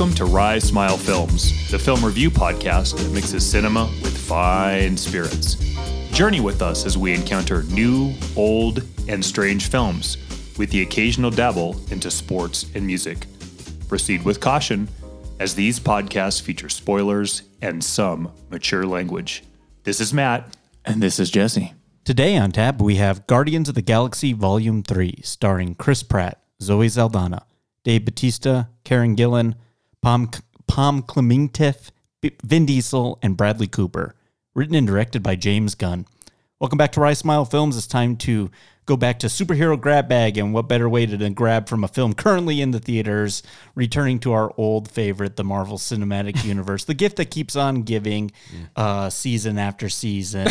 Welcome to Rye Smile Films, the film review podcast that mixes cinema with fine spirits. Journey with us as we encounter new, old, and strange films, with the occasional dabble into sports and music. Proceed with caution, as these podcasts feature spoilers and some mature language. This is Matt. And this is Jesse. Today on tap, we have Guardians of the Galaxy Volume 3, starring Chris Pratt, Zoe Saldana, Dave Bautista, Karen Gillan, Pom, Pom Klementieff, B- Vin Diesel, and Bradley Cooper. Written and directed by James Gunn. Welcome back to Rye Smile Films. It's time to go back to superhero grab bag, and what better way to grab from a film currently in the theaters, returning to our old favorite, the Marvel Cinematic Universe, the gift that keeps on giving, uh, season after season.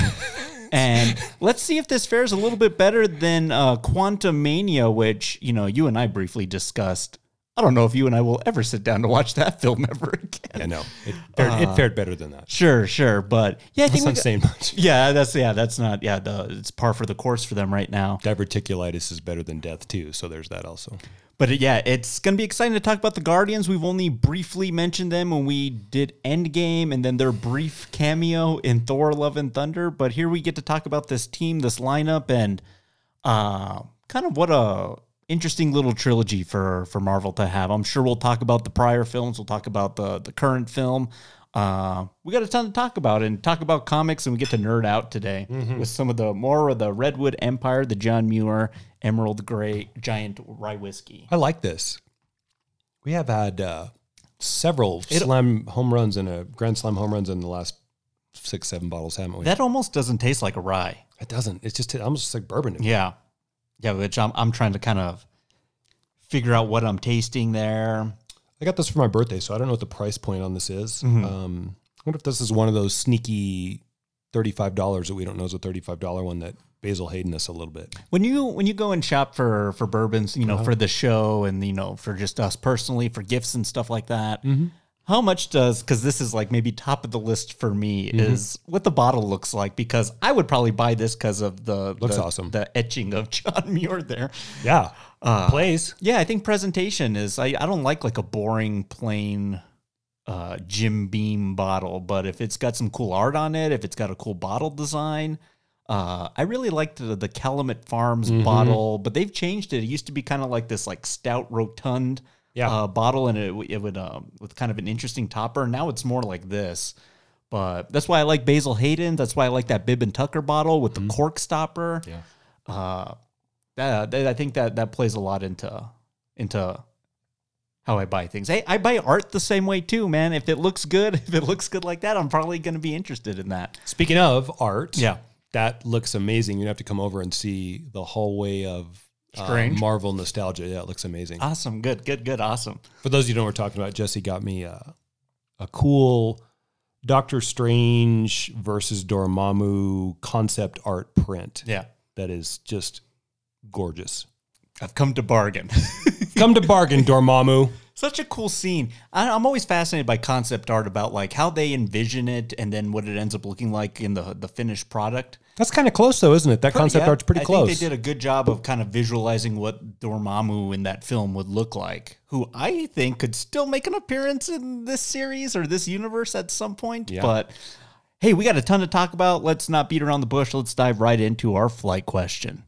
and let's see if this fares a little bit better than uh, Quantumania, which you know you and I briefly discussed. I don't know if you and I will ever sit down to watch that film ever again. Yeah, no, it fared, it fared better than that. Sure, sure, but yeah, I That's think we not saying much. yeah, that's yeah, that's not yeah, the it's par for the course for them right now. Diverticulitis is better than death too, so there's that also. But yeah, it's gonna be exciting to talk about the Guardians. We've only briefly mentioned them when we did Endgame and then their brief cameo in Thor: Love and Thunder. But here we get to talk about this team, this lineup, and uh, kind of what a interesting little trilogy for for Marvel to have. I'm sure we'll talk about the prior films. We'll talk about the the current film. Uh, we got a ton to talk about and talk about comics, and we get to nerd out today with some of the more of the Redwood Empire, the John Muir Emerald Grey Giant Rye Whiskey. I like this. We have had uh, several slam home runs and a grand slam home runs in the last six, seven bottles, haven't we? That almost doesn't taste like a rye. it doesn't. It's just almost like bourbon. to me. Yeah. Which I'm I'm trying to kind of figure out what I'm tasting there. I got this for my birthday, so I don't know what the price point on this is. Mm-hmm. Um, I wonder if this is one of those sneaky thirty-five dollars that we don't know is a thirty-five dollar one that Basil Hayden us a little bit. When you when you go and shop for for bourbons, you know, for the show and you know for just us personally for gifts and stuff like that. How much does because this is like maybe top of the list for me is what the bottle looks like because I would probably buy this because of the Looks the- awesome. the etching of John Muir there. Yeah, plays. Yeah, I think presentation is. I, I don't like like a boring plain uh, Jim Beam bottle, but if it's got some cool art on it, if it's got a cool bottle design, uh, I really liked the, the Calumet Farms Mm-hmm. bottle, but they've changed it. It used to be kind of like this like stout rotund Yeah. uh, bottle, and it, it would um, with kind of an interesting topper. Now it's more like this. But that's why I like Basil Hayden. That's why I like that Bib and Tucker bottle with the cork stopper Yeah. uh, that, that- I think that that plays a lot into into how I buy things. Hey, I buy art the same way too, man. If it looks good, if it looks good like that, I'm probably going to be interested in that. Speaking of art, Yeah. that looks amazing. You have to come over and see the hallway of uh, Strange. Marvel nostalgia. Yeah, it looks amazing. Awesome, good, good, good, awesome. For those of you who know what we're talking about, Jesse got me uh, a cool Doctor Strange versus Dormammu concept art print Yeah, that is just gorgeous. I've come to bargain. Come to bargain, Dormammu. Such a cool scene. I, I'm always fascinated by concept art about like how they envision it and then what it ends up looking like in the the finished product. That's kind of close, though, isn't it? That concept Yeah, art's pretty I close. think they did a good job of kind of visualizing what Dormammu in that film would look like, who I think could still make an appearance in this series or this universe at some point. Yeah. But hey, we got a ton to talk about. Let's not beat around the bush. Let's dive right into our flight question.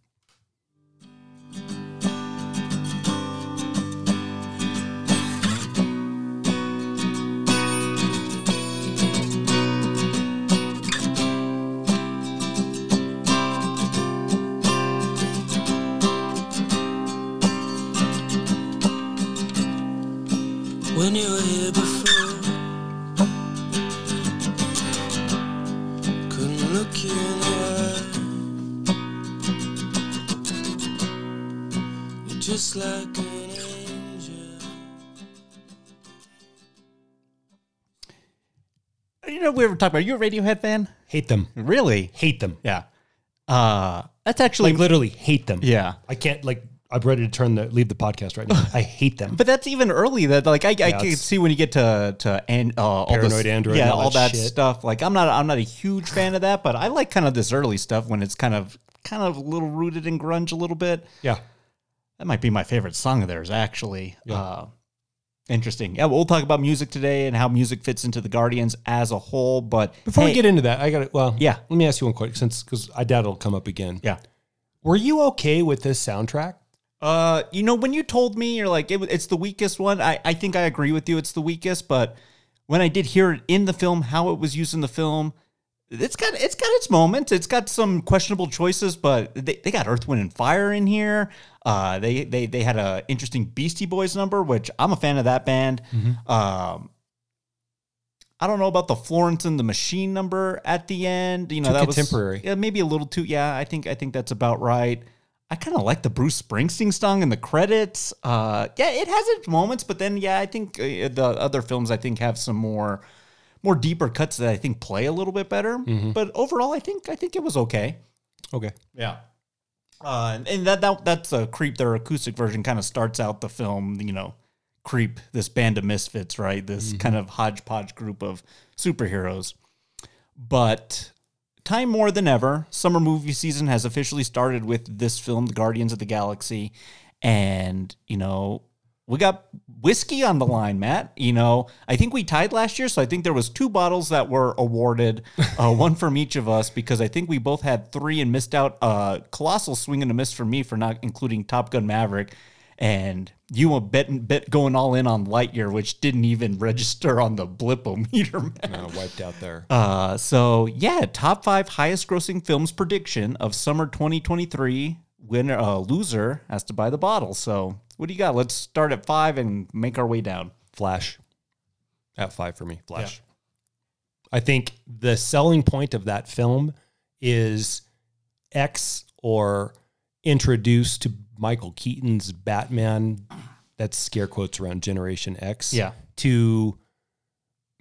When you were here before. Couldn't look you in the eye. You're just like an angel. You know, we were talking about. Are you a Radiohead fan? hate them. Really? Hate them. Yeah. Uh, that's actually Like literally hate them. yeah. I can't like. I'm ready to turn the leave the podcast right now. I hate them. But that's even early. That like I, I can see when you get to to and uh, all this, Paranoid Android yeah, and all all that that stuff. Like I'm not I'm not a huge fan of that, but I like kind of this early stuff when it's kind of kind of a little rooted in grunge a little bit. yeah. That might be my favorite song of theirs, actually. Uh, Interesting. Yeah, we'll talk about music today and how music fits into the Guardians as a whole. But Before we get into that, I got it. Well, Yeah. Let me ask you one question, since because I doubt it'll come up again. yeah. Were you okay with this soundtrack? Uh, you know, when you told me you're like it, it's the weakest one, I, I think I agree with you. It's the weakest, but when I did hear it in the film, how it was used in the film, it's got it's got its moments. It's got some questionable choices, but they, they got Earth, Wind, and Fire in here. Uh, they they they had a interesting Beastie Boys number, which I'm a fan of that band. Um, I don't know about the Florence and the Machine number at the end. You know, Too that contemporary. was yeah, maybe a little too. Yeah, I think I think that's about right. I kind of like the Bruce Springsteen song in the credits. Uh, yeah, it has its moments, but then yeah, I think uh, the other films I think have some more more deeper cuts that I think play a little bit better. But overall, I think I think it was okay. Okay. Yeah. Uh, and- and that, that that's a creep. Their acoustic version kind of starts out the film, you know, creep this band of misfits, right? This kind of hodgepodge group of superheroes. But time more than ever, summer movie season has officially started with this film, The Guardians of the Galaxy, and you know. We got whiskey on the line, Matt. You know, I think we tied last year, so I think there was two bottles that were awarded, uh, one from each of us, because I think we both had three and missed out. Uh, colossal swing and a miss for me for not including Top Gun Maverick, and you were bet, bet going all in on Lightyear, which didn't even register on the blipometer. Man. Uh, wiped out there. Uh, so yeah, top five highest grossing films prediction of summer 2023. Winner, uh, loser has to buy the bottle. So what do you got? Let's start at five and make our way down. Flash. At five for me. Flash. I think the selling point of that film is X or introduce to Michael Keaton's Batman. That's scare quotes around Generation X. Yeah. To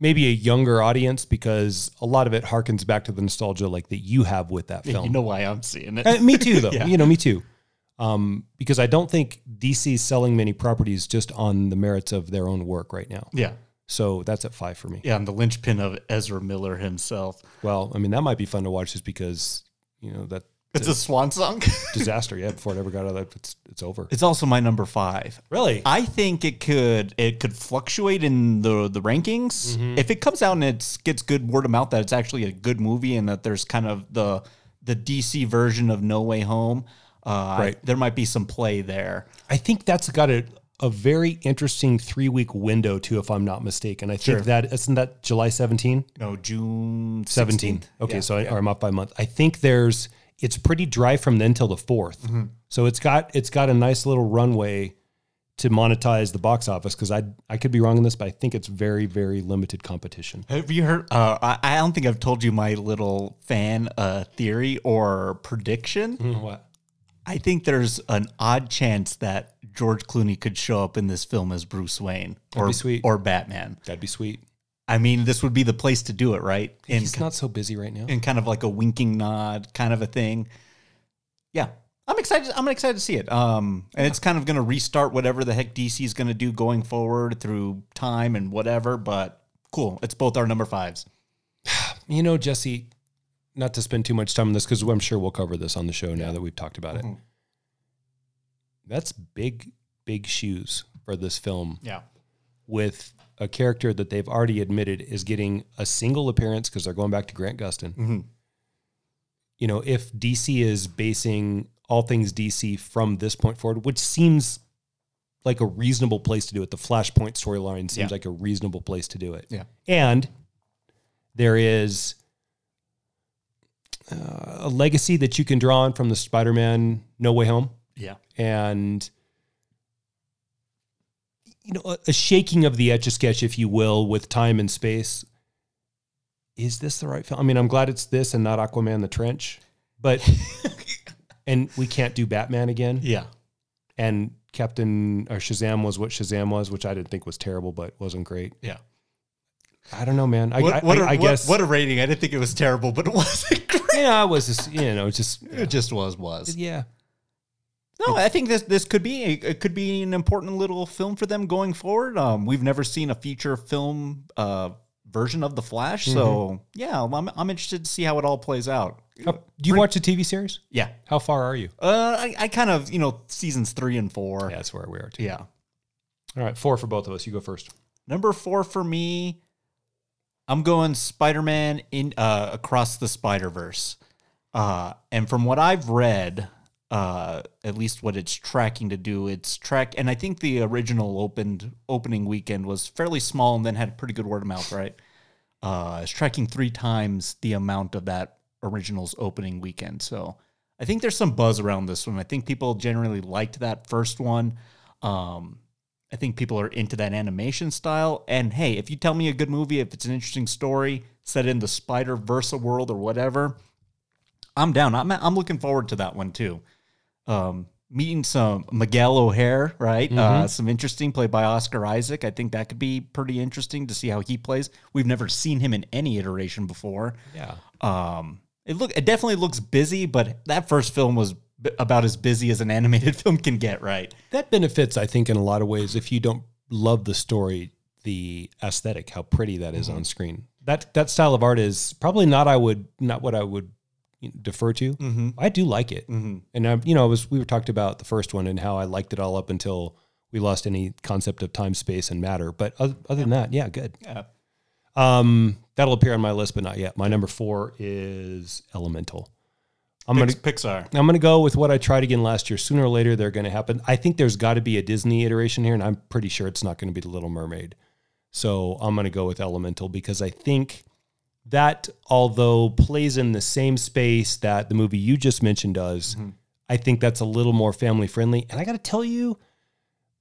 maybe a younger audience because a lot of it harkens back to the nostalgia like that you have with that film. You know why I'm seeing it. Uh, me too, though. Yeah. You know, me too. Um, because I don't think DC's selling many properties just on the merits of their own work right now. yeah. So that's at five for me. Yeah, I'm the linchpin of Ezra Miller himself. Well, I mean, that might be fun to watch just because, you know, that It's a swan song. disaster, yeah, before it ever got out of that, it's, it's over. it's also my number five. Really? I think it could it could fluctuate in the the rankings if it comes out and it gets good word of mouth that it's actually a good movie and that there's kind of the the DC version of No Way Home. Uh, Right. there might be some play there. I think that's got a, a very interesting three week window, too, if I'm not mistaken. I think Sure. that, isn't that July 17? No, June 17. 17th. Okay, Yeah. so I, or I'm up by a month. I think there's it's pretty dry from then till the 4th. Mm-hmm. So it's got it's got a nice little runway to monetize the box office because I I could be wrong on this, but I think it's very very limited competition. Have you heard? Uh, I, I don't think I've told you my little fan uh, theory or prediction. What? I think there's an odd chance that George Clooney could show up in this film as Bruce Wayne or or Batman. That'd be sweet. I mean, this would be the place to do it, right? In, He's not so busy right now. And kind of like a winking nod kind of a thing. Yeah. I'm excited. I'm excited to see it. Um, and it's kind of going to restart whatever the heck DC is going to do going forward through time and whatever. But cool. It's both our number fives. You know, Jesse, not to spend too much time on this because I'm sure we'll cover this on the show now that we've talked about it. Mhm. That's big, big shoes for this film Yeah. with a character that they've already admitted is getting a single appearance because they're going back to Grant Gustin. Mhm. You know, if DC is basing all things DC from this point forward, which seems like a reasonable place to do it, the Flashpoint storyline seems Yeah. like a reasonable place to do it. Yeah. And there is uh, a legacy that you can draw on from the Spider-Man No Way Home Yeah. and you know a, a shaking of the etch a sketch if you will with time and space is this the right film i mean i'm glad it's this and not aquaman the trench but and we can't do batman again Yeah. and captain or shazam was what shazam was which i didn't think was terrible but wasn't great Yeah. i don't know man i, What, what I, a- I what- guess What a rating. I didn't think it was terrible, but it wasn't great. yeah i was just you know just It just was, was. yeah No, I think this this could be it could be an important little film for them going forward. Um, we've never seen a feature film uh, version of the Flash, so yeah, I'm, I'm interested to see how it all plays out. How- do you watch the tv series Yeah, how far are you uh, I, I kind of you know seasons three and four. yeah that's where we are too Yeah. All right, four for both of us. You go first. Number four for me, I'm going Spider Man in uh, across the Spider Verse. Uh, and from what I've read, uh, at least what it's tracking to do, it's track. And I think the original opened opening weekend was fairly small and then had pretty good word of mouth, right? Uh, it's tracking three times the amount of that original's opening weekend. So I think there's some buzz around this one. I think people generally liked that first one. Um, I think people are into that animation style. And hey, if you tell me a good movie, if it's an interesting story set in the Spider Versa world or whatever, I'm down. I'm I'm looking forward to that one too. Um, meeting some Miguel O'Hara, right? Uh, some interesting play by Oscar Isaac. I think that could be pretty interesting to see how he plays. We've never seen him in any iteration before. Yeah. Um, it look it definitely looks busy, but that first film was b- about as busy as an animated film can get, right? That benefits, I think, in a lot of ways. If you don't love the story, the aesthetic, how pretty that is on screen. That that style of art is probably not. I would not what I would defer to. Mm-hmm. I do like it, Mm-hmm. and I, you know, I was we were talked about the first one and how I liked it all up until we lost any concept of time, space, and matter. But other, other than that, yeah, good. Yeah. Um, that'll appear on my list, but not yet. My number four is Elemental. I'm gonna Pixar. I'm going to go with what I tried again last year. Sooner or later, they're going to happen. I think there's got to be a Disney iteration here, and I'm pretty sure it's not going to be The Little Mermaid. So I'm going to go with Elemental because I think that, although plays in the same space that the movie you just mentioned does, I think that's a little more family friendly. And I got to tell you,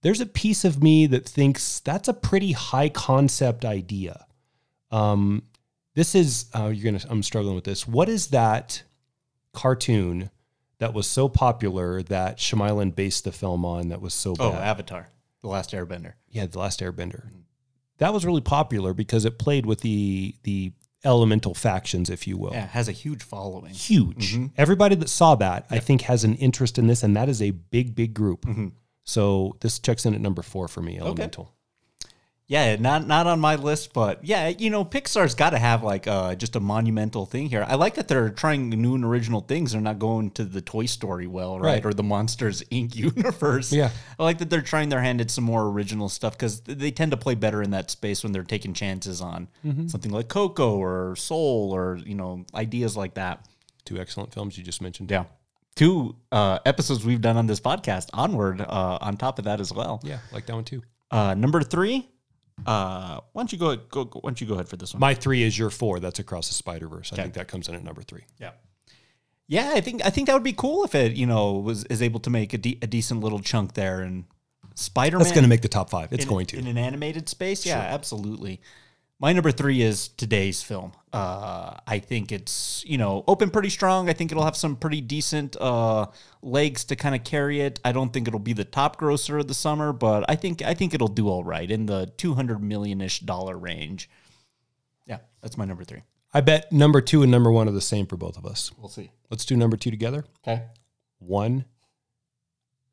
there's a piece of me that thinks that's a pretty high concept idea. Um, this is uh, you're gonna. I'm struggling with this. What is that cartoon that was so popular that Shyamalan based the film on? That was so Oh, bad. Avatar, The Last Airbender. yeah, the Last Airbender. That was really popular because it played with the the elemental factions, if you will. Yeah, has a huge following. Huge. Mm-hmm. Everybody that saw that, I think, has an interest in this, and that is a big, big group. Mm-hmm. So this checks in at number four for me. Elemental. Yeah, not not on my list, but yeah, you know, Pixar's got to have like uh, just a monumental thing here. I like that they're trying new and original things. They're not going to the Toy Story well, right, Right. or the Monsters Inc. universe. Yeah. I like that they're trying their hand at some more original stuff because they tend to play better in that space when they're taking chances on Mm-hmm. something like Coco or Soul or you know ideas like that. Two excellent films you just mentioned. Yeah. Two uh, episodes we've done on this podcast. Onward, uh, on top of that as well. Yeah, like that one too. Uh, number three. Uh, why don't you go, go, go? Why don't you go ahead for this one? My three is your four. That's across the Spider Verse. I think that comes in at number three. Yeah. Yeah, I think I think that would be cool if it, you know, was is able to make a, de- a decent little chunk there and Spider-Man. That's going to make the top five. It's in, going to. in an animated space. Yeah, absolutely. My number three is today's film. Uh, I think it's you know open pretty strong. I think it'll have some pretty decent uh, legs to kind of carry it. I don't think it'll be the top grosser of the summer, but I think I think it'll do all right in the two hundred million ish dollar range. Yeah, that's my number three. I bet number two and number one are the same for both of us. We'll see. Let's do number two together. Okay. One.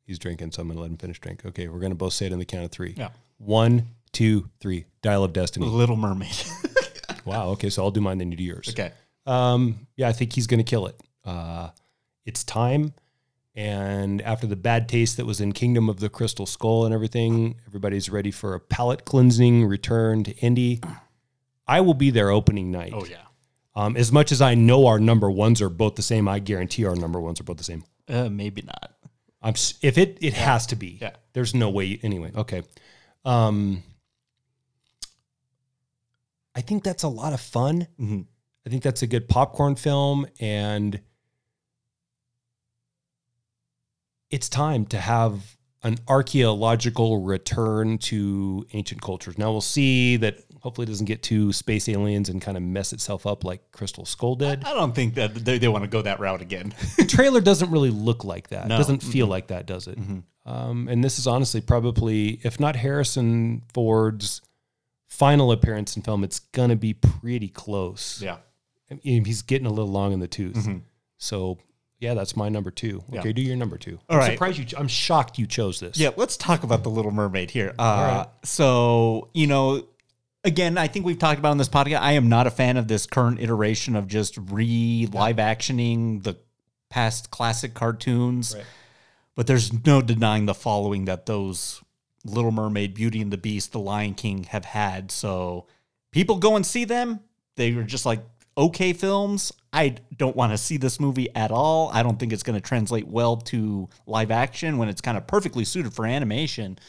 He's drinking, so I'm to let him finish drink. Okay, we're going to both say it in the count of three. Yeah. One, two, three. Dial of Destiny. Little Mermaid. Wow. Okay, so I'll do mine, then you do yours. okay. Um, yeah, I think he's going to kill it. Uh, it's time. And after the bad taste that was in Kingdom of the Crystal Skull and everything, everybody's ready for a palate cleansing return to Indy. I will be there opening night. Oh yeah. Um, as much as I know our number ones are both the same, I guarantee our number ones are both the same. Uh, maybe not. I'm s- if it it has to be. Yeah. There's no way anyway. Okay. Um I think that's a lot of fun. Mhm. I think that's a good popcorn film and it's time to have an archaeological return to ancient cultures. Now we'll see that hopefully it doesn't get to space aliens and kind of mess itself up like Crystal Skull did. I don't think that they, they want to go that route again. the trailer doesn't really look like that. No. It doesn't feel like that, does it? Um, and this is honestly probably, if not Harrison Ford's final appearance in film, it's gonna be pretty close. yeah. I mean, he's getting a little long in the tooth. So yeah, that's my number two. Yeah. Okay, do your number two. All I'm right. surprised you. I'm shocked you chose this. Yeah, let's talk about the Little Mermaid here. Uh, right. So you know, again, I think we've talked about on this podcast. I am not a fan of this current iteration of just re live actioning the past classic cartoons. Right. But there's no denying the following that those Little Mermaid, Beauty and the Beast, The Lion King have had. So people go and see them. They were just like okay films. I don't want to see this movie at all. I don't think it's going to translate well to live action when it's kind of perfectly suited for animation.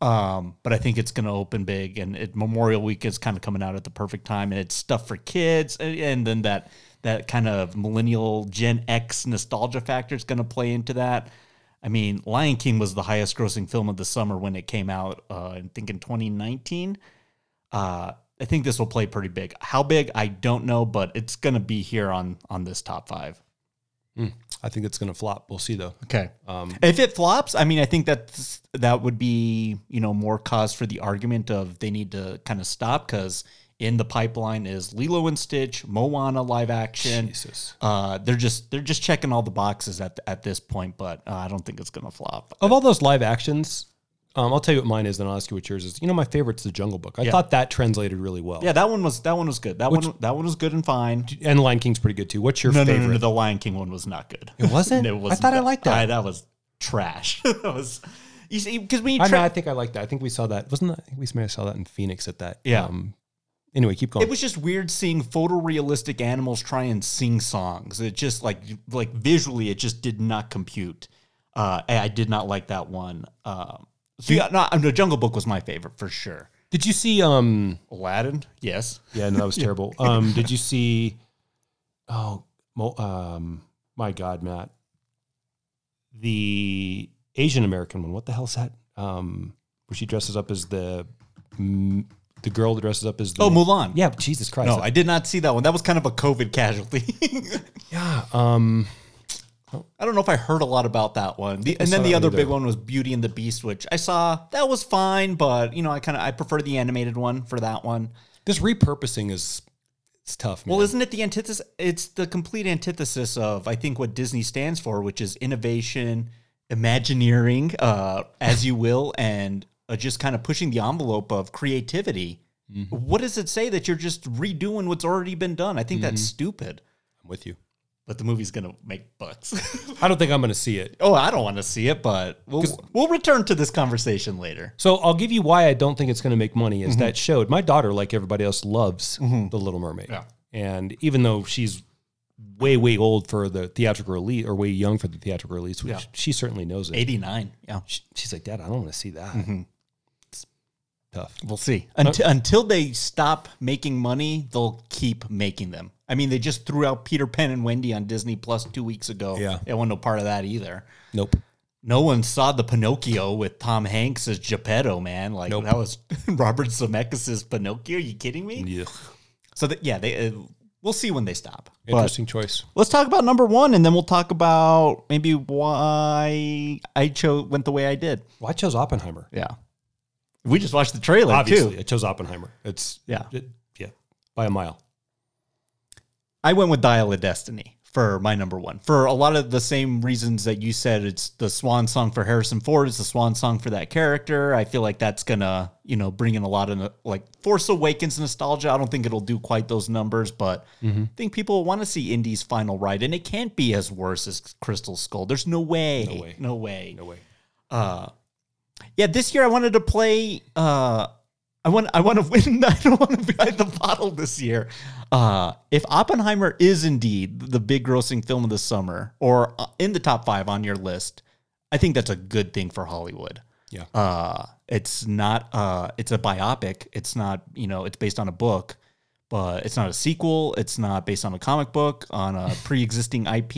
Um, but I think it's going to open big, and it, Memorial Week is kind of coming out at the perfect time, and it's stuff for kids, and, and then that that kind of millennial Gen X nostalgia factor is going to play into that. I mean, Lion King was the highest grossing film of the summer when it came out. Uh, I think in 2019. Uh, I think this will play pretty big. How big, I don't know, but it's going to be here on on this top five. I think it's going to flop. We'll see though. Okay. Um, If it flops, I mean, I think that's that would be you know more cause for the argument of they need to kind of stop because in the pipeline is Lilo and Stitch, Moana live action. Jesus. Uh, they're just they're just checking all the boxes at at this point, but uh, I don't think it's gonna flop. Of all those live actions, um, I'll tell you what mine is, then I'll ask you what yours is. You know, my favorite's The Jungle Book. I Yeah. thought that translated really well. Yeah, that one was that one was good. That one that one was good and fine. And Lion King's pretty good too. What's your No, no, favorite? no, no, the Lion King one was not good. It wasn't? it was. I thought I liked that. I, that was trash. that was. You see, because when you I, know, tra- I think I like that. I think we saw that. Wasn't that? I think we may have saw that in Phoenix at that. Yeah. Um, anyway, keep going. It was just weird seeing photorealistic animals try and sing songs. It just like like visually, it just did not compute. Uh, I did not like that one. Um, so yeah, no, the Jungle Book was my favorite for sure. did you see? Um, Aladdin, yes. yeah, no, that was terrible. Um, did you see? Oh, um, my God, Matt, the Asian American one. What the hell's that? Um, where she dresses up as the the girl that dresses up as the Oh, Mulan. Yeah, Jesus Christ. No, I did not see that one. That was kind of a COVID casualty. yeah. Um, I don't know if I heard a lot about that one. The, and then the other either. big one was Beauty and the Beast, which I saw. That was fine, but you know, I kind of I prefer the animated one for that one. this repurposing is it's tough. Man. Well, isn't it the antithesis? It's the complete antithesis of I think what Disney stands for, which is innovation, Imagineering, uh, as you will, and uh, just kind of pushing the envelope of creativity. What does it say that you're just redoing what's already been done? I think that's stupid. I'm with you. But the movie's gonna make bucks. I don't think I'm going to see it. oh, I don't want to see it, but we'll we'll return to this conversation later. So I'll give you why I don't think it's going to make money. Mm-hmm. Is that showed my daughter, like everybody else, loves The Little Mermaid. Yeah. And even though she's way way old for the theatrical release, or way young for the theatrical release, which Yeah. she certainly knows it. Eighty nine. Yeah. She- she's like, Dad, I don't want to see that. Mm-hmm. It's tough. We'll see. Until, until they stop making money, they'll keep making them. I mean, they just threw out Peter Pan and Wendy on Disney Plus two weeks ago. Yeah. I wasn't no part of that either. Nope. No one saw the Pinocchio with Tom Hanks as Geppetto, man. Like Nope. that was Robert Zemeckis' Pinocchio. Are you kidding me? Yeah. So that yeah, they uh, we'll see when they stop. But Interesting choice. let's talk about number one, and then we'll talk about maybe why I chose went the way I did. Well, I chose Oppenheimer. Yeah, we just watched the trailer Obviously, too. I chose Oppenheimer. It's Yeah. it- yeah, by a mile. I went with Dial of Destiny for my number one for a lot of the same reasons that you said. It's the swan song for Harrison Ford. It's the swan song for that character. I feel like that's gonna, you know, bring in a lot of like Force Awakens nostalgia. I don't think it'll do quite those numbers, but I think people want to see Indy's final ride, and it can't be as worse as Crystal Skull. There's no way. No way. No way. No way. Uh, yeah, this year I wanted to play. Uh, I want. I want to win. I don't want to be behind the bottle this year. Uh, if Oppenheimer is indeed the big grossing film of the summer, or uh, in the top five on your list, I think that's a good thing for Hollywood. Yeah. Uh, it's not. Uh, it's a biopic. It's not. You know, it's based on a book, but it's not a sequel. It's not based on a comic book on a pre-existing IP,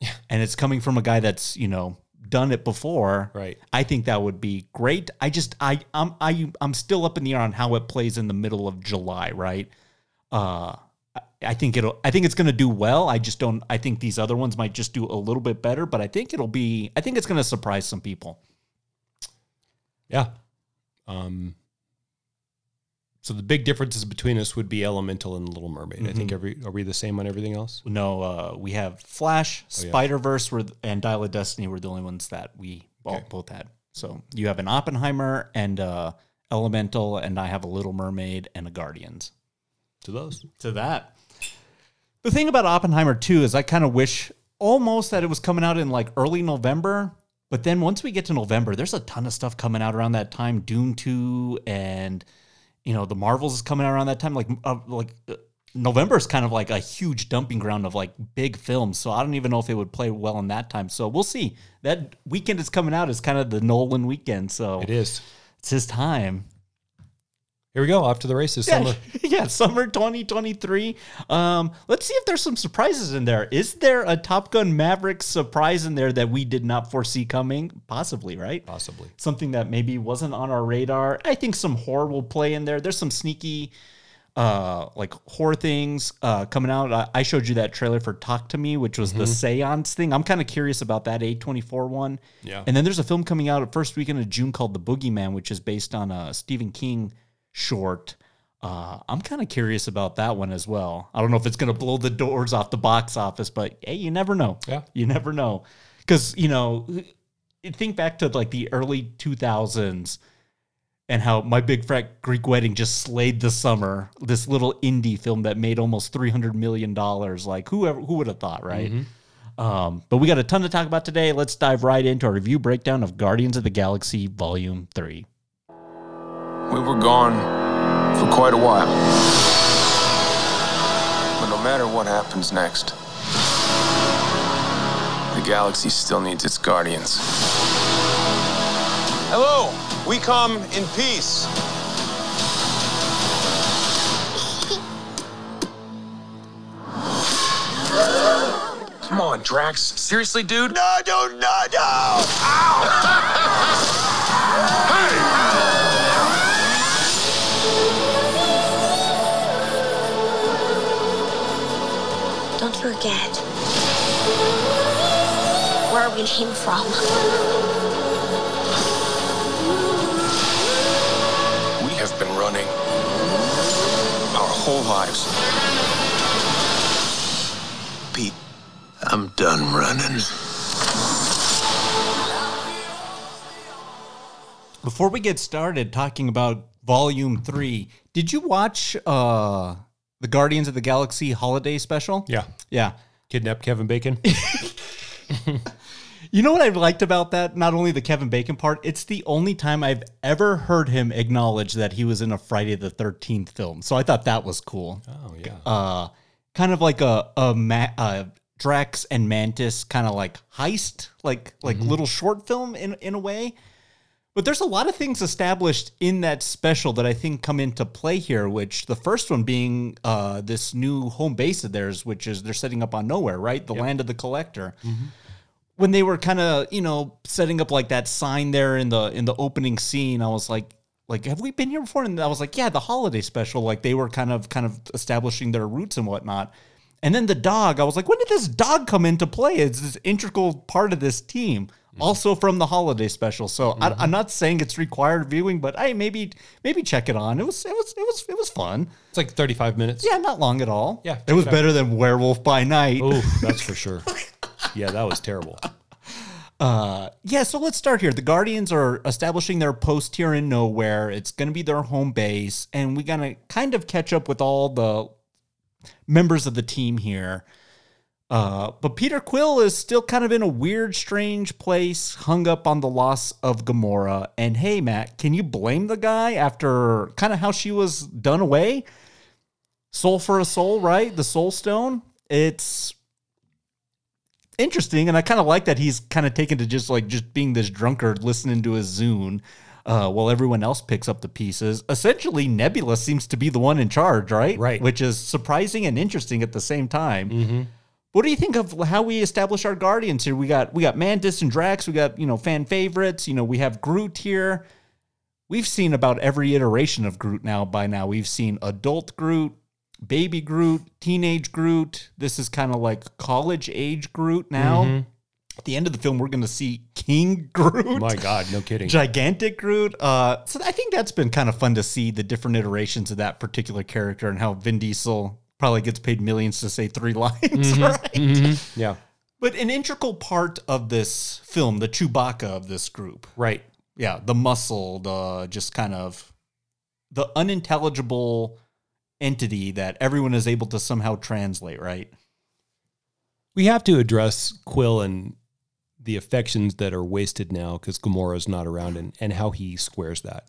yeah. and it's coming from a guy that's you know done it before. Right. I think that would be great. I just I I'm I I'm still up in the air on how it plays in the middle of July, right? Uh I- think it'll I think it's going to do well. I just don't I think these other ones might just do a little bit better, but I think it'll be I think it's going to surprise some people. Yeah. Um, so the big differences between us would be Elemental and Little Mermaid. I Mm-hmm. think every are we the same on everything else? No, uh we have Flash, Oh, yeah. Spider-Verse were and Dial of Destiny were the only ones that we Okay. both had. So you have an Oppenheimer and uh Elemental and I have a Little Mermaid and a Guardians. To those. to that. The thing about Oppenheimer too is I kind of wish almost that it was coming out in like early November But then once we get to November, there's a ton of stuff coming out around that time. Dune two and you know the Marvels is coming out around that time. Like uh, like uh, November is kind of like a huge dumping ground of like big films. So I don't even know if it would play well in that time. So we'll see. That weekend is coming out is kind of the Nolan weekend. So It is. it's his time. Here we go. Off to the races. Yeah, Summer. yeah, summer 2023. Um, let's see if there's some surprises in there. Is there a Top Gun Maverick surprise in there that we did not foresee coming? Possibly, right? Possibly. Something that maybe wasn't on our radar. I think some horror will play in there. There's some sneaky uh like horror things uh coming out I, I showed you that trailer for talk to me which was the seance thing i'm kind of curious about that a24 one Yeah. and then there's a film coming out at first weekend of june called the boogeyman which is based on a stephen king short. Uh i'm kind of curious about that one as well. I don't know if it's gonna blow the doors off the box office but hey you never know. Yeah. you never know. Because you know think back to like the early 2000s and how my big fat greek wedding just slayed the summer this little indie film that made almost 300 million dollars. Like whoever who would have thought right? Um, but we got a ton to talk about today. Let's dive right into our review breakdown of guardians of the galaxy volume 3 We were gone for quite a while. But no matter what happens next, the galaxy still needs its guardians. Hello, we come in peace. Come on, Drax. Seriously, dude? No, no, no, no! Don't forget where we came from. We have been running our whole lives. Pete, I'm done running. before we get started talking about volume 3 did you watch uh the guardians of the galaxy holiday special Yeah. yeah Kidnap Kevin Bacon. You know what I liked about that? Not only the Kevin Bacon part, it's the only time I've ever heard him acknowledge that he was in a Friday the 13th film. So I thought that was cool. oh yeah. Uh, kind of like a, a, ma- uh Drax and Mantis kind of like heist, like like little short film in, in a way. But there's a lot of things established in that special that I think come into play here, which the first one being uh, this new home base of theirs, which is they're setting up on nowhere, right? The land of the collector. When they were kind of, you know, setting up like that sign there in the in the opening scene, I was like, like, have we been here before? And I was like, yeah, the holiday special. Like they were kind of kind of establishing their roots and whatnot. And then the dog, I was like, when did this dog come into play? It's this integral part of this team, also from the holiday special. So I, I'm not saying it's required viewing, but hey, maybe maybe check it on. It was it was it was it was fun. It's like 35 minutes. Yeah, not long at all. Yeah, it was better than Werewolf by Night. Oh, that's for sure. Yeah, that was terrible. Uh, yeah, so let's start here. The Guardians are establishing their post here in nowhere. It's going to be their home base, and we're going to kind of catch up with all the members of the team here. Uh, but Peter Quill is still kind of in a weird, strange place, hung up on the loss of Gamora. And hey, Matt, can you blame the guy after kind of how she was done away? Soul for a soul, right? The Soul Stone. It's interesting, and I kind of like that he's kind of taken to just like just being this drunkard, listening to his Zune, uh, while everyone else picks up the pieces. Essentially, Nebula seems to be the one in charge, right? Right. Which is surprising and interesting at the same time. What do you think of how we establish our guardians here? We got we got Mantis and Drax. We got you know fan favorites. You know we have Groot here. We've seen about every iteration of Groot now. By now, we've seen adult Groot, baby Groot, teenage Groot. This is kind of like college age Groot now. At the end of the film, we're going to see King Groot. My God, no kidding. Gigantic Groot. Uh, so I think that's been kind of fun to see the different iterations of that particular character and how Vin Diesel probably gets paid millions to say three lines, mm-hmm. right? Mm-hmm. Yeah, But an integral part of this film, the Chewbacca of this group, right. yeah, the muscle, the just kind of the unintelligible entity that everyone is able to somehow translate, right? We have to address Quill and the affections that are wasted now because Gamora's not around and, and how he squares that.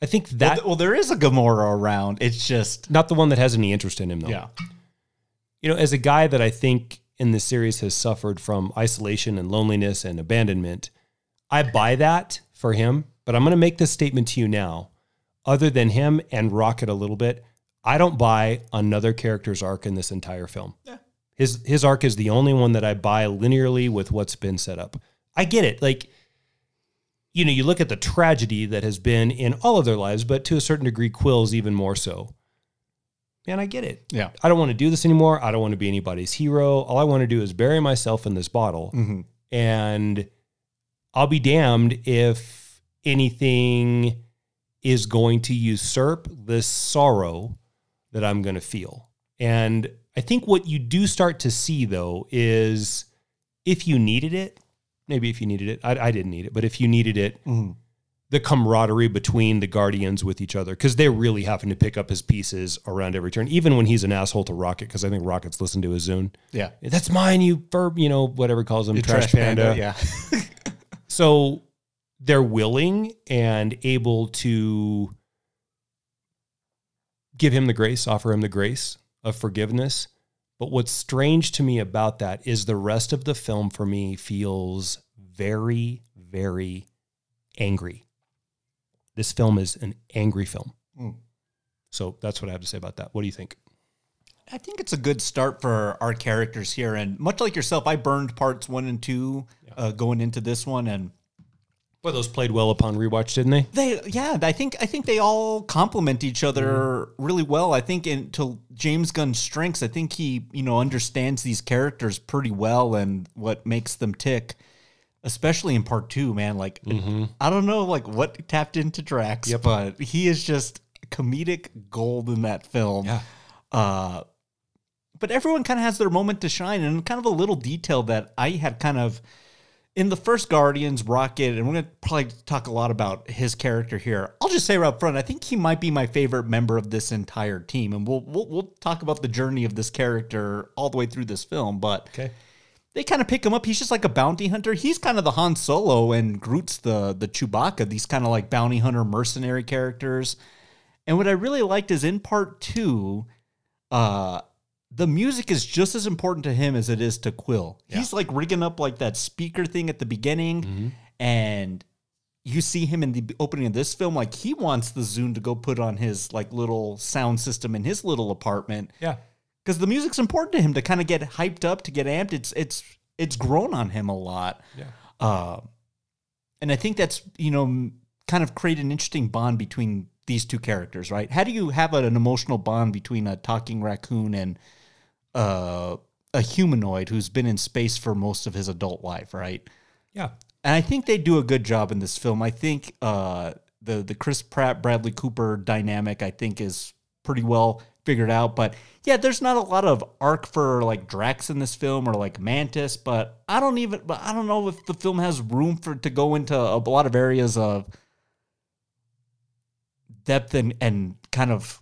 I think Well, that th- well, there is a Gamora around. It's just not the one that has any interest in him though. yeah. You know, as a guy that I think in this series has suffered from isolation and loneliness and abandonment, I buy that for him. But I'm going to make this statement to you now. Other than him and Rocket a little bit, I don't buy another character's arc in this entire film. Yeah. His his arc is the only one that I buy linearly with what's been set up. I get it. Like, you know, you look at the tragedy that has been in all of their lives, but to a certain degree, Quill's even more so. Man, I get it. Yeah. I don't want to do this anymore. I don't want to be anybody's hero. All I want to do is bury myself in this bottle. Mhm. And I'll be damned if anything is going to usurp this sorrow that I'm going to feel. And I think what you do start to see, though, is if you needed it, maybe if you needed it, I, I didn't need it, but if you needed it, Mhm. the camaraderie between the Guardians with each other, because they're really having to pick up his pieces around every turn, even when he's an asshole to Rocket, because I think Rocket's listened to his Zune. Yeah. That's mine, you verb, you know, whatever calls him, The trash, panda. Yeah. So they're willing and able to give him the grace, offer him the grace of forgiveness. But what's strange to me about that is the rest of the film for me feels very, very angry. This film is an angry film. Mm. So that's what I have to say about that. What do you think? I think it's a good start for our characters here. And much like yourself, I burned parts one and two uh, going into this one, and Well, those played well upon rewatch, didn't they? they, yeah, I think I think they all complement each other really well. I think into James Gunn's strengths, I think he you know understands these characters pretty well and what makes them tick. Especially in part two, man. Like I don't know, like what tapped into Drax, but he is just comedic gold in that film. Yeah. Uh, but everyone kind of has their moment to shine, and kind of a little detail that I had kind of in the first Guardians, Rocket, and we're gonna probably talk a lot about his character here. I'll just say right up front, I think he might be my favorite member of this entire team, and we'll we'll, we'll talk about the journey of this character all the way through this film. But Okay. they kind of pick him up. He's just like a bounty hunter. He's kind of the Han Solo, and Groot's the the Chewbacca. These kind of like bounty hunter mercenary characters. And what I really liked is in part two, uh, the music is just as important to him as it is to Quill. He's like rigging up like that speaker thing at the beginning, and you see him in the opening of this film. Like he wants the Zune to go put on his like little sound system in his little apartment Yeah. because the music's important to him to kind of get hyped up to get amped. It's it's it's grown on him a lot. Yeah. Uh, and I think that's you know kind of create an interesting bond between these two characters, right? How do you have an emotional bond between a talking raccoon and uh, a humanoid who's been in space for most of his adult life, right? Yeah. And I think they do a good job in this film. I think uh, the the Chris Pratt Bradley Cooper dynamic I think is pretty well figured out. But yeah, there's not a lot of arc for like Drax in this film or like Mantis. But I don't even. But I don't know if the film has room for to go into a, lot of areas of depth and and kind of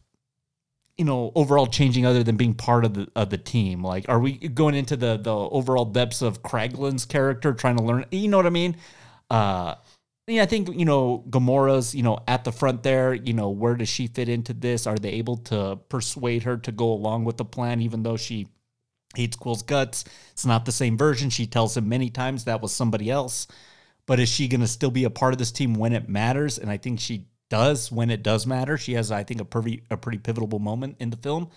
you know overall changing other than being part of the of the team like are we going into the the overall depths of Kraglin's character trying to learn you know what I mean uh yeah, I think you know Gamora's you know at the front there. You know where does she fit into this? Are they able to persuade her to go along with the plan, even though she hates Quill's guts? It's not the same version. She tells him many times that was somebody else. But is she going to still be a part of this team when it matters? And I think she does when it does matter. She has, I think, a pretty a pretty pivotal moment in the film.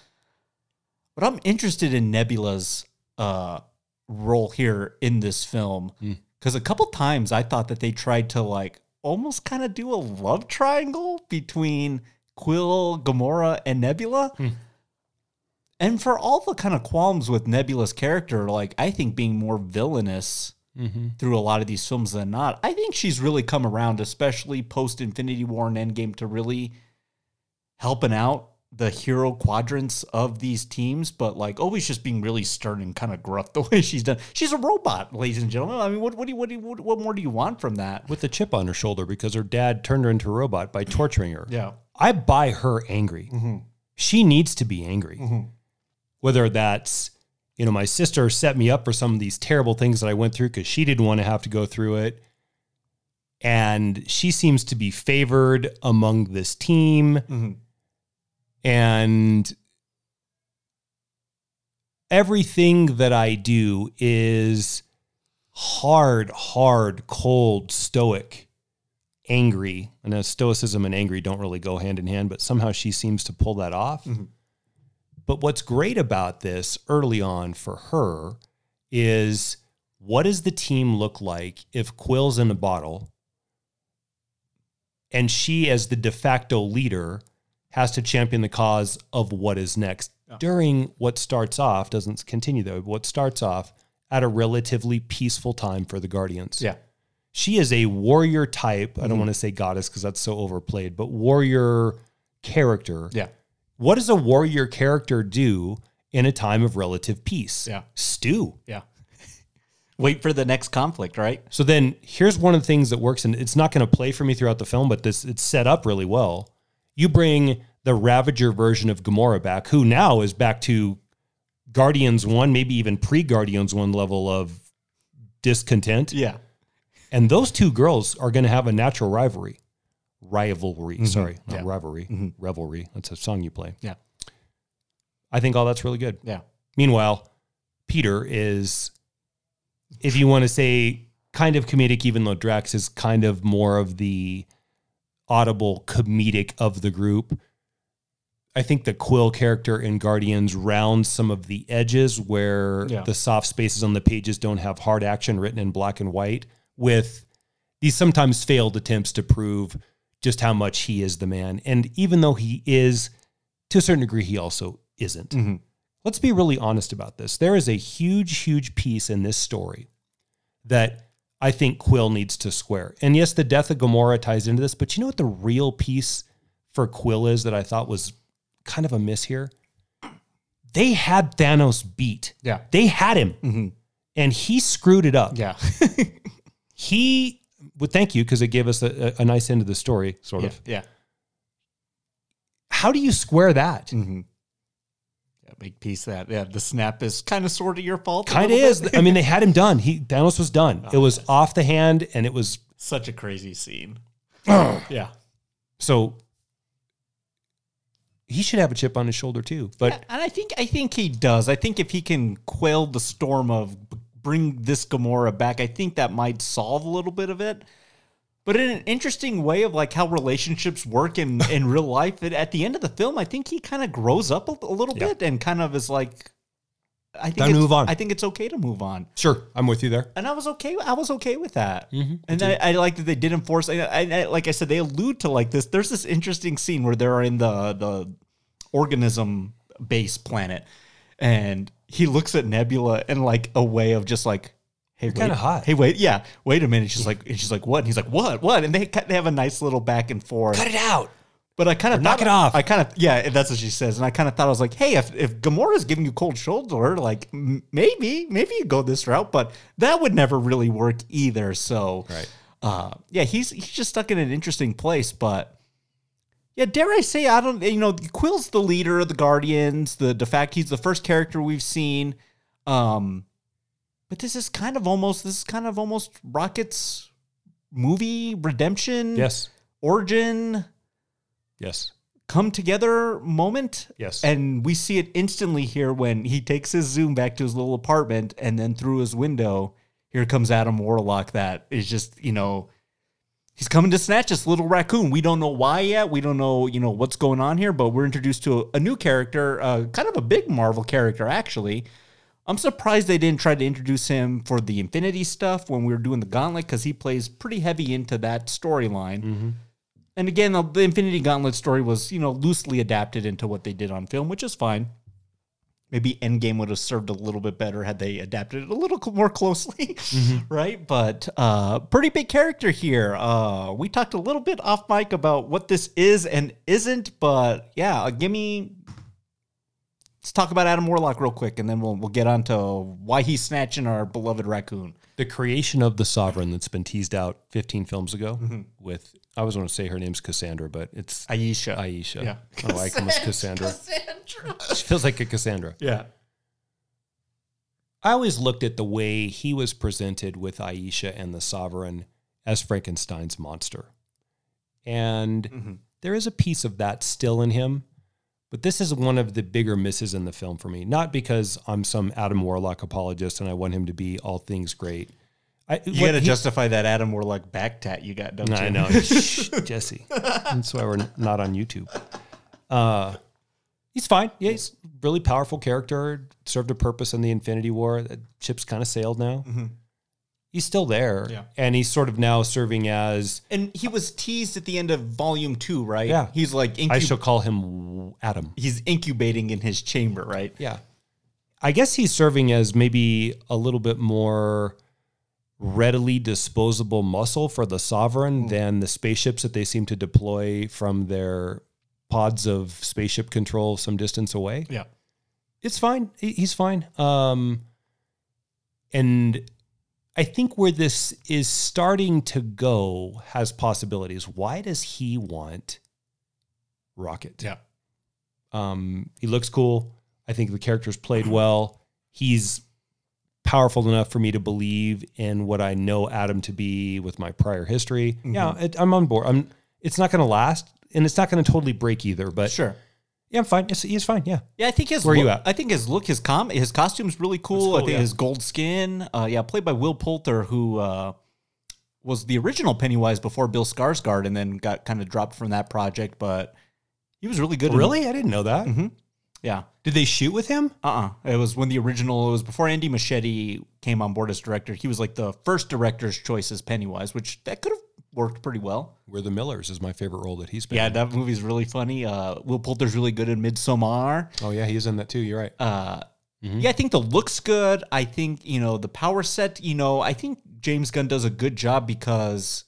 But I'm interested in Nebula's uh, role here in this film because a couple times I thought that they tried to like almost kind of do a love triangle between Quill, Gamora, and Nebula. And for all the kind of qualms with Nebula's character, like I think being more villainous Mm-hmm. through a lot of these films than not, I think she's really come around, especially post Infinity War and Endgame, to really helping out the hero quadrants of these teams, but like always just being really stern and kind of gruff the way she's done. She's a robot, ladies and gentlemen. I mean, what what do you, what, do you, what, what more do you want from that? With the chip on her shoulder because her dad turned her into a robot by torturing her. Yeah. I buy her angry. Mm-hmm. She needs to be angry. Mm-hmm. Whether that's you know, my sister set me up for some of these terrible things that I went through because she didn't want to have to go through it. And she seems to be favored among this team. Mm-hmm. And everything that I do is hard, hard, cold, stoic, angry. I know stoicism and angry don't really go hand in hand, but somehow she seems to pull that off. Mm-hmm. But what's great about this early on for her is what does the team look like if Quill's in a bottle and she, as the de facto leader, has to champion the cause of what is next during what starts off, doesn't continue though, what starts off at a relatively peaceful time for the Guardians. Yeah. She is a warrior type. I don't mm-hmm. want to say goddess because that's so overplayed, but warrior character. Yeah. What does a warrior character do in a time of relative peace? Yeah. Stew. Yeah. Wait for the next conflict, right? So then here's one of the things that works, and it's not going to play for me throughout the film, but this it's set up really well. You bring the Ravager version of Gamora back, who now is back to Guardians One, maybe even pre Guardians One level of discontent. Yeah. And those two girls are going to have a natural rivalry. Rivalry, mm-hmm. sorry, not Yeah. rivalry, mm-hmm. revelry. That's a song you play. Yeah. I think all that's really good. Yeah. Meanwhile, Peter is, if you want to say, kind of comedic, even though Drax is kind of more of the audible comedic of the group. I think the Quill character in Guardians rounds some of the edges where Yeah. the soft spaces on the pages don't have hard action written in black and white with these sometimes failed attempts to prove just how much he is the man. And even though he is, to a certain degree, he also isn't. Mm-hmm. Let's be really honest about this. There is a huge, huge piece in this story that I think Quill needs to square. And yes, the death of Gamora ties into this, but you know what the real piece for Quill is that I thought was kind of a miss here? They had Thanos beat. Yeah. They had him. Mm-hmm. And he screwed it up. Yeah. He would thank you because it gave us a, a, nice end of the story, sort of. yeah. How do you square that? Mm-hmm. Yeah, big piece of that. Yeah, the snap is kind of sort of your fault. Kind of is. I mean, they had him done. He Thanos was done. Oh, it was off the hand, and it was Such a crazy scene. yeah. so. He should have a chip on his shoulder too. But and I think I think he does. I think if he can quell the storm of bring this Gamora back, I think that might solve a little bit of it. But in an interesting way of like how relationships work in in real life, it, at the end of the film, I think he kind of grows up a, a little Yeah. bit and kind of is like, I think Time to it's- move on. I think it's okay to move on. sure, I'm with you there. and I was okay. I was okay with that, Mm-hmm. and I, I like that they did enforce. I, I, I- like I said, they allude to like this. There's this interesting scene where they're in the the organism base planet, and he looks at Nebula in like a way of just like, "Hey, wait, kinda hot. Hey, wait, yeah, wait a minute." She's like, and she's like, "What?" And he's like, "What? What?" And they they have a nice little back and forth. Cut it out. But I kind of knock it off. I kind of yeah, that's what she says, and I kind of thought I was like, hey, if if Gamora's giving you cold shoulder, like m- maybe maybe you go this route, but that would never really work either. So Right. uh, yeah, he's he's just stuck in an interesting place, but yeah, dare I say, I don't, you know, Quill's the leader of the Guardians, the de facto, he's the first character we've seen. Um, but this is kind of almost, this is kind of almost Rocket's movie redemption, Yes. origin, Yes. come together moment. Yes. And we see it instantly here when he takes his Zoom back to his little apartment and then through his window, here comes Adam Warlock that is just, you know, he's coming to snatch this little raccoon. We don't know why yet. We don't know, you know, what's going on here, but we're introduced to a, a new character, uh, kind of a big Marvel character, actually. I'm surprised they didn't try to introduce him for the Infinity stuff when we were doing the Gauntlet because he plays pretty heavy into that storyline. And again, the, the Infinity Gauntlet story was, you know, loosely adapted into what they did on film, which is fine. Maybe Endgame would have served a little bit better had they adapted it a little more closely, right? But uh, pretty big character here. Uh, we talked a little bit off mic about what this is and isn't, but yeah, uh, give me. Let's talk about Adam Warlock real quick, and then we'll we'll get on to why he's snatching our beloved raccoon. the creation of the sovereign that's been teased out 15 films ago Mm-hmm. with I was going to say her name's Cassandra, but it's Aisha. Aisha. Yeah. I like almost Cassandra. Cassandra. She feels like a Cassandra. Yeah. I always looked at the way he was presented with Aisha and the Sovereign as Frankenstein's monster. And mm-hmm. there is a piece of that still in him, but this is one of the bigger misses in the film for me. Not because I'm some Adam Warlock apologist and I want him to be all things great. I, You got to justify that Adam Warlock back tat you got, don't you? I know, Shh, Jesse. That's why we're not on YouTube. Uh, he's fine. Yeah, he's a really powerful character. Served a purpose in the Infinity War. The ship's kind of sailed now. He's still there, Yeah. and he's sort of now serving as. And he was teased at the end of volume two, right? Yeah. He's like, I incub- shall call him Adam. he's incubating in his chamber, right? Yeah. I guess he's serving as maybe a little bit more readily disposable muscle for the sovereign than the spaceships that they seem to deploy from their pods of spaceship control some distance away. Yeah. It's fine. He's fine. Um and I think where this is starting to go has possibilities. Why does he want Rocket? Yeah. Um, he looks cool. I think the character's played well. He's powerful enough for me to believe in what I know Adam to be with my prior history. Yeah, it, I'm on board. I'm. It's not going to last, and it's not going to totally break either. But Sure. yeah, I'm fine. It's, he's fine. Yeah, Yeah, I think his Where are you at? I think his look, his com, his costume's really cool. cool, I think yeah. his gold skin, uh, yeah, played by Will Poulter, who uh, was the original Pennywise before Bill Skarsgård, and then got kind of dropped from that project. But he was really good. really, I didn't know that. Yeah. Did they shoot with him? Uh uh It was when the original, it was before Andy Muschietti came on board as director. He was like the first director's choice as Pennywise, which that could have worked pretty well. We're the Millers is my favorite role that he's been. Yeah, in. that movie's really funny. Uh, Will Poulter's really good in Midsommar. Oh yeah, he's in that too. You're right. Uh, Yeah, I think the looks good. I think you know the power set. You know, I think James Gunn does a good job because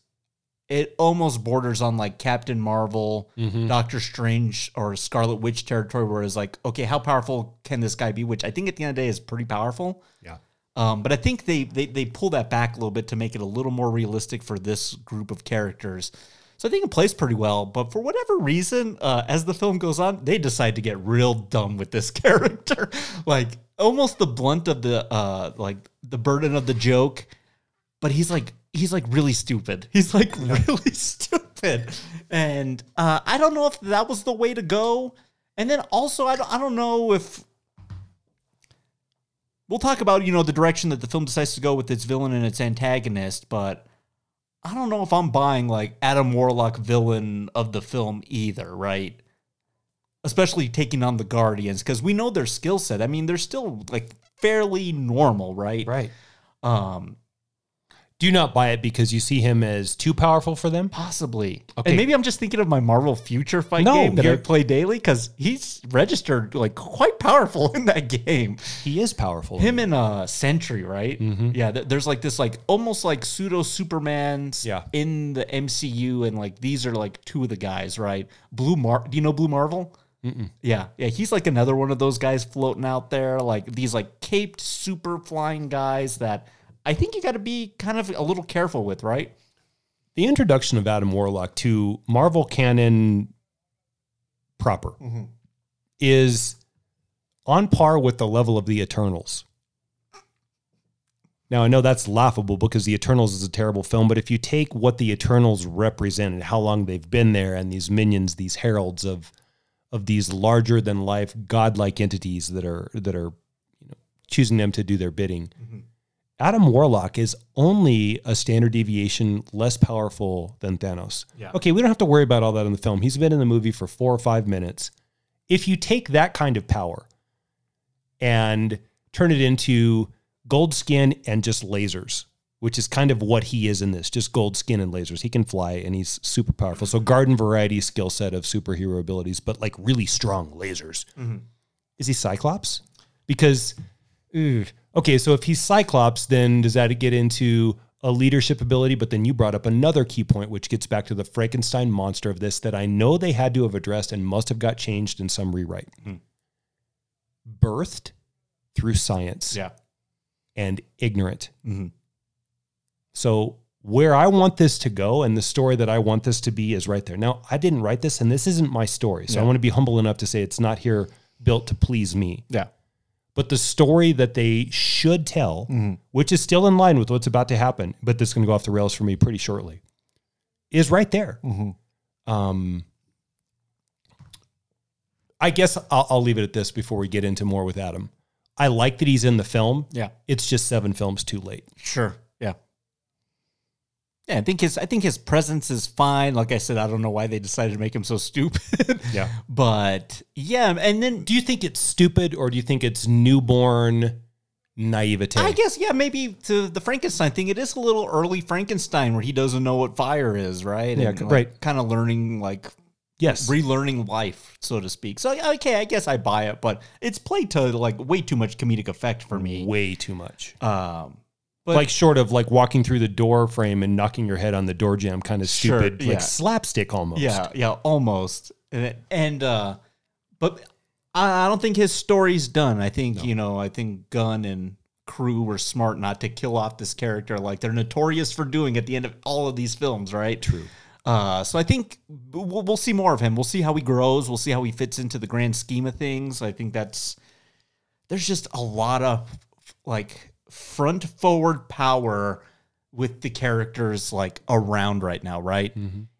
it almost borders on like Captain Marvel, Doctor Strange, or Scarlet Witch territory, where it's like, okay, how powerful can this guy be? Which I think at the end of the day is pretty powerful. yeah. Um, but I think they, they they pull that back a little bit to make it a little more realistic for this group of characters. So I think it plays pretty well. But for whatever reason, uh, as the film goes on, they decide to get real dumb with this character, like almost the blunt of the uh, like the burden of the joke. But he's like he's like really stupid. He's like really stupid, and uh, I don't know if that was the way to go. And then also, I don't, I don't know if we'll talk about you know the direction that the film decides to go with its villain and its antagonist but i don't know if i'm buying like adam warlock villain of the film either right especially taking on the guardians because we know their skill set i mean they're still like fairly normal right Right. um Do not buy it because you see him as too powerful for them? possibly Okay. and maybe i'm just thinking of my marvel future fight No, game that i play daily because he's registered like quite powerful in that game He is powerful. him and uh Sentry, right? Mm-hmm. Yeah, th- there's like this like almost like pseudo Supermans Yeah. in the MCU, and like these are like two of the guys, right? Blue Mar, do you know Blue Marvel? Yeah, yeah, he's like another one of those guys floating out there, like these like caped super flying guys that I think you got to be kind of a little careful with, right? the introduction of Adam Warlock to Marvel canon proper mm-hmm. is on par with the level of the Eternals. Now I know that's laughable because the Eternals is a terrible film, but if you take what the Eternals represented, how long they've been there, and these minions, these heralds of of these larger than life godlike entities that are that are you know choosing them to do their bidding. Mm-hmm. Adam Warlock is only a standard deviation less powerful than Thanos. Yeah. Okay, we don't have to worry about all that in the film. He's been in the movie for four or five minutes. If you take that kind of power and turn it into gold skin and just lasers, which is kind of what he is in this, just gold skin and lasers. He can fly and he's super powerful. So garden variety skill set of superhero abilities, but like really strong lasers. Mm-hmm. Is he Cyclops? Because. Okay, so if he's Cyclops, then does that get into a leadership ability? But then you brought up another key point, which gets back to the Frankenstein monster of this that I know they had to have addressed and must have got changed in some rewrite. Birthed through science Yeah. and ignorant. Mhm. So where I want this to go and the story that I want this to be is right there. Now, I didn't write this and this isn't my story. So I want to be humble enough to say it's not here built to please me. Yeah. But the story that they should tell, Mm-hmm. which is still in line with what's about to happen, but this is going to go off the rails for me pretty shortly, is right there. Mm-hmm. Um, I guess I'll, I'll leave it at this before we get into more with Adam. I like that he's in the film. Yeah. It's just seven films too late. Sure. Yeah. I think his I think his presence is fine. Like I said, I don't know why they decided to make him so stupid. Yeah. But yeah, and then Do you think it's stupid or do you think it's newborn naivete? I guess yeah, maybe to the Frankenstein thing, it is a little early Frankenstein where he doesn't know what fire is, right? Yeah, right. Kind of learning like yes. relearning life, so to speak. So okay, I guess I buy it, but it's played to like way too much comedic effect for me. Way too much. Um, but like short of like walking through the door frame and knocking your head on the door jam, kind of Sure, stupid, yeah. like slapstick almost. Yeah, yeah, almost. And and uh but I, I don't think his story's done. I think, you know, I think Gunn and crew were smart not to kill off this character like they're notorious for doing at the end of all of these films, right? True. Uh, so I think we'll, we'll see more of him. We'll see how he grows. We'll see how he fits into the grand scheme of things. I think that's there's just a lot of like front forward power with the characters like around right now, right?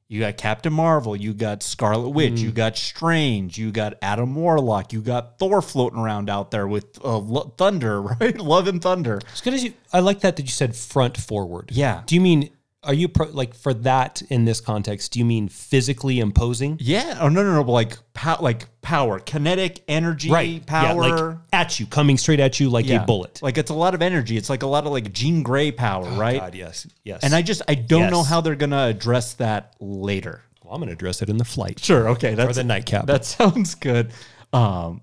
You got Captain Marvel, you got Scarlet Witch, you got Strange, you got Adam Warlock, you got Thor floating around out there with uh, Lo- Thunder, right? Love and Thunder. As good as you, I like that that you said front forward. Yeah. Do you mean are you pro, like for that in this context? Do you mean physically imposing? Yeah. Oh no, no, no. Like pow- like power, kinetic energy, Right. power. Yeah, like at you, coming straight at you like Yeah. a bullet. Like it's a lot of energy. It's like a lot of like Jean Grey power, right? Oh, God, yes, yes. And I just I don't know how they're gonna address that later. well, I'm going to address it in the flight. Sure, okay, that's the nightcap. That sounds good. Um,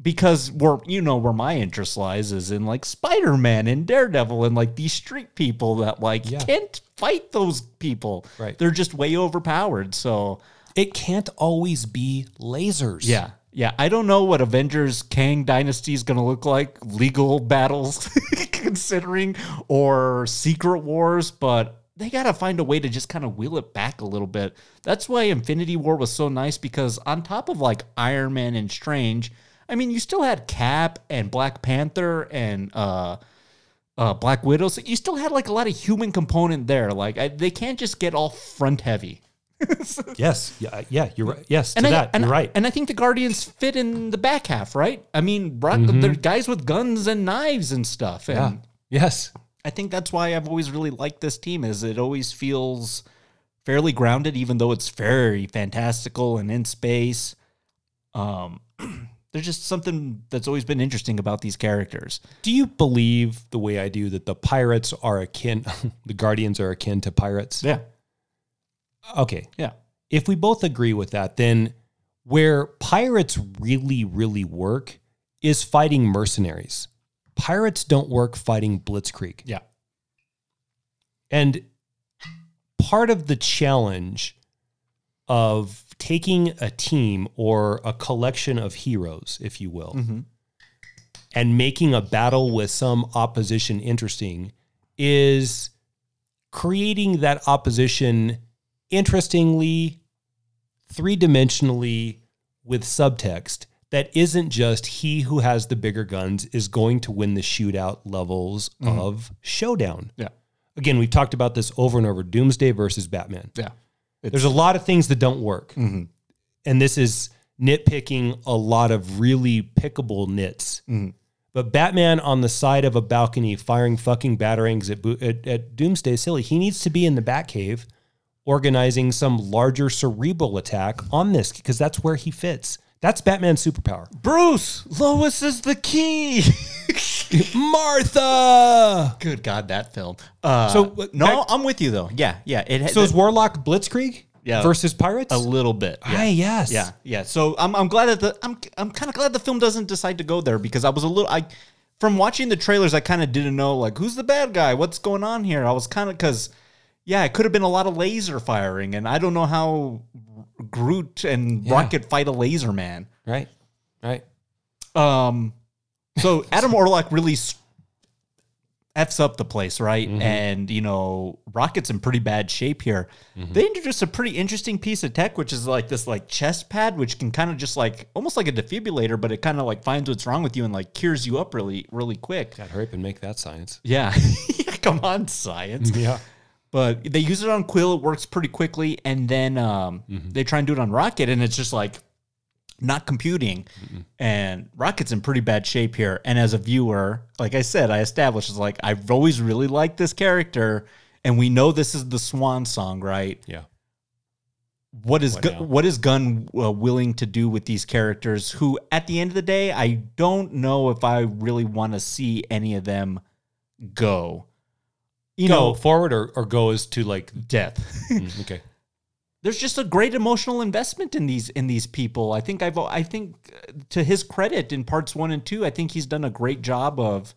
because where you know where my interest lies is in like Spider Man and Daredevil and like these street people that like Yeah. can't fight those people. Right. They're just way overpowered. So It can't always be lasers. yeah. Yeah, I don't know what Avengers Kang Dynasty is going to look like, legal battles considering, or Secret Wars, but they got to find a way to just kind of wheel it back a little bit. That's why Infinity War was so nice because on top of like Iron Man and Strange, I mean, you still had Cap and Black Panther and uh, uh, Black Widow. So you still had like a lot of human component there. Like I, they can't just get all front heavy. Yes. Yeah. Yeah. You're right. Yes. To And I, that. and, you're right. And I think the Guardians fit in the back half, right? I mean, Brock, they're guys with guns and knives and stuff. And Mm-hmm. yeah. Yes. I think that's why I've always really liked this team is it always feels fairly grounded, even though it's very fantastical and in space. Um, there's just something that's always been interesting about these characters. Do you believe the way I do that the pirates are akin, the guardians are akin to pirates? Yeah. Okay. Yeah. If we both agree with that, then where pirates really, really work is fighting mercenaries. Pirates don't work fighting blitzkrieg. Yeah. And part of the challenge of taking a team or a collection of heroes, if you will, mm-hmm. and making a battle with some opposition interesting is creating that opposition interestingly, three dimensionally, with subtext that isn't just he who has the bigger guns is going to win the shootout levels mm-hmm. of showdown. Yeah. Again, we've talked about this over and over Doomsday versus Batman. Yeah. There's a lot of things that don't work. Mm-hmm. And this is nitpicking a lot of really pickable nits. Mm-hmm. But Batman on the side of a balcony firing fucking batarangs at, at, at Doomsday is silly. He needs to be in the Batcave organizing some larger cerebral attack on this because that's where he fits. That's Batman's superpower. Bruce, Lois is the key. Martha! Good God, that film. Uh, So, no, back- I'm with you though. Yeah, yeah. It So is Warlock Blitzkrieg Yeah. versus Pirates? a little bit. Yeah. Ah, yes. Yeah, yeah. So I'm, I'm glad that the I'm I'm kind of glad the film doesn't decide to go there because I was a little I from watching the trailers I kind of didn't know like who's the bad guy, what's going on here. I was kind of because yeah, it could have been a lot of laser firing, and I don't know how Groot and Yeah. Rocket fight a laser man. Right. Right. Um, so Adam Warlock really, f's up the place, right? And you know, Rocket's in pretty bad shape here. They introduced a pretty interesting piece of tech, which is like this like chest pad, which can kind of just like almost like a defibrillator, but it kind of like finds what's wrong with you and like cures you up really, really quick. God, hurry up and make that science. Yeah, come on, science. Yeah. But they use it on Quill. It works pretty quickly, and then um, they try and do it on Rocket, and it's just like not computing. And Rocket's in pretty bad shape here. And as a viewer, like I said, I established is like I've always really liked this character, and we know this is the Swan song, right? Yeah. What is what, Gu- what is Gunn uh, willing to do with these characters? Who, at the end of the day, I don't know if I really want to see any of them go. You go know, forward or, or go as to like death. Mm, okay. there's just a great emotional investment in these in these people. I think I've I think uh, to his credit in parts 1 and 2, I think he's done a great job of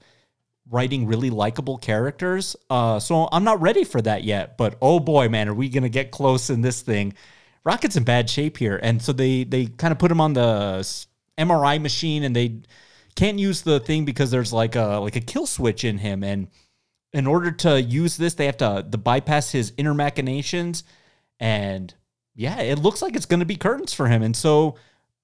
writing really likable characters. Uh so I'm not ready for that yet, but oh boy, man, are we going to get close in this thing. Rocket's in bad shape here. And so they they kind of put him on the MRI machine and they can't use the thing because there's like a like a kill switch in him and in order to use this, they have to the bypass his inner machinations, and yeah, it looks like it's going to be curtains for him. And so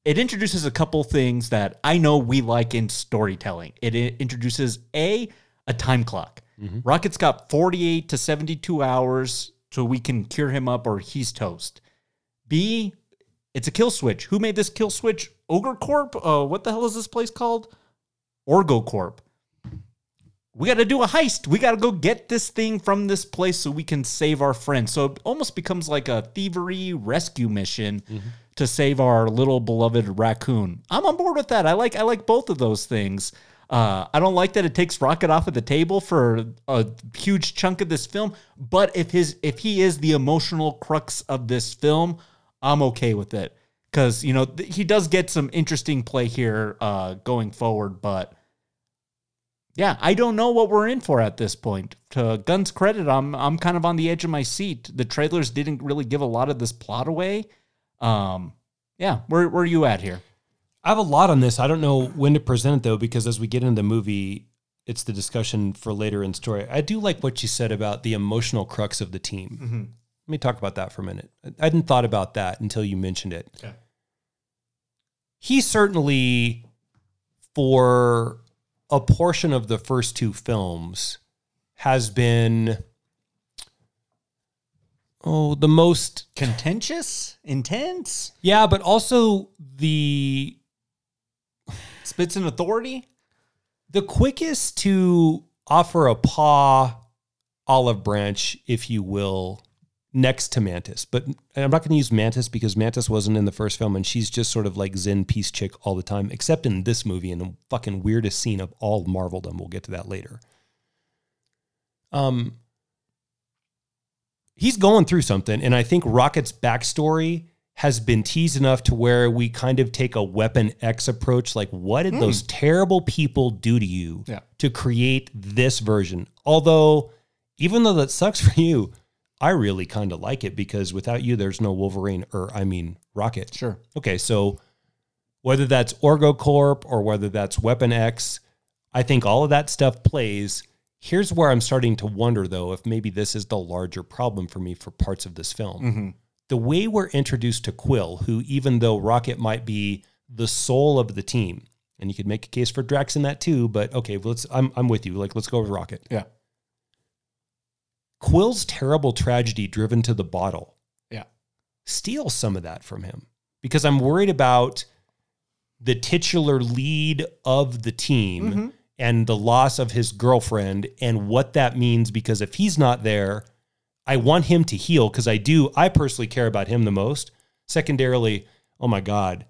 it introduces a couple things that I know we like in storytelling. It introduces a a time clock. Rocket's got 48 to 72 hours so we can cure him up or he's toast. B, it's a kill switch. Who made this kill switch? Ogre Corp? Uh, what the hell is this place called? Orgo Corp we got to do a heist. We got to go get this thing from this place so we can save our friends. So it almost becomes like a thievery rescue mission to save our little beloved raccoon. I'm on board with that. I like I like both of those things. Uh, I don't like that it takes Rocket off of the table for a huge chunk of this film. But if his if he is the emotional crux of this film, I'm okay with it because you know th- he does get some interesting play here uh, going forward. But yeah, I don't know what we're in for at this point. To Gunn's credit, I'm I'm kind of on the edge of my seat. The trailers didn't really give a lot of this plot away. Um, yeah, where where are you at here? I have a lot on this. I don't know when to present it though, because as we get into the movie, it's the discussion for later in story. I do like what you said about the emotional crux of the team. Let me talk about that for a minute. I I hadn't thought about that until you mentioned it. Okay. He certainly, for a portion of the first two films, has been oh the most Contentious, intense, yeah, but also the spits in authority. the quickest to offer a paw olive branch, if you will, next to Mantis. But I'm not going to use Mantis because Mantis wasn't in the first film, and she's just sort of like Zen peace chick all the time, except in this movie in the fucking weirdest scene of all Marveldom. We'll get to that later. Um, he's going through something, and I think Rocket's backstory has been teased enough to where we kind of take a Weapon X approach. Like, what did those terrible people do to you Yeah. to create this version? Although, even though that sucks for you, I really kind of like it because without you, there's no Wolverine, or I mean, Rocket. Sure. Okay, so whether that's OrgoCorp or whether that's Weapon X, I think all of that stuff plays. Here's where I'm starting to wonder, though, if maybe this is the larger problem for me for parts of this film. Mm-hmm. The way we're introduced to Quill, who, even though Rocket might be the soul of the team, and you could make a case for Drax in that too, but okay, let's. I'm I'm with you. Like, let's go with Rocket. Yeah. Quill's terrible tragedy driven to the bottle Yeah. steal some of that from him because I'm worried about the titular lead of the team mm-hmm. and the loss of his girlfriend and what that means because if he's not there, I want him to heal because I do. I personally care about him the most. Secondarily, oh my God,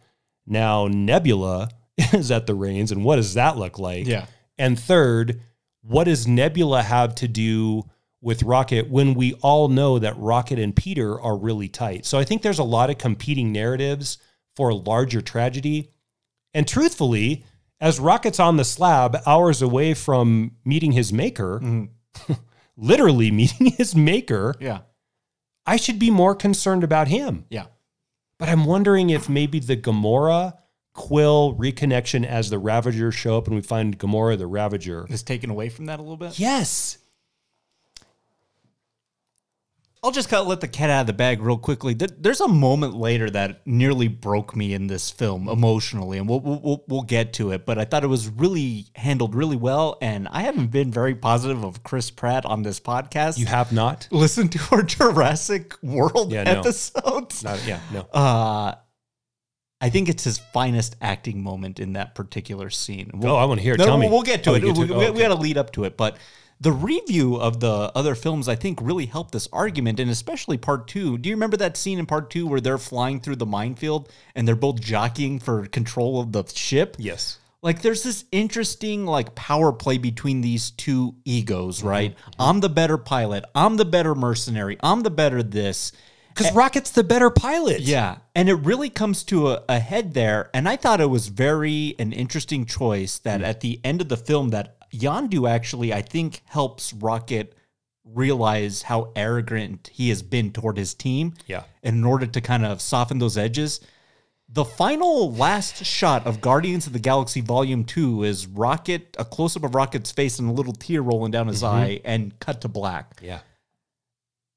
now Nebula is at the reins and what does that look like? Yeah. And third, what does Nebula have to do with Rocket when we all know that Rocket and Peter are really tight? So I think there's a lot of competing narratives for a larger tragedy. And truthfully, as Rocket's on the slab, hours away from meeting his maker, mm-hmm. literally meeting his maker, Yeah. I should be more concerned about him. Yeah. But I'm wondering if maybe the Gamora Quill reconnection as the Ravager show up and we find Gamora the Ravager. Is taken away from that a little bit. Yes. I'll just kind of let the cat out of the bag real quickly. There's a moment later that nearly broke me in this film emotionally, and we'll, we'll, we'll, we'll get to it. But I thought it was really handled really well, and I haven't been very positive of Chris Pratt on this podcast. You have not? Listen to our Jurassic World Yeah, no. episodes. Not, yeah, no. Uh, I think it's his finest acting moment in that particular scene. We'll- Oh, I wanna hear it. No, Tell me. We'll get to Oh, it. get to we it. Oh, we, okay. got to lead up to it, but the review of the other films, I think, really helped this argument, and especially part two. Do you remember that scene in part two where they're flying through the minefield and they're both jockeying for control of the ship? Yes. like there's this interesting like power play between these two egos Mm-hmm. right i'm the better pilot i'm the better mercenary i'm the better this Because Rocket's the better pilot. yeah and it really comes to a, a head there and i thought it was very an interesting choice that at the end of the film that Yondu actually i think helps rocket realize how arrogant he has been toward his team Yeah. and in order to kind of soften those edges the final last shot of Guardians of the Galaxy Volume 2 is Rocket, a close up of Rocket's face and a little tear rolling down his mm-hmm. eye, and cut to black. Yeah.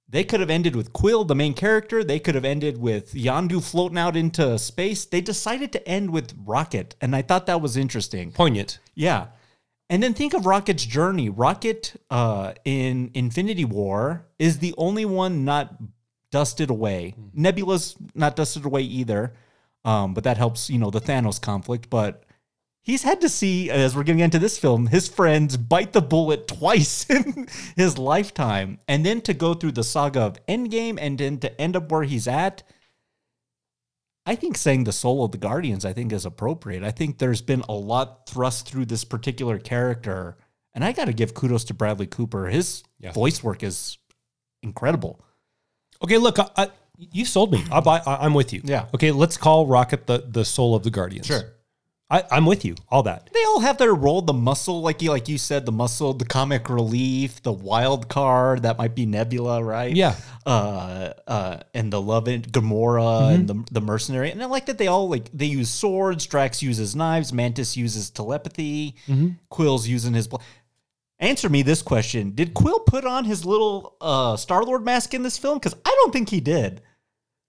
They could have ended with Quill, the main character. They could have ended with Yondu floating out into space. They decided to end with Rocket, and I thought that was interesting. Poignant. Yeah. And then think of Rocket's journey. Rocket uh, in Infinity War is the only one not dusted away. Nebula's not dusted away either, um, but that helps, you know, the Thanos conflict. But he's had to see, as we're getting into this film, his friends bite the bullet twice in his lifetime. And then to go through the saga of Endgame and then to end up where he's at. I think saying the soul of the Guardians, I think, is appropriate. I think there's been a lot thrust through this particular character, and I got to give kudos to Bradley Cooper. His Yeah. voice work is incredible. Okay, look, I, I, you sold me. I buy, I, I'm with you. Yeah. Okay, let's call Rocket the, the soul of the Guardians. I, I'm with you. All that. They all have their role. The muscle, like you, like you said, the muscle, the comic relief, the wild card that might be Nebula, right? Yeah. Uh, uh, and the love and Gamora, and the the mercenary, and I like that they all like they use swords. Drax uses knives. Mantis uses telepathy. Quill's using his. Bl- Answer me this question: Did Quill put on his little uh, Star Lord mask in this film? Because I don't think he did.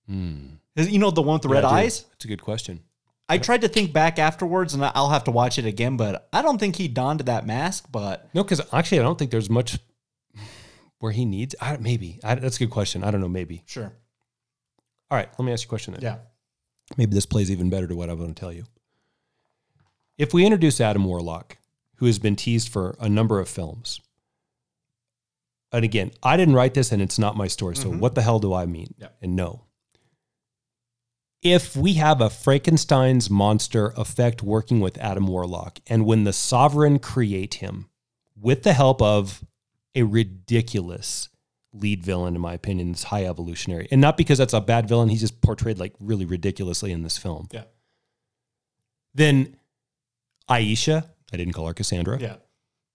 You know the one with the red Yeah, dude, eyes. That's a good question. I tried to think back afterwards, and I'll have to watch it again. But I don't think he donned that mask. But No, because actually, I don't think there's much where he needs. I, maybe I, that's a good question. I don't know. Maybe. sure, All right. Let me ask you a question then. yeah, Maybe this plays even better to what I'm going to tell you. If we introduce Adam Warlock, who has been teased for a number of films, and again, I didn't write this and it's not my story. So mm-hmm. what the hell do I mean? Yeah. And no. If we have a Frankenstein's monster effect working with Adam Warlock, and when the sovereign create him with the help of a ridiculous lead villain, in my opinion, this high evolutionary. And not because that's a bad villain, he's just portrayed like really ridiculously in this film. Yeah. Then Aisha, I didn't call her Cassandra, yeah,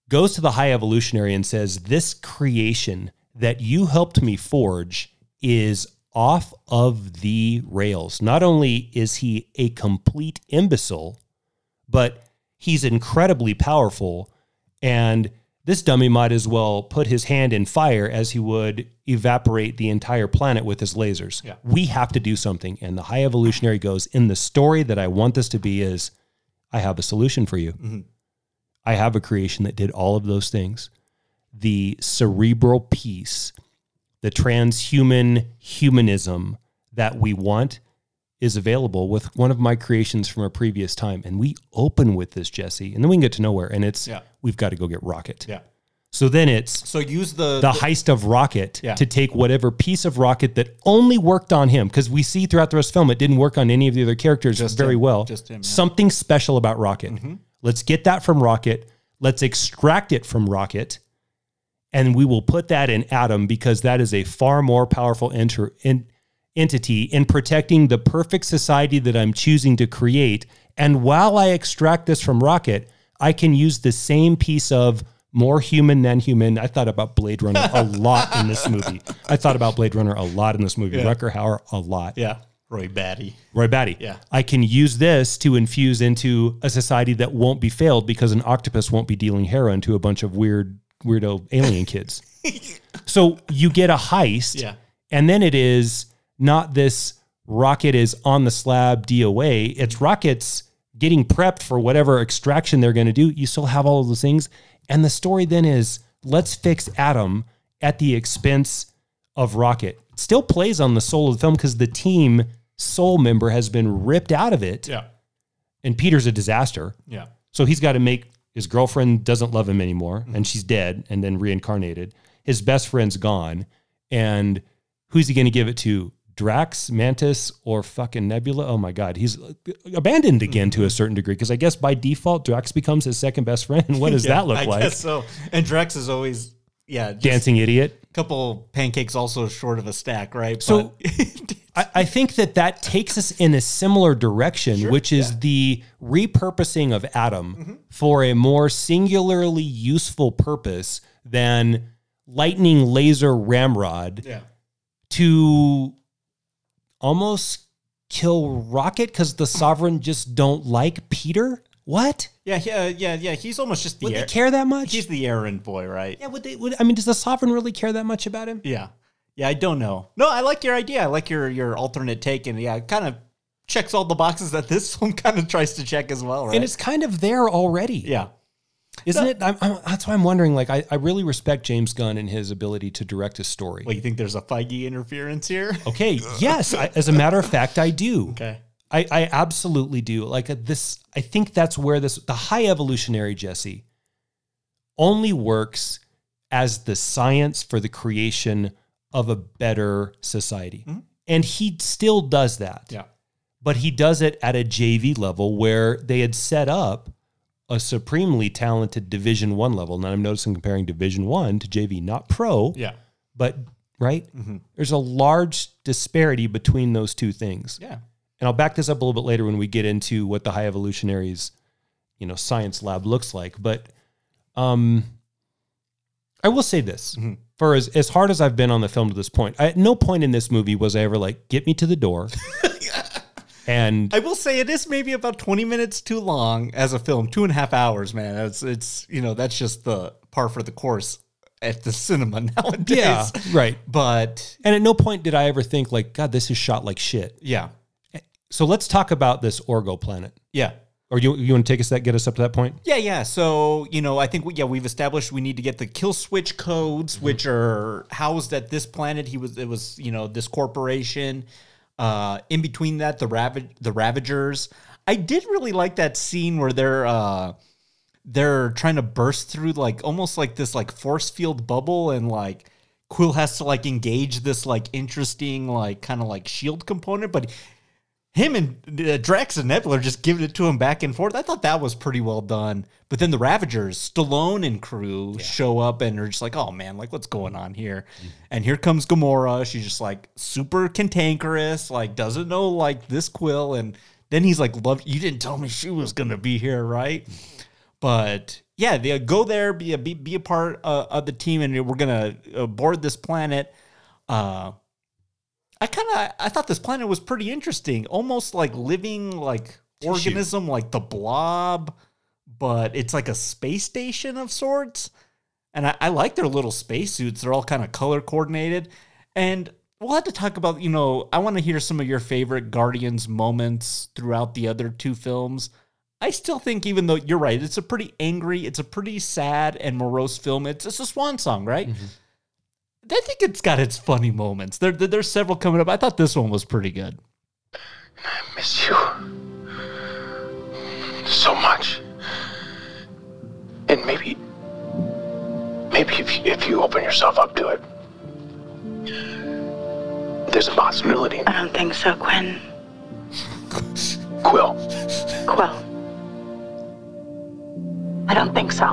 goes to the high evolutionary and says, This creation that you helped me forge is off of the rails. Not only is he a complete imbecile, but he's incredibly powerful. And this dummy might as well put his hand in fire as he would evaporate the entire planet with his lasers. Yeah. We have to do something. And the high evolutionary goes, In the story that I want this to be, is I have a solution for you. Mm-hmm. I have a creation that did all of those things. The cerebral piece, the transhuman humanism that we want is available with one of my creations from a previous time. And we open with this, Jesse, and then we can get to nowhere. And it's, Yeah. we've got to go get Rocket. yeah. So then it's So use the, the heist of Rocket Yeah. to take whatever piece of Rocket that only worked on him, because we see throughout the rest of the film it didn't work on any of the other characters Just very him. well. Just him, yeah. Something special about Rocket. Mm-hmm. Let's get that from Rocket. Let's extract it from Rocket, and we will put that in Adam because that is a far more powerful enter, in, entity in protecting the perfect society that I'm choosing to create. And while I extract this from Rocket, I can use the same piece of more human than human. I thought about Blade Runner a lot in this movie. I thought about Blade Runner a lot in this movie. Yeah. Rutger Hauer a lot. yeah, Roy Batty. Roy Batty. Yeah. I can use this to infuse into a society that won't be failed because an octopus won't be dealing heroin to a bunch of weird, weirdo alien kids. so you get a heist. Yeah. And then it is not this rocket is on the slab DOA. It's rockets getting prepped for whatever extraction they're going to do. You still have all of those things. And the story then is let's fix Adam at the expense of Rocket. It still plays on the soul of the film because the team soul member has been ripped out of it. Yeah. And Peter's a disaster. Yeah. So he's got to make his girlfriend doesn't love him anymore and mm-hmm. she's dead and then reincarnated. His best friend's gone. And who's he going to give it to? Drax, Mantis, or fucking Nebula? Oh my God. He's uh, abandoned again to a mm-hmm. certain degree because I guess by default, Drax becomes his second best friend. What does Yeah, that look like? I like? guess so. And Drax is always, yeah, just Dancing idiot. a couple pancakes also short of a stack, right? So- I, I think that that takes us in a similar direction, which is the repurposing of Adam mm-hmm. for a more singularly useful purpose than lightning laser ramrod yeah. to almost kill Rocket because the Sovereign just don't like Peter. What? Yeah, yeah, uh, yeah, yeah. He's almost just the Would they care that much? He's the errand boy, right? yeah. Would they? Would I mean? Does the Sovereign really care that much about him? Yeah. Yeah, I don't know. No, I like your idea. I like your your alternate take, and yeah, it kind of checks all the boxes that this film kind of tries to check as well, right? And it's kind of there already. yeah, Isn't it? I'm, I'm, that's why I'm wondering. Like, I, I really respect James Gunn and his ability to direct a story. Well, you think there's a Feige interference here? Okay, yes. I, as a matter of fact, I do. Okay. I, I absolutely do. Like uh, this, I think that's where this the high evolutionary Jesse only works as the science for the creation of a better society, and he still does that. Yeah. but he does it at a JV level where they had set up a supremely talented Division One level. Now I'm noticing comparing Division One to JV, not pro, Yeah. but right. There's a large disparity between those two things, Yeah. And I'll back this up a little bit later when we get into what the High Evolutionaries, you know, science lab looks like. But um, I will say this: for as as hard as I've been on the film to this point, I, at no point in this movie was I ever like, "Get me to the door." And I will say it is maybe about 20 minutes too long as a film. Two and a half hours, man. It's, it's you know, that's just the par for the course at the cinema nowadays. yeah, right. But And at no point did I ever think like, God, this is shot like shit. yeah. So let's talk about this Orgo planet. Yeah. Or you you want to take us that get us up to that point? Yeah, yeah. So, you know, I think we, yeah, we've established we need to get the kill switch codes, which are housed at this planet. He was, it was, you know, this corporation. Uh, in between that, the rav- the Ravagers. I did really like that scene where they're uh, they're trying to burst through like almost like this like force field bubble, and like Quill has to like engage this like interesting like kind of like shield component, but him and uh, Drax and Nebula are just giving it to him back and forth. I thought that was pretty well done. But then the Ravagers, Stallone and crew show up and are just like, oh man, like what's going on here? And here comes Gamora. She's just like super cantankerous, like doesn't know like this Quill. And then he's like, love, you didn't tell me she was going to be here, right? But yeah, they go there, be a, be, be a part uh, of the team, and we're going to uh, board this planet. Uh, I kind of I thought this planet was pretty interesting, almost like living like organism, like the Blob, but it's like a space station of sorts. And I, I like their little spacesuits; they're all kind of color coordinated. And we'll have to talk about, you know, I want to hear some of your favorite Guardians moments throughout the other two films. I still think, even though you're right, it's a pretty angry, it's a pretty sad and morose film. It's it's a swan song, right? Mm-hmm. I think it's got its funny moments. There, there- there's several coming up. I thought this one was pretty good. I miss you so much. And maybe, maybe if you, if you open yourself up to it, there's a possibility. I don't think so, Quinn. Quill, Quill. I don't think so.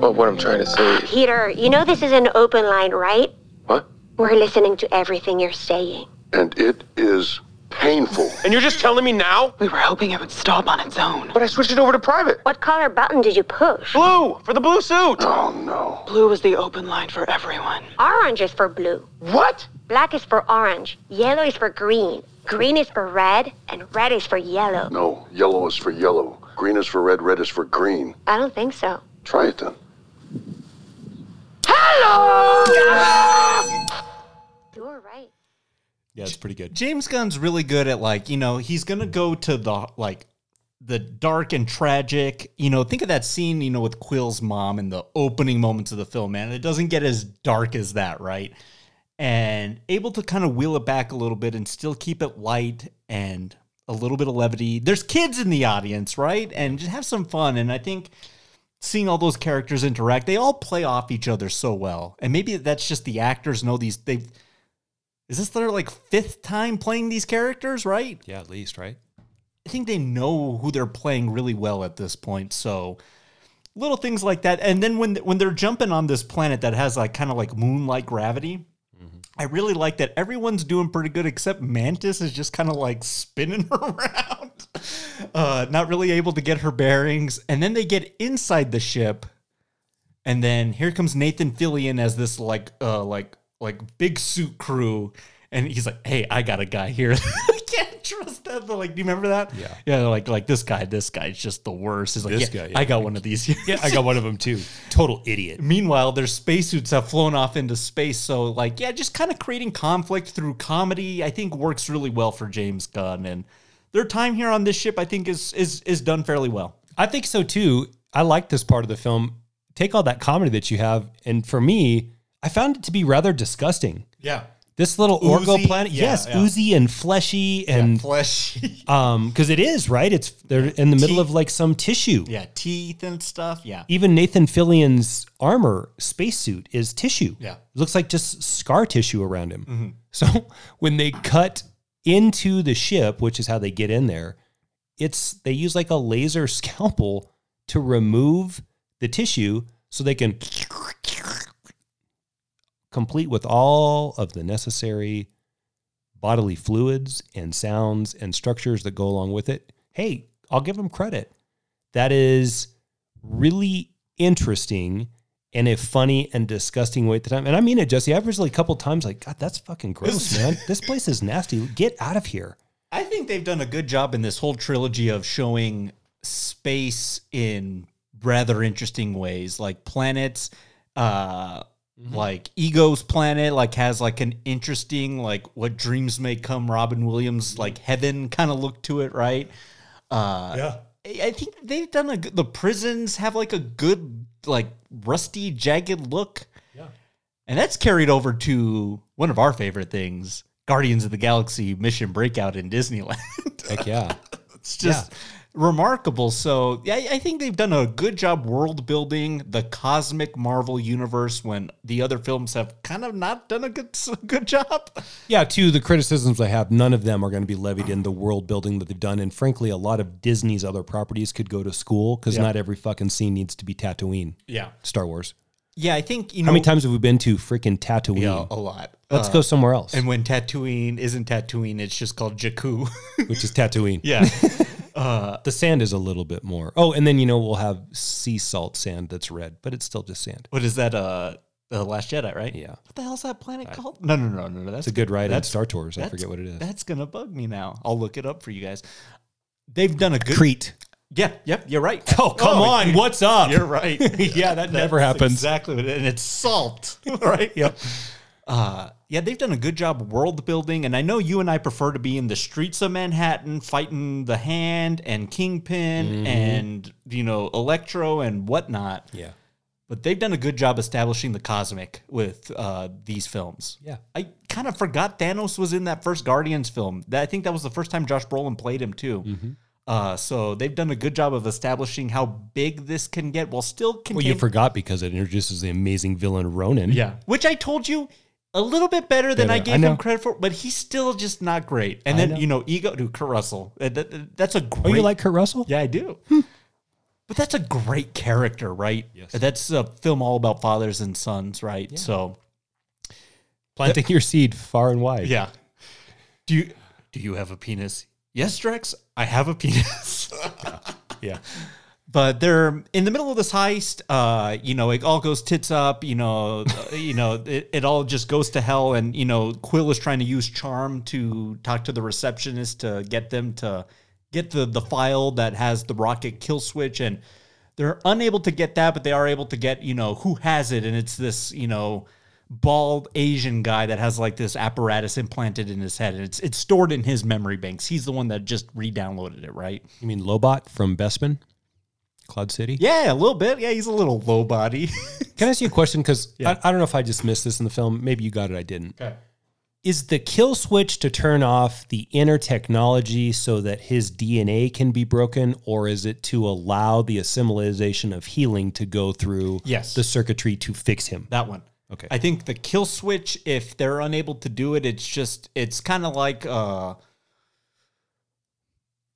Well, what I'm trying to say is, Peter, you know this is an open line, right? what? We're listening to everything you're saying. And it is painful. And you're just telling me now? We were hoping it would stop on its own. But I switched it over to private. What color button did you push? Blue for the blue suit. Oh no. Blue is the open line for everyone. Orange is for blue. What? Black is for orange. Yellow is for green. Green is for red, and red is for yellow. No, yellow is for yellow. Green is for red, red is for green. I don't think so. Try it then. You're right. Yeah, it's pretty good. James Gunn's really good at like, you know, he's gonna go to the like the dark and tragic. You know, think of that scene, you know, with Quill's mom in the opening moments of the film, man. It doesn't get as dark as that, right? And able to kind of wheel it back a little bit and still keep it light and a little bit of levity. There's kids in the audience, right? And just have some fun. And I think seeing all those characters interact, they all play off each other so well. And maybe that's just the actors know these they is this their like fifth time playing these characters, right? Yeah, at least, right? I think they know who they're playing really well at this point. So little things like that. And then when when they're jumping on this planet that has like kind of like moon-like gravity, I really like that everyone's doing pretty good except Mantis is just kind of like spinning around. Uh not really able to get her bearings. And then they get inside the ship. And then here comes Nathan Fillion as this like uh like like big suit crew. And he's like, "Hey, I got a guy here. I can't trust that." But like, do you remember that? Yeah. yeah. Like, like this guy. This guy's just the worst. He's like, This "Yeah, guy, yeah. I got one of these. Yeah, I got one of them too. Total idiot. Meanwhile, their spacesuits have flown off into space. So, like, yeah, just kind of creating conflict through comedy, I think works really well for James Gunn. And their time here on this ship, I think, is is is done fairly well. I think so too. I like this part of the film. Take all that comedy that you have, and for me, I found it to be rather disgusting. Yeah. This little Orgo planet, yeah, yes, yeah. oozy and fleshy, and Fleshy. um, because it is right. It's they're in the middle Teeth. of like some tissue. yeah, teeth and stuff. Yeah. Even Nathan Fillion's armor spacesuit is tissue. Yeah. It looks like just scar tissue around him. So when they cut into the ship, which is how they get in there, it's they use like a laser scalpel to remove the tissue so they can complete with all of the necessary bodily fluids and sounds and structures that go along with it. Hey, I'll give them credit. That is really interesting in a funny and disgusting way at the time. And I mean it, Jesse. I've really a couple times like, God, that's fucking gross, man. This place is nasty. Get out of here. I think they've done a good job in this whole trilogy of showing space in rather interesting ways, like planets, uh, like Ego's planet, like has like an interesting, like what dreams may come, Robin Williams, like heaven kind of look to it, right? Uh, Yeah. I think they've done a good, the prisons have like a good, like rusty, jagged look. Yeah. And that's carried over to one of our favorite things, Guardians of the Galaxy Mission Breakout in Disneyland. Heck yeah. it's just remarkable. So yeah, I think they've done a good job world building the cosmic Marvel universe when the other films have kind of not done a good good job. Yeah, to the criticisms I have, none of them are going to be levied in the world building that they've done. And frankly, a lot of Disney's other properties could go to school because Yeah. not every fucking scene needs to be Tatooine. Yeah. Star Wars. Yeah, I think you know How many times have we been to freaking Tatooine? Yeah, a lot. Let's Uh, go somewhere else, And when Tatooine isn't Tatooine, it's just called Jakku. which is Tatooine. yeah. The sand is a little bit more. Oh, and then, you know, we'll have sea salt sand that's red, but it's still just sand. What is that? Uh, the Last Jedi, right? Yeah. What the hell's that planet called? No, no, no, no, no. That's a good ride in that's- Star Tours. I forget what it is. That's gonna bug me now. I'll look it up for you guys. They've done a good. Crait. Yeah. Yep. You're right. Oh, come on. What's up? You're right. yeah, that never happens. Exactly. what it- And it's salt, right? Yep. Uh, yeah, they've done a good job world building, and I know you and I prefer to be in the streets of Manhattan fighting the Hand and Kingpin Mm-hmm. and you know Electro and whatnot. Yeah. But they've done a good job establishing the cosmic with uh, these films. Yeah. I kind of forgot Thanos was in that first Guardians film. That, I think that was the first time Josh Brolin played him too. Mm-hmm. Uh, so they've done a good job of establishing how big this can get while still Well, you forgot because it introduces the amazing villain Ronan. Yeah. Which I told you a little bit better than I gave I him credit for, but he's still just not great. And I then, know. you know, ego to Kurt Russell. That- that- that's a great. Oh, you like Kurt Russell? Yeah, I do. Hmm. But that's a great character, right? Yes. That's a film all about fathers and sons, right? So, Planting your seed far and wide. yeah. Do you do you have a penis? Yes, Drex, I have a penis. Yeah. But they're in the middle of this heist. Uh, you know, it all goes tits up. You know, you know, it, it all just goes to hell. And you know, Quill is trying to use charm to talk to the receptionist to get them to get the the file that has the rocket kill switch, and they're unable to get that, but they are able to get you know who has it, and it's this you know bald Asian guy that has like this apparatus implanted in his head, and it's it's stored in his memory banks. He's the one that just re-downloaded it, right? You mean Lobot from Bespin, Cloud City? Yeah, a little bit. Yeah, he's a little low body. Can I ask you a question? Because Yeah. I, I don't know if I just missed this in the film. Maybe you got it. I didn't. Okay. Is the kill switch to turn off the inner technology so that his DNA can be broken, or is it to allow the assimilation of healing to go through Yes. the circuitry to fix him? that one. Okay. I think the kill switch, if they're unable to do it, it's just it's kind of like uh,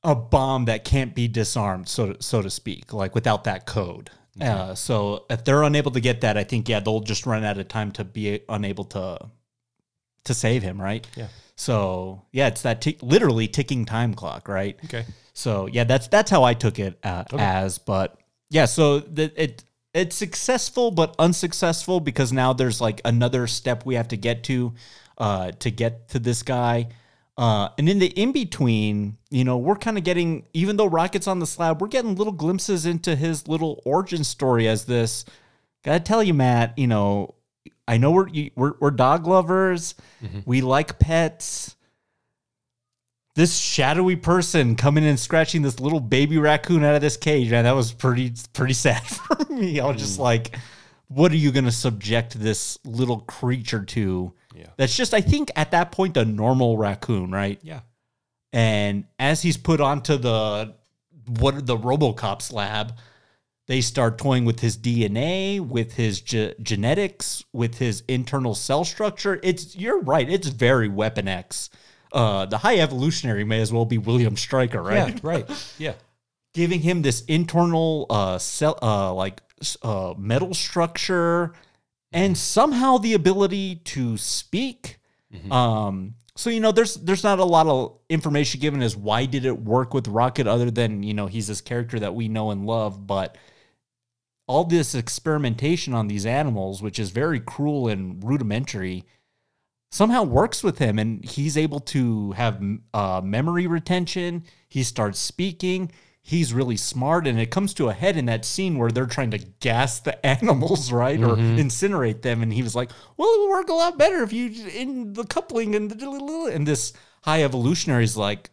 a bomb that can't be disarmed, so to, so to speak, like without that code. Uh, so if they're unable to get that, I think yeah, they'll just run out of time to be unable to to save him, right? Yeah. So yeah, it's that tick literally ticking time clock, right? Okay. So yeah, that's that's how I took it uh, as. But yeah, so the, it it's successful but unsuccessful because now there's like another step we have to get to uh, to get to this guy. Uh, and in the in between, you know, we're kind of getting, even though Rocket's on the slab, we're getting little glimpses into his little origin story as this. Gotta tell you, Matt, you know, I know we're we're, we're dog lovers, we like pets this shadowy person coming and scratching this little baby raccoon out of this cage, man, that was pretty pretty sad for me. I was just like, what are you gonna subject this little creature to? Yeah. That's just, I think, at that point, a normal raccoon, right? Yeah. And as he's put onto the what the RoboCop's lab, they start toying with his DNA, with his ge- genetics, with his internal cell structure. It's you're right. It's very Weapon X. Uh, the High Evolutionary may as well be William Stryker, right? Yeah. Right. Yeah. Giving him this internal uh cell, uh like uh metal structure, and somehow the ability to speak. Um, so you know, there's there's not a lot of information given as why did it work with Rocket, other than you know he's this character that we know and love, but all this experimentation on these animals, which is very cruel and rudimentary, somehow works with him, and he's able to have uh, memory retention. He starts speaking. He's really smart, and it comes to a head in that scene where they're trying to gas the animals, right, or mm-hmm. incinerate them. And he was like, "Well, it would work a lot better if you in the coupling and the and this high evolutionary is like,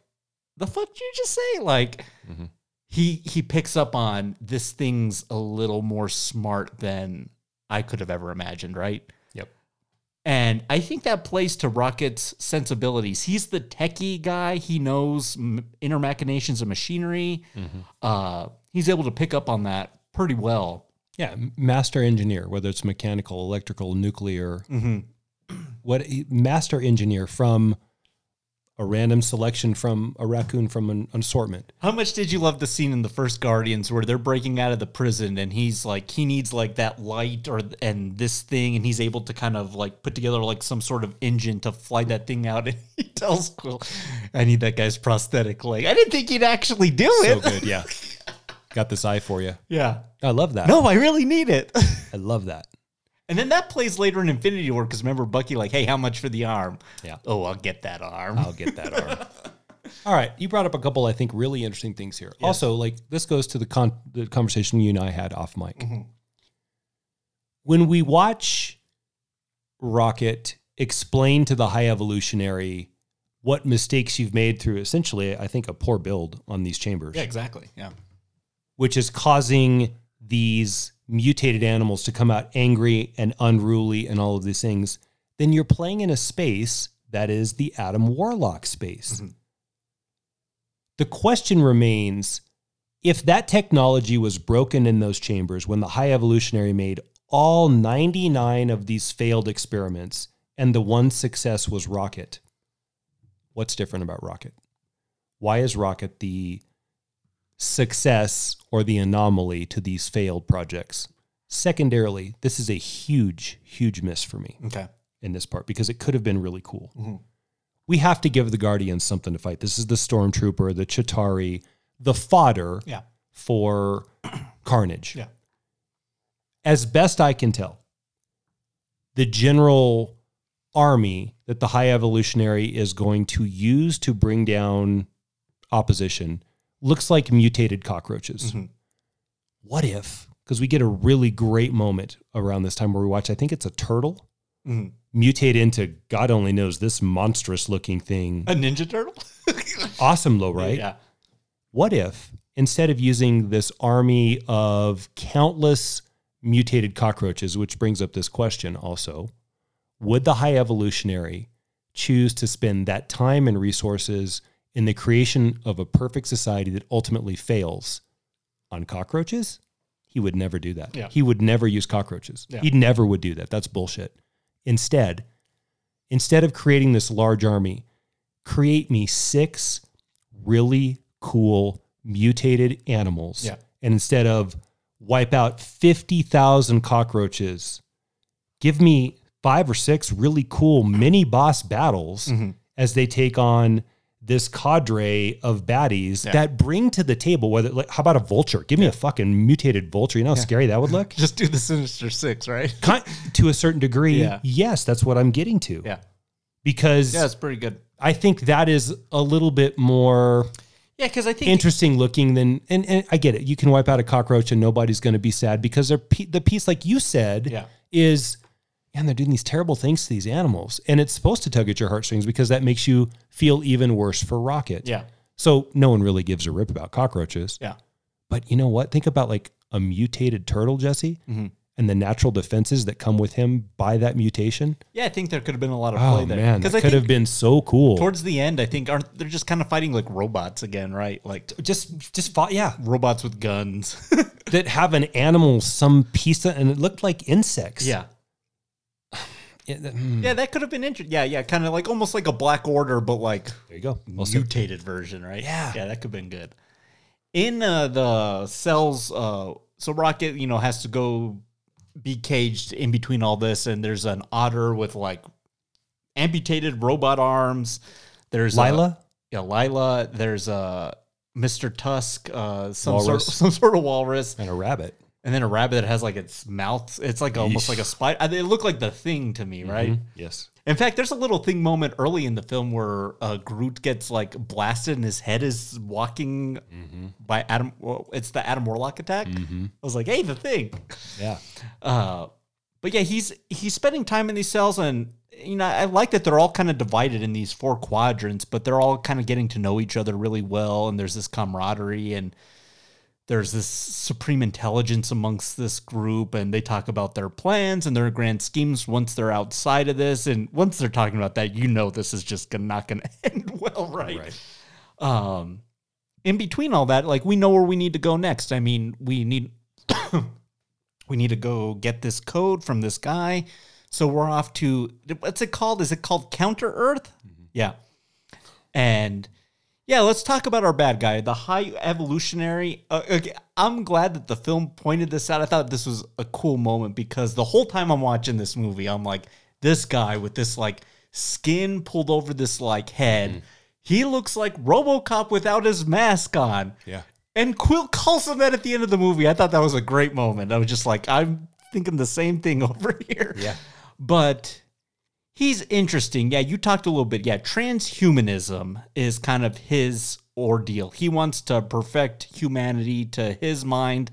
the fuck did you just say? Like, mm-hmm. he he picks up on this thing's a little more smart than I could have ever imagined, right? Yep. And I think that plays to Rocket's sensibilities. He's the techie guy. He knows m- inner machinations of machinery. Uh, he's able to pick up on that pretty well. Yeah, master engineer, whether it's mechanical, electrical, nuclear, what master engineer from a random selection from a raccoon from an assortment. How much did you love the scene in the first Guardians where they're breaking out of the prison and he's like he needs like that light or and this thing and he's able to kind of like put together like some sort of engine to fly that thing out and he tells Quill, I need that guy's prosthetic leg. I didn't think he'd actually do it. So good, yeah. Got this eye for you. Yeah. I love that. No, I really need it. I love that. And then that plays later in Infinity War because remember Bucky like, hey, how much for the arm? Yeah. Oh, I'll get that arm. I'll get that arm. All right, you brought up a couple, I think, really interesting things here. Also, like this goes to the con- the conversation you and I had off mic. Mm-hmm. When we watch Rocket explain to the High Evolutionary what mistakes you've made through essentially, I think, a poor build on these chambers, Yeah, exactly. Yeah. which is causing these mutated animals to come out angry and unruly and all of these things, then you're playing in a space that is the Adam Warlock space. Mm-hmm. The question remains if that technology was broken in those chambers when the High Evolutionary made all 99 of these failed experiments and the one success was Rocket, what's different about Rocket? Why is Rocket the success or the anomaly to these failed projects? Secondarily, this is a huge, huge miss for me Okay. in this part because it could have been really cool. Mm-hmm. We have to give the Guardians something to fight. This is the Stormtrooper, the Chitauri, the fodder Yeah. for carnage. Yeah. As best I can tell, the general army that the high evolutionary is going to use to bring down opposition looks like mutated cockroaches. Mhm. What if, because we get a really great moment around this time where we watch, I think it's a turtle Mhm. mutate into God only knows this monstrous looking thing. A Ninja Turtle? Awesome, though, right? Yeah. What if instead of using this army of countless mutated cockroaches, which brings up this question also, would the high evolutionary choose to spend that time and resources in the creation of a perfect society that ultimately fails on cockroaches? He would never do that. Yeah. He would never use cockroaches. Yeah. He never would do that. That's bullshit. Instead, instead of creating this large army, create me six really cool mutated animals. Yeah. And instead of wipe out 50,000 cockroaches, give me five or six really cool mini boss battles Mhm. as they take on this cadre of baddies Yeah. that bring to the table whether like how about a vulture give me a fucking mutated vulture you know how scary that would look Just do the Sinister Six, right? kind, to a certain degree Yeah. yes that's what i'm getting to Yeah. because Yeah, it's pretty good. i think that is a little bit more Yeah, because I think interesting looking than and, and i get it you can wipe out a cockroach and nobody's going to be sad because they're pe- the piece like you said Yeah. is and they're doing these terrible things to these animals and it's supposed to tug at your heartstrings because that makes you feel even worse for rocket Yeah. so no one really gives a rip about cockroaches Yeah. but you know what think about like a mutated turtle jesse Mhm. and the natural defenses that come with him by that mutation Yeah, I think there could have been a lot of play oh there. man that I could have been so cool towards the end, I think aren't they're just kind of fighting like robots again, right? Like just just fought yeah robots with guns. that have an animal some piece of, and it looked like insects yeah. Yeah, that- hmm. Yeah, that could have been interesting. Yeah, yeah, kind of like almost like a Black Order, but like there you go Well mutated version, right? Yeah. yeah, that could have been good. In uh, the cells, uh, so Rocket, you know, has to go be caged in between all this, and there's an otter with like amputated robot arms. There's a- Lylla? yeah, Lylla. There's a Mr. Tusk, uh, some sort, Walrus. some sort of walrus, and a rabbit and then a rabbit that has like its mouth. It's like almost Yeesh. like a spider. It looked like the thing to me, right? Mhm. yes In fact, there's a little thing moment early in the film where uh, Groot gets like blasted and his head is walking by Adam. Well, it's the Adam Warlock attack. I was like, hey, the thing. yeah Uh, but yeah, he's he's spending time in these cells, and you know, I like that they're all kind of divided in these four quadrants, but they're all kind of getting to know each other really well, and there's this camaraderie and there's this supreme intelligence amongst this group and they talk about their plans and their grand schemes once they're outside of this. And once they're talking about that you know this is just gonna, not going to end well right? Right. um in between all that like we know where we need to go next. I mean we need we need to go get this code from this guy. So we're off to what's it called? Is it called counter earth? Yeah. And yeah, let's talk about our bad guy, the high evolutionary. Uh, okay, I'm glad that the film pointed this out. I thought this was a cool moment because the whole time I'm watching this movie, I'm like, this guy with this like skin pulled over this like head, he looks like RoboCop without his mask on. Yeah. And Quill calls him that at the end of the movie. I thought that was a great moment. I was just like, I'm thinking the same thing over here. Yeah. But he's interesting. Yeah, you talked a little bit. Yeah, transhumanism is kind of his ordeal. He wants to perfect humanity to his mind.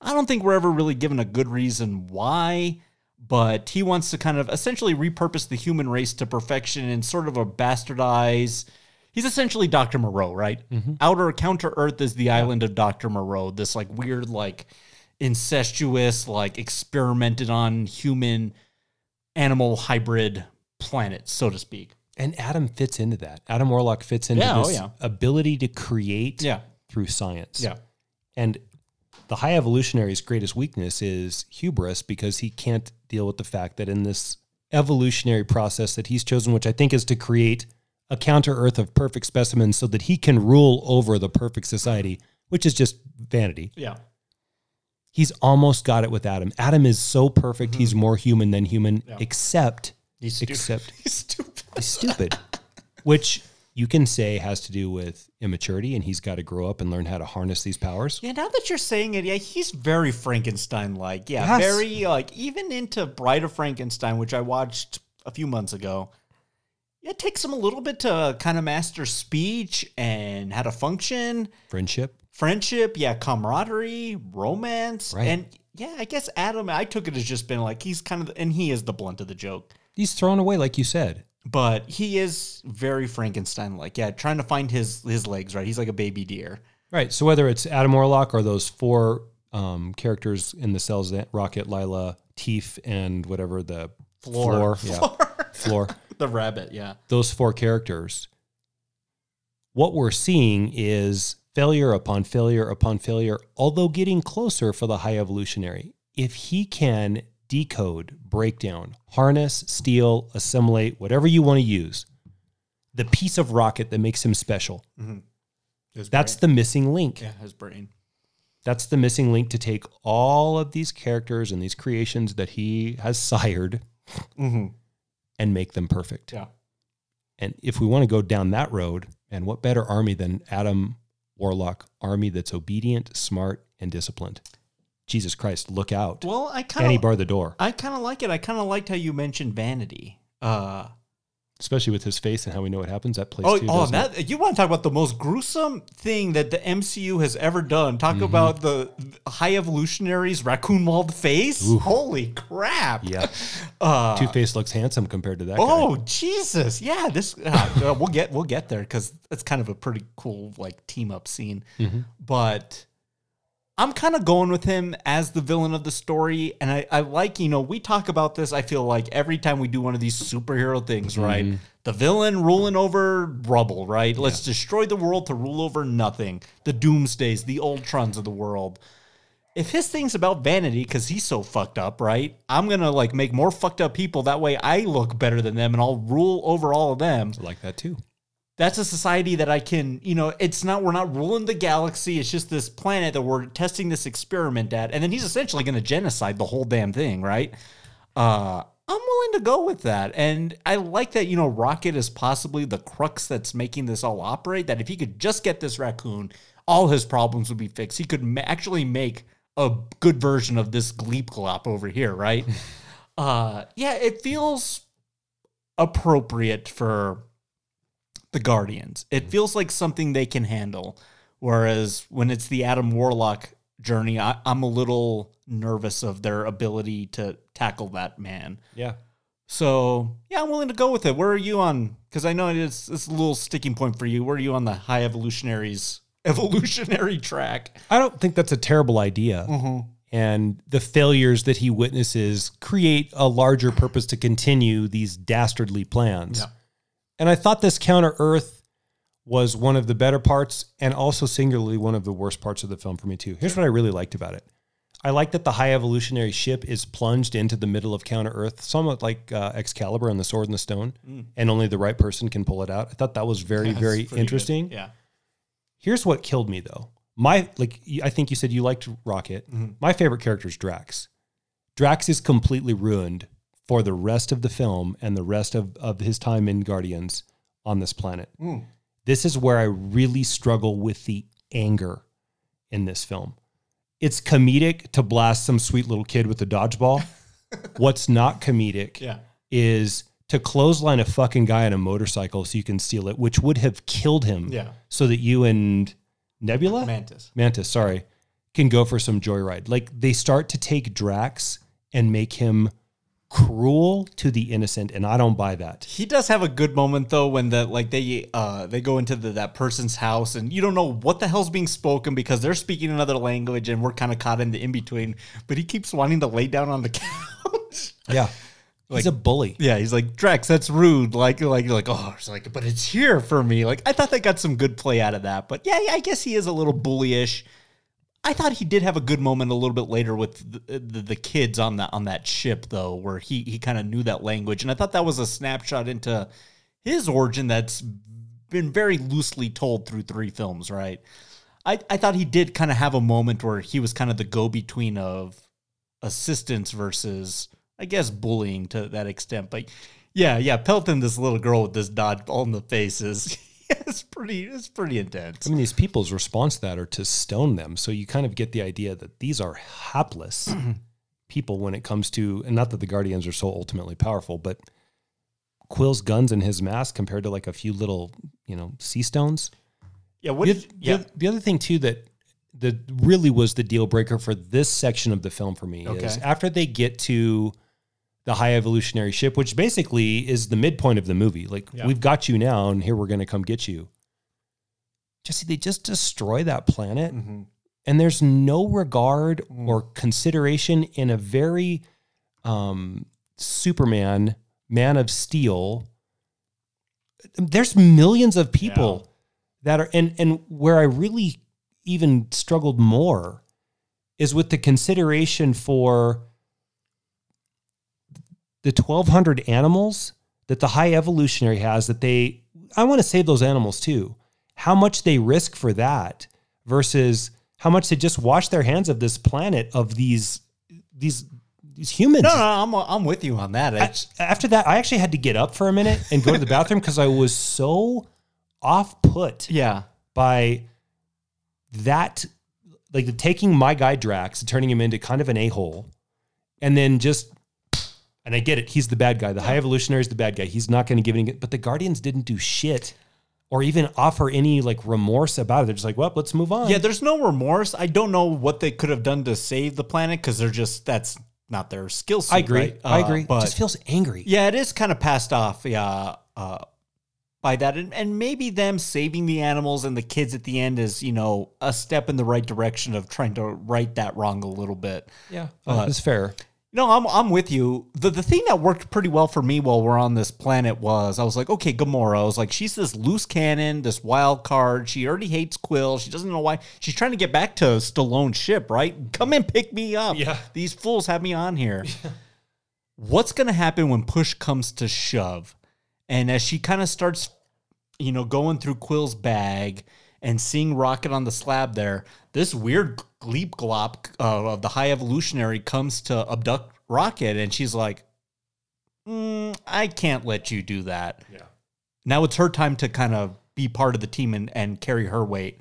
I don't think we're ever really given a good reason why, but he wants to kind of essentially repurpose the human race to perfection in sort of a bastardized. He's essentially Dr. Moreau, right? Mm-hmm. Outer Counter Earth is the island of Dr. Moreau, this like weird, like incestuous, like experimented on human animal hybrid planet, so to speak. And Adam fits into that. Adam Warlock fits into Yeah, oh, this yeah. ability to create Yeah. through science. Yeah. And the high evolutionary's greatest weakness is hubris because he can't deal with the fact that in this evolutionary process that he's chosen, which I think is to create a counter earth of perfect specimens so that he can rule over the perfect society, which is just vanity. Yeah. He's almost got it with Adam. Adam is so perfect, mm-hmm. he's more human than human, except He's stupid. except He's stupid. He's stupid. Which you can say has to do with immaturity and he's got to grow up and learn how to harness these powers. Yeah, now that you're saying it, yeah, he's very Frankenstein like. Yeah, Yes. very like even into Bride of Frankenstein, which I watched a few months ago. Yeah, it takes him a little bit to kind of master speech and how to function, Friendship. friendship, yeah, camaraderie, romance, Right. and yeah, I guess Adam. I took it as just been like he's kind of, and he is the blunt of the joke, He's thrown away, like you said. but he is very Frankenstein like. Yeah, trying to find his his legs right. He's like a baby deer. Right. So whether it's Adam Warlock or those four um, characters in the cells, that Rocket, Lylla, Teef, and whatever the Floor. floor, yeah, floor. The rabbit, yeah. those four characters, what we're seeing is failure upon failure upon failure, although getting closer for the high evolutionary. If he can decode, break down, harness, steal, assimilate, whatever you want to use, the piece of rocket that makes him special, mm-hmm. His that's brain. the missing link. yeah, his brain. That's the missing link to take all of these characters and these creations that he has sired mm-hmm. and make them perfect. Yeah. And if we want to go down that road, and what better army than Adam Warlock army that's obedient, smart, and disciplined? Jesus Christ, look out. Well, I kind of. kind bar the door? I kind of like it. I kind of liked how you mentioned vanity. Uh Especially with his face and how we know what happens. That plays oh, too. oh it? that you want to talk about the most gruesome thing that the MCU has ever done? Talk Mm-hmm. about the high evolutionaries raccoon mauled face. Holy crap! Yeah. Uh, Two Face looks handsome compared to that Oh guy. Jesus! Yeah, this uh, uh, we'll get we'll get there because it's kind of a pretty cool like team up scene. Mm-hmm. But I'm kind of going with him as the villain of the story, and I, I like you know we talk about this. I feel like every time we do one of these superhero things, right? Mm-hmm. The villain ruling over rubble, right? Let's destroy the world to rule over nothing. The Doomsdays, the Ultrons of the world if his thing's about vanity because he's so fucked up, right? I'm gonna like make more fucked up people. That way, I look better than them, and I'll rule over all of them. I like that too. That's a society that I can, you know, it's not we're not ruling the galaxy. It's just this planet that we're testing this experiment at, and then he's essentially gonna genocide the whole damn thing, right? Uh, I'm willing to go with that, and I like that. You know, Rocket is possibly the crux that's making this all operate. That if he could just get this raccoon, all his problems would be fixed. He could ma- actually make a good version of this Gleep Glop over here, right? uh, yeah, it feels appropriate for the Guardians. It feels like something they can handle. Whereas when it's the Adam Warlock journey, I, I'm a little nervous of their ability to tackle that man. Yeah. So yeah, I'm willing to go with it. Where are you on? Because I know it's it's a little sticking point for you. Where are you on the high evolutionaries evolutionary track? I don't think that's a terrible idea. Mm-hmm. And the failures that he witnesses create a larger purpose to continue these dastardly plans. Yeah. And I thought this Counter Earth was one of the better parts and also singularly one of the worst parts of the film for me, too. Here's what I really liked about it I like that the high evolutionary ship is plunged into the middle of Counter Earth, somewhat like uh, Excalibur and the Sword and the Stone, and only the right person can pull it out. I thought that was very, Mm. That's very pretty good. interesting. Yeah. Here's what killed me though. My like I think you said you liked Rocket. Mm-hmm. My favorite character is Drax. Drax is completely ruined for the rest of the film and the rest of, of his time in Guardians on this planet. Mm. This is where I really struggle with the anger in this film. It's comedic to blast some sweet little kid with a dodgeball. What's not comedic Yeah. is to clothesline a fucking guy on a motorcycle so you can steal it, which would have killed him. Yeah. So that you and Nebula, Mantis. Mantis, sorry, can go for some joyride. Like they start to take Drax and make him cruel to the innocent, and I don't buy that. He does have a good moment though when the like they uh they go into the, that person's house and you don't know what the hell's being spoken because they're speaking another language and we're kind of caught in the in between. But he keeps wanting to lay down on the couch. Yeah. He's a bully. yeah, he's like Drex, that's rude. Like like like oh, it's like but it's here for me. Like I thought they got some good play out of that. But yeah, yeah I guess he is a little bullyish. I thought he did have a good moment a little bit later with the, the, the kids on that on that ship though, where he he kind of knew that language, and I thought that was a snapshot into his origin that's been very loosely told through three films, right? I I thought he did kind of have a moment where he was kind of the go between of assistance versus I guess bullying to that extent, but yeah, yeah, pelting this little girl with this dodgeball in the faces. it's pretty. It's pretty intense. I mean, these people's response to that are to stone them. So you kind of get the idea that these are hapless people when it comes to, and not that the Guardians are so ultimately powerful, but Quill's guns and his mask compared to like a few little, you know, sea stones. Yeah. What? The, did- yeah. the other thing too that that really was the deal breaker for this section of the film for me is after they get to the high evolutionary ship, which basically is the midpoint of the movie. Like Yeah. we've got you now, and here we're going to come get you. Jesse, they just destroy that planet, Mm-hmm. and there's no regard Mm. or consideration in a very um, Superman, Man of Steel. There's millions of people that are, and and where I really even struggled more is with the consideration for the 1200 animals that the high evolutionary has that they I want to save those animals too. How much they risk for that versus how much they just wash their hands of this planet of these these these humans. No, no, I'm I'm with you on that. I- after that, I actually had to get up for a minute and go to the bathroom because I was so off put yeah. by that, like the taking my guy Drax and turning him into kind of an a hole, and then just, and I get it, he's the bad guy. The High Evolutionary is the bad guy. He's not going to give any, but the Guardians didn't do shit or even offer any like remorse about it. They're just like, well, let's move on. Yeah, there's no remorse. I don't know what they could have done to save the planet because they're just that's not their skill set. I agree. right? I Uh, agree. But it just feels angry. yeah, it is kind of passed off. Yeah, uh, by that, and, and maybe them saving the animals and the kids at the end is you know a step in the right direction of trying to right that wrong a little bit. Yeah, Uh, that's fair. No, I'm I'm with you. The the thing that worked pretty well for me while we're on this planet was I was like, okay, Gamora. I was like, she's this loose cannon, this wild card. She already hates Quill. She doesn't know why. She's trying to get back to Stallone's ship, right? Come and pick me up. Yeah. These fools have me on here. What's gonna happen when push comes to shove? And as she kind of starts, you know, going through Quill's bag and seeing Rocket on the slab there, this weird gleep glop uh, of the high evolutionary comes to abduct Rocket, and she's like, "Mm, I can't let you do that. Yeah. Now it's her time to kind of be part of the team and, and carry her weight.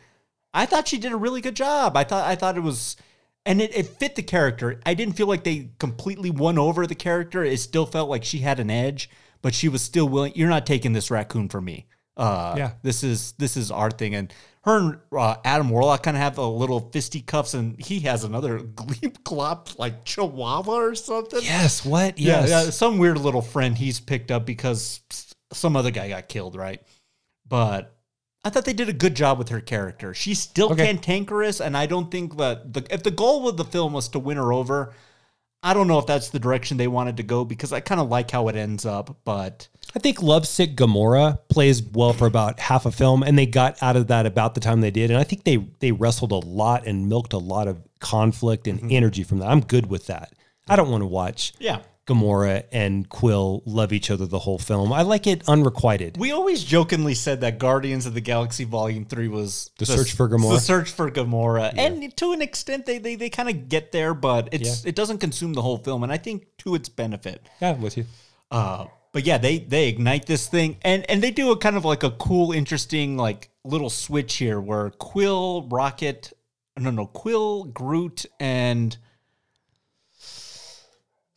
I thought she did a really good job. I thought I thought it was and it, it fit the character. I didn't feel like they completely won over the character. It still felt like she had an edge, but she was still willing. You're not taking this raccoon from me. Uh, Yeah. this is this is our thing. And her and uh, Adam Warlock kind of have a little fisticuffs, and he has another gleep glop like Chihuahua or something. Yes. What? Yeah, Yes. yeah, some weird little friend he's picked up because some other guy got killed, right? But I thought they did a good job with her character. She's still Okay. cantankerous, and I don't think that the, if the goal of the film was to win her over, I don't know if that's the direction they wanted to go because I kind of like how it ends up. But I think Lovesick Gamora plays well for about half a film, and they got out of that about the time they did. And I think they they wrestled a lot and milked a lot of conflict and mm-hmm. energy from that. I'm good with that. I don't want to watch yeah, Gamora and Quill love each other the whole film. I like it unrequited. we always jokingly said that Guardians of the Galaxy Volume Three was The search for Gamora? The search for Gamora, and to an extent, they they, they kind of get there, but it's it doesn't consume the whole film, and I think to its benefit. yeah, I'm with you. Uh, but yeah, they they ignite this thing, and and they do a kind of like a cool, interesting like little switch here, where Quill, Rocket, no no Quill, Groot, and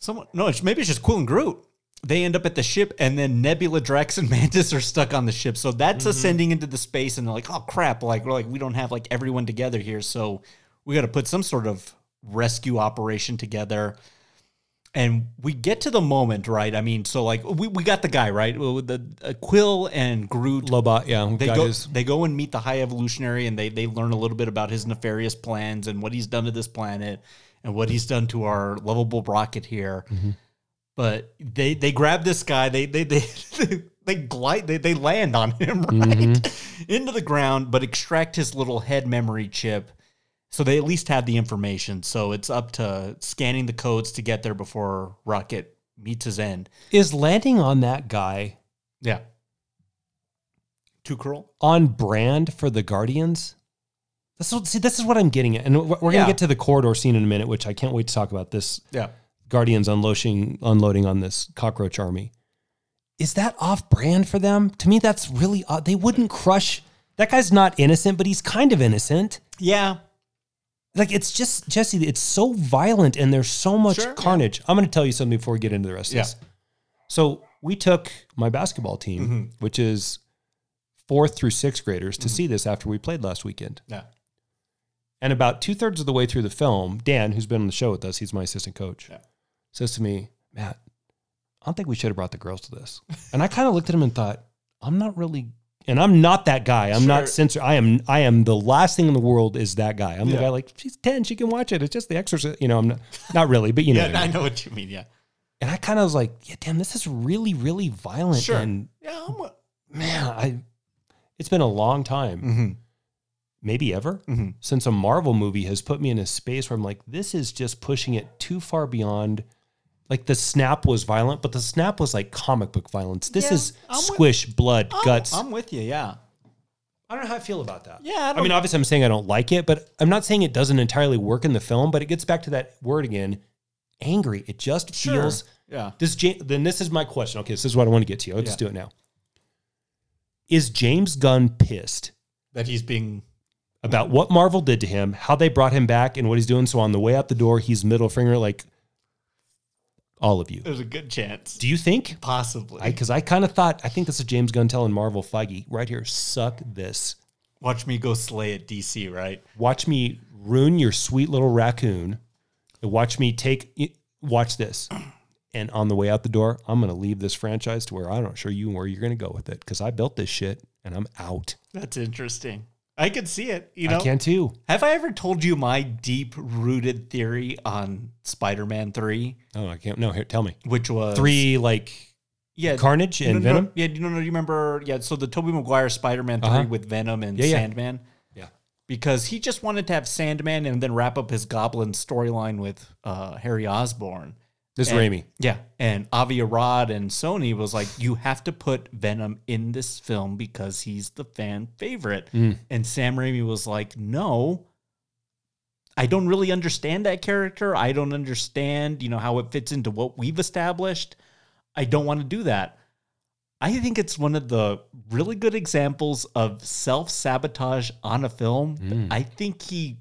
someone no, it's, maybe it's just Quill and Groot. They end up at the ship, and then Nebula, Drax, and Mantis are stuck on the ship. So that's ascending into the space, and they're like, "Oh crap! Like we're like we don't have like everyone together here, so we got to put some sort of rescue operation together." and we get to the moment, right? I mean, so like we, we got the guy right, the uh, Quill and Groot. Lobot, yeah, They go, his- they go and meet the High Evolutionary, and they they learn a little bit about his nefarious plans and what he's done to this planet and what he's done to our lovable rocket here. Mm-hmm. But they they grab this guy, they they they they glide, they, they land on him right mm-hmm. into the ground, but extract his little head memory chip. So they at least have the information. So it's up to scanning the codes to get there before Rocket meets his end. Is landing on that guy Yeah. Too cruel? on brand for the Guardians? This is, see, this is what I'm getting at, and we're we're gonna get to the corridor scene in a minute, which I can't wait to talk about. This Yeah. Guardians unloading unloading on this cockroach army. is that off brand for them? To me, that's really odd. They wouldn't crush. That guy's not innocent, but he's kind of innocent. Yeah. Like it's just Jesse. It's so violent and there's so much Sure, yeah. carnage. I'm going to tell you something before we get into the rest Yeah. of this. So we took my basketball team, Mm-hmm. which is fourth through sixth graders, to see this after we played last weekend. Yeah. And about two thirds of the way through the film, Dan, who's been on the show with us, he's my assistant coach, Yeah. says to me, Matt, I don't think we should have brought the girls to this. And I kind of looked at him and thought, I'm not really, and I'm not that guy. I'm Sure. not censor. I am. I am the last thing in the world is that guy. I'm the guy like she's ten, she can watch it. It's just The Exorcist. You know, I'm not, not really, but you know. Yeah, I I know what you mean. Yeah. And I kind of was like, yeah, damn, this is really, really violent. Sure. And Yeah. I'm, man, I, it's been a long time, mm-hmm. Maybe ever, Mhm. since a Marvel movie has put me in a space where I'm like, this is just pushing it too far beyond. Like the snap was violent, but the snap was like comic book violence. This Yeah, is I'm with- squish, blood, guts. I'm with you. Yeah. I don't know how I feel about that. Yeah, I I, don't- mean, obviously, I'm saying I don't like it, but I'm not saying it doesn't entirely work in the film. But it gets back to that word again, angry. It just Sure. feels. Yeah. This then this is my question. Okay, this is what I want to get to. I'll just Yeah. do it now. Is James Gunn pissed That he's being. About what Marvel did to him, how they brought him back, and what he's doing? So on the way out the door, he's middle finger like all of you. There's a good chance. Do you think? Possibly. Because I, kind of thought I think this is James Gunn telling Marvel Feige right here, suck this. Watch me go slay at DC, right? watch me ruin your sweet little raccoon. Watch me take. Watch this, and on the way out the door, I'm going to leave this franchise to where I'm not sure you where you're going to go with it because I built this shit and I'm out. That's interesting. I can see it. You know, I can too. have I ever told you my deep rooted theory on Spider Man 3, Oh, I can't. No, here, tell me. which was Three like yeah, Carnage and no, no, Venom. Yeah, you know, no, you remember? Yeah, so the Tobey Maguire Spider Man 3 Uh-huh. with Venom and Yeah, yeah. Sandman. Yeah. Because he just wanted to have Sandman and then wrap up his Goblin storyline with uh, Harry Osborn. This is And- Raimi. Yeah. And Avi Arad and Sony was like, you have to put Venom in this film because he's the fan favorite. Mm. And Sam Raimi was like, no, I don't really understand that character. I don't understand, you know, how it fits into what we've established. I don't want to do that. I think it's one of the really good examples of self sabotage on a film. Mm. I think he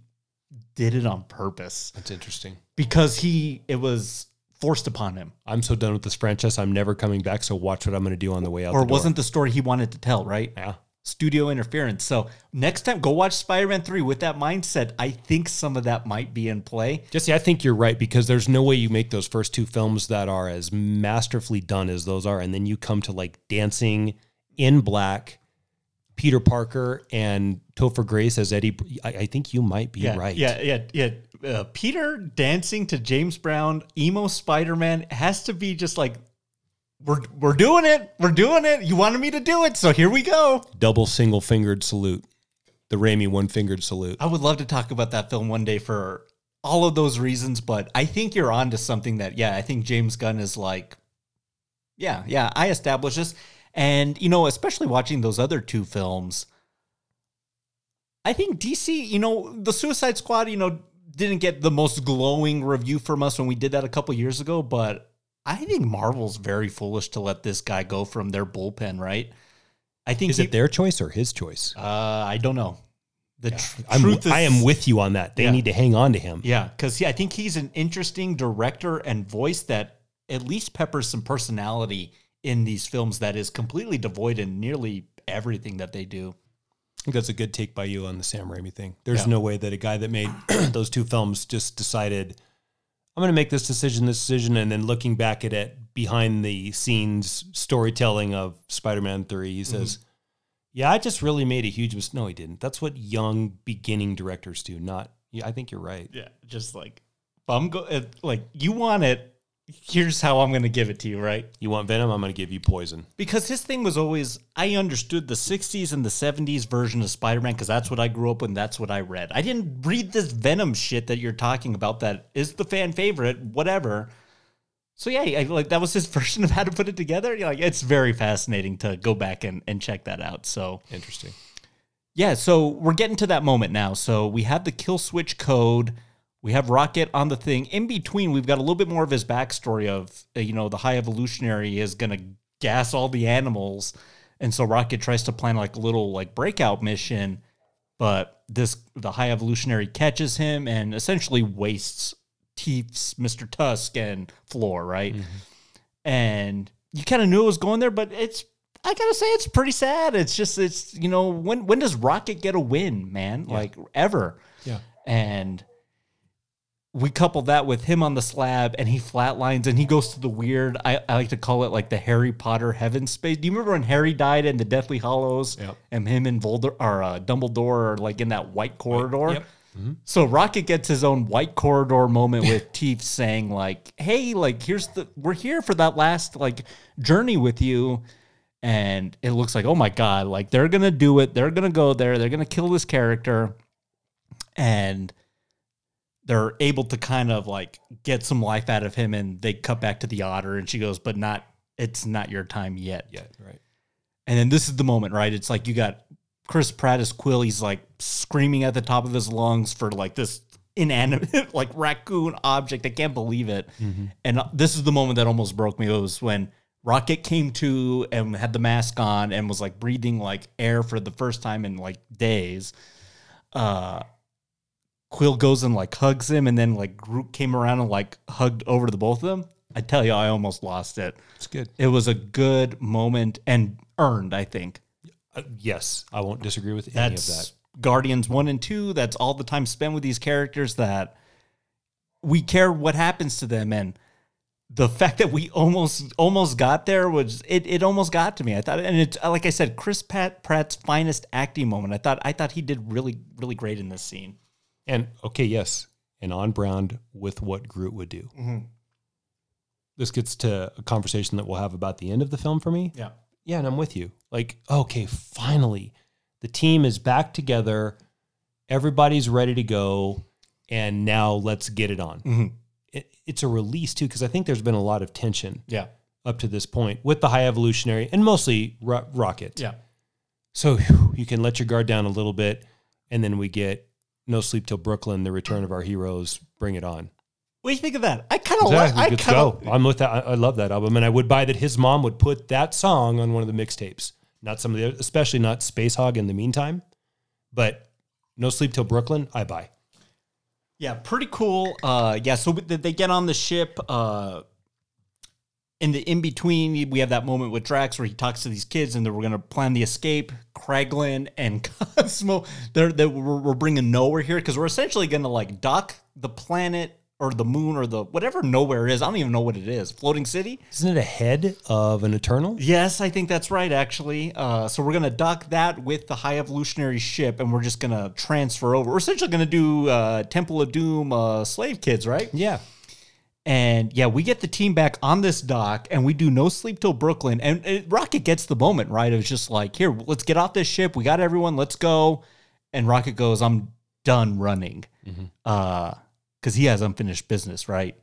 did it on purpose That's interesting. because he it was forced upon him. I'm so done with this franchise. I'm never coming back. So watch what I'm going to do on the way out. or the wasn't the story he wanted to tell, right? Yeah. Studio interference. So next time, go watch Spider Man 3 with that mindset. I think some of that might be in play. Jesse, I think you're right because there's no way you make those first two films that are as masterfully done as those are, and then you come to like Dancing in Black, Peter Parker, and Topher Grace as Eddie. I, I think you might be yeah, right. Yeah, yeah, yeah. Uh, Peter dancing to James Brown, emo Spider Man has to be just like, we're, we're doing it. We're doing it. You wanted me to do it. So here we go. Double single fingered salute. The Raimi one fingered salute. I would love to talk about that film one day for all of those reasons, but I think you're on to something that, yeah, I think James Gunn is like, yeah, yeah, I established this. And, you know, especially watching those other two films, I think DC, you know, the Suicide Squad, you know, didn't get the most glowing review from us when we did that a couple years ago, but I think Marvel's very foolish to let this guy go from their bullpen, right? I think Is he- it their choice or his choice? Uh, I don't know. The tr- I'm, truth is, I am with you on that. They Yeah. need to hang on to him. Yeah, because yeah, I think he's an interesting director and voice that at least peppers some personality in these films that is completely devoid in nearly everything that they do. I think that's a good take by you on the Sam Raimi thing. There's Yeah. no way that a guy that made those two films just decided, I'm going to make this decision, this decision, and then looking back at it behind the scenes storytelling of Spider-Man 3, he mm-hmm. says, "Yeah, I just really made a huge mistake." No, he didn't. That's what young beginning directors do. Not. Yeah, I think you're right. Yeah, just like I'm go like you want it. Here's how I'm going to give it to you, right? You want Venom? I'm going to give you Poison. because his thing was always I understood the 60s and the 70s version of Spider-Man because that's what I grew up with and that's what I read. I didn't read this Venom shit that you're talking about that is the fan favorite, whatever. So yeah, I, like that was his version of how to put it together. You're like it's very fascinating to go back and, and check that out. So Interesting. yeah, so we're getting to that moment now. So we have the kill switch code. We have Rocket on the thing. In between, we've got a little bit more of his backstory of, uh, you know, the high evolutionary is going to gas all the animals. And so Rocket tries to plan like a little like breakout mission, but this the high evolutionary catches him and essentially wastes Teef's Mr. Tusk and Floor, right? And you kind of knew it was going there, but it's I gotta say it's pretty sad. It's just it's you know when when does Rocket get a win, man? Like ever? Yeah. And we couple that with him on the slab and he flatlines and he goes to the weird I, I like to call it like the Harry Potter heaven space. Do you remember when Harry died in the Deathly Hallows Yep. and him and Voldemort or uh, Dumbledore are like in that white corridor? Yep. So Rocket gets his own white corridor moment with Teeth saying like, "Hey, like here's the we're here for that last like journey with you." And it looks like, "Oh my god, like they're going to do it. They're going to go there. They're going to kill this character." And they're able to kind of like get some life out of him and they cut back to the otter and she goes, "But not it's not your time yet." Yeah, right. And then this is the moment, right? It's like you got Chris Pratt as Quill. He's like screaming at the top of his lungs for like this inanimate, like raccoon object. I can't believe it. And uh, this is the moment that almost broke me. It was when Rocket came to and had the mask on and was like breathing like air for the first time in like days. Uh, Quill goes and like hugs him, and then like Groot came around and like hugged over to the both of them. I tell you, I almost lost it. It's good. It was a good moment and earned, I think. Uh, yes, I won't disagree with any That's of that. Guardians 1 and 2. That's all the time spent with these characters that we care what happens to them. And the fact that we almost almost got there was it, it almost got to me. I thought and it's like I said, Chris Pat Pratt's finest acting moment. I thought I thought he did really, really great in this scene. And okay, yes, and on brand with what Groot would do. Mm-hmm. This gets to a conversation that we'll have about the end of the film for me. Yeah. Yeah, and I'm with you. Like, okay, finally, the team is back together. Everybody's ready to go, and now let's get it on. Mm-hmm. It, it's a release too, because I think there's been a lot of tension Yeah. up to this point with the high evolutionary and mostly ro- Rocket. Yeah. So whew, you can let your guard down a little bit, and then we get No Sleep Till Brooklyn, the return of our heroes. Bring it on. What do you think of that? I kind of Exactly. like I kind of I'm with that. I, I love that album, and I would buy that his mom would put that song on one of the mixtapes. Not some of the, especially not Spacehog. In the meantime, but No Sleep Till Brooklyn, I buy. Yeah, pretty cool. Uh, yeah, so th- they get on the ship. Uh, in the in between, we have that moment with Drax where he talks to these kids, and then we're gonna plan the escape. Kraglin and Cosmo, they're, they we're, we're bringing Knowhere here because we're essentially gonna like dock the planet or the moon or the whatever Knowhere is. I don't even know what it is. Floating city. Isn't it ahead of an Eternal? Yes, I think that's right, actually. Uh, so we're going to dock that with the high evolutionary ship, and we're just going to transfer over. We're essentially going to do uh, Temple of Doom uh, slave kids, right? Yeah. And yeah, we get the team back on this dock, and we do no sleep till Brooklyn. And it, Rocket gets the moment, right? It was just like, here, let's get off this ship. We got everyone. Let's go. And Rocket goes, I'm done running. Uh, because he has unfinished business, right?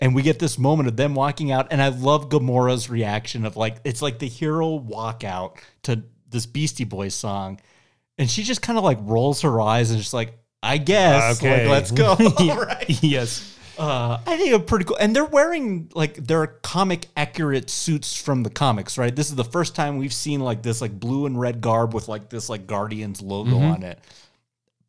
And we get this moment of them walking out, and I love Gamora's reaction of like it's like the hero walkout to this Beastie Boys song, and she just kind of like rolls her eyes and just like, I guess, like, let's go, right? yes. Uh, I think it's pretty cool, and they're wearing like their comic accurate suits from the comics, right? This is the first time we've seen like this like blue and red garb with like this like Guardians logo on it.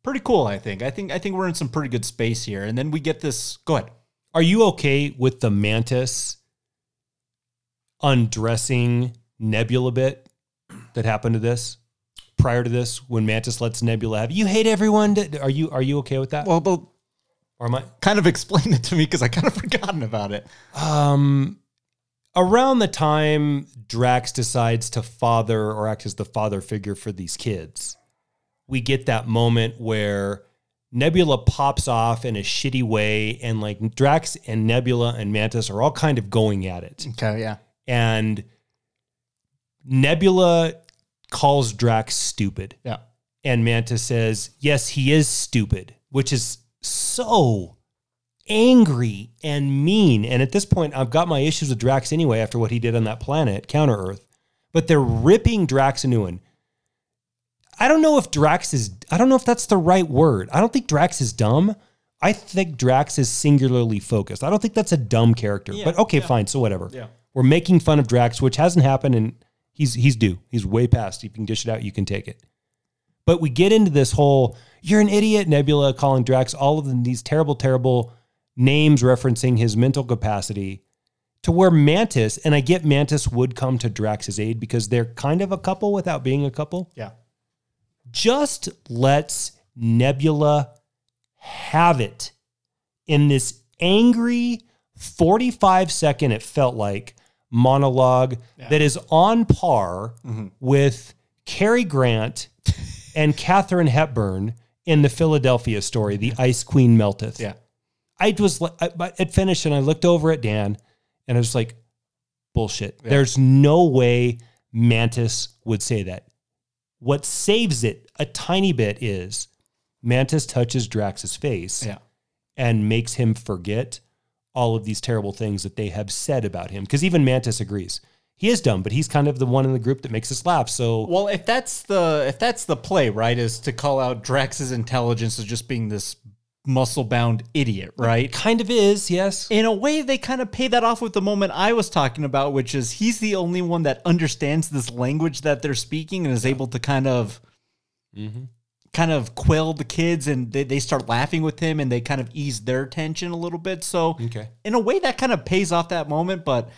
Pretty cool, I think. I think I think we're in some pretty good space here, and then we get this. Go ahead. Are you okay with the mantis undressing Nebula bit that happened to this? Prior to this, when Mantis lets Nebula have, you hate everyone. Are you are you okay with that? Well, well, or am I? kind of explain it to me because I kind of forgotten about it. Um, around the time Drax decides to father or act as the father figure for these kids, we get that moment where Nebula pops off in a shitty way, and like Drax and Nebula and Mantis are all kind of going at it. Okay, yeah, And Nebula calls Drax stupid. yeah. And Mantis says, Yes, he is stupid, which is so angry and mean. And at this point, I've got my issues with Drax anyway after what he did on that planet, Counter Earth. But they're ripping Drax a new one. I don't know if Drax is, I don't know if that's the right word. I don't think Drax is dumb. I think Drax is singularly focused. I don't think that's a dumb character. but okay, fine. So whatever. Yeah. We're making fun of Drax, which hasn't happened, and he's he's due. He's way past. If You can dish it out. You can take it. But we get into this whole "you're an idiot" Nebula calling Drax all of them these terrible, terrible names referencing his mental capacity. To where Mantis, and I get Mantis would come to Drax's aid because they're kind of a couple without being a couple Yeah. just lets Nebula have it in this angry 45 second, it felt like, monologue that is on par mm-hmm. with Cary Grant and Katharine Hepburn in the Philadelphia story, The Ice Queen Melteth. Yeah. I was like, I- it finished and I looked over at Dan and I was like, bullshit. There's no way Mantis would say that. What saves it a tiny bit is Mantis touches Drax's face Yeah. and makes him forget all of these terrible things that they have said about him. Because even Mantis agrees. He is dumb, but he's kind of the one in the group that makes us laugh. So Well, if that's the if that's the play, right, is to call out Drax's intelligence as just being this muscle bound idiot, right? kind of is, yes. In a way, they kind of pay that off with the moment I was talking about, which is he's the only one that understands this language that they're speaking and is able to kind of mm-hmm. kind of quell the kids and they, they start laughing with him and they kind of ease their tension a little bit. So Okay. in a way that kind of pays off that moment, but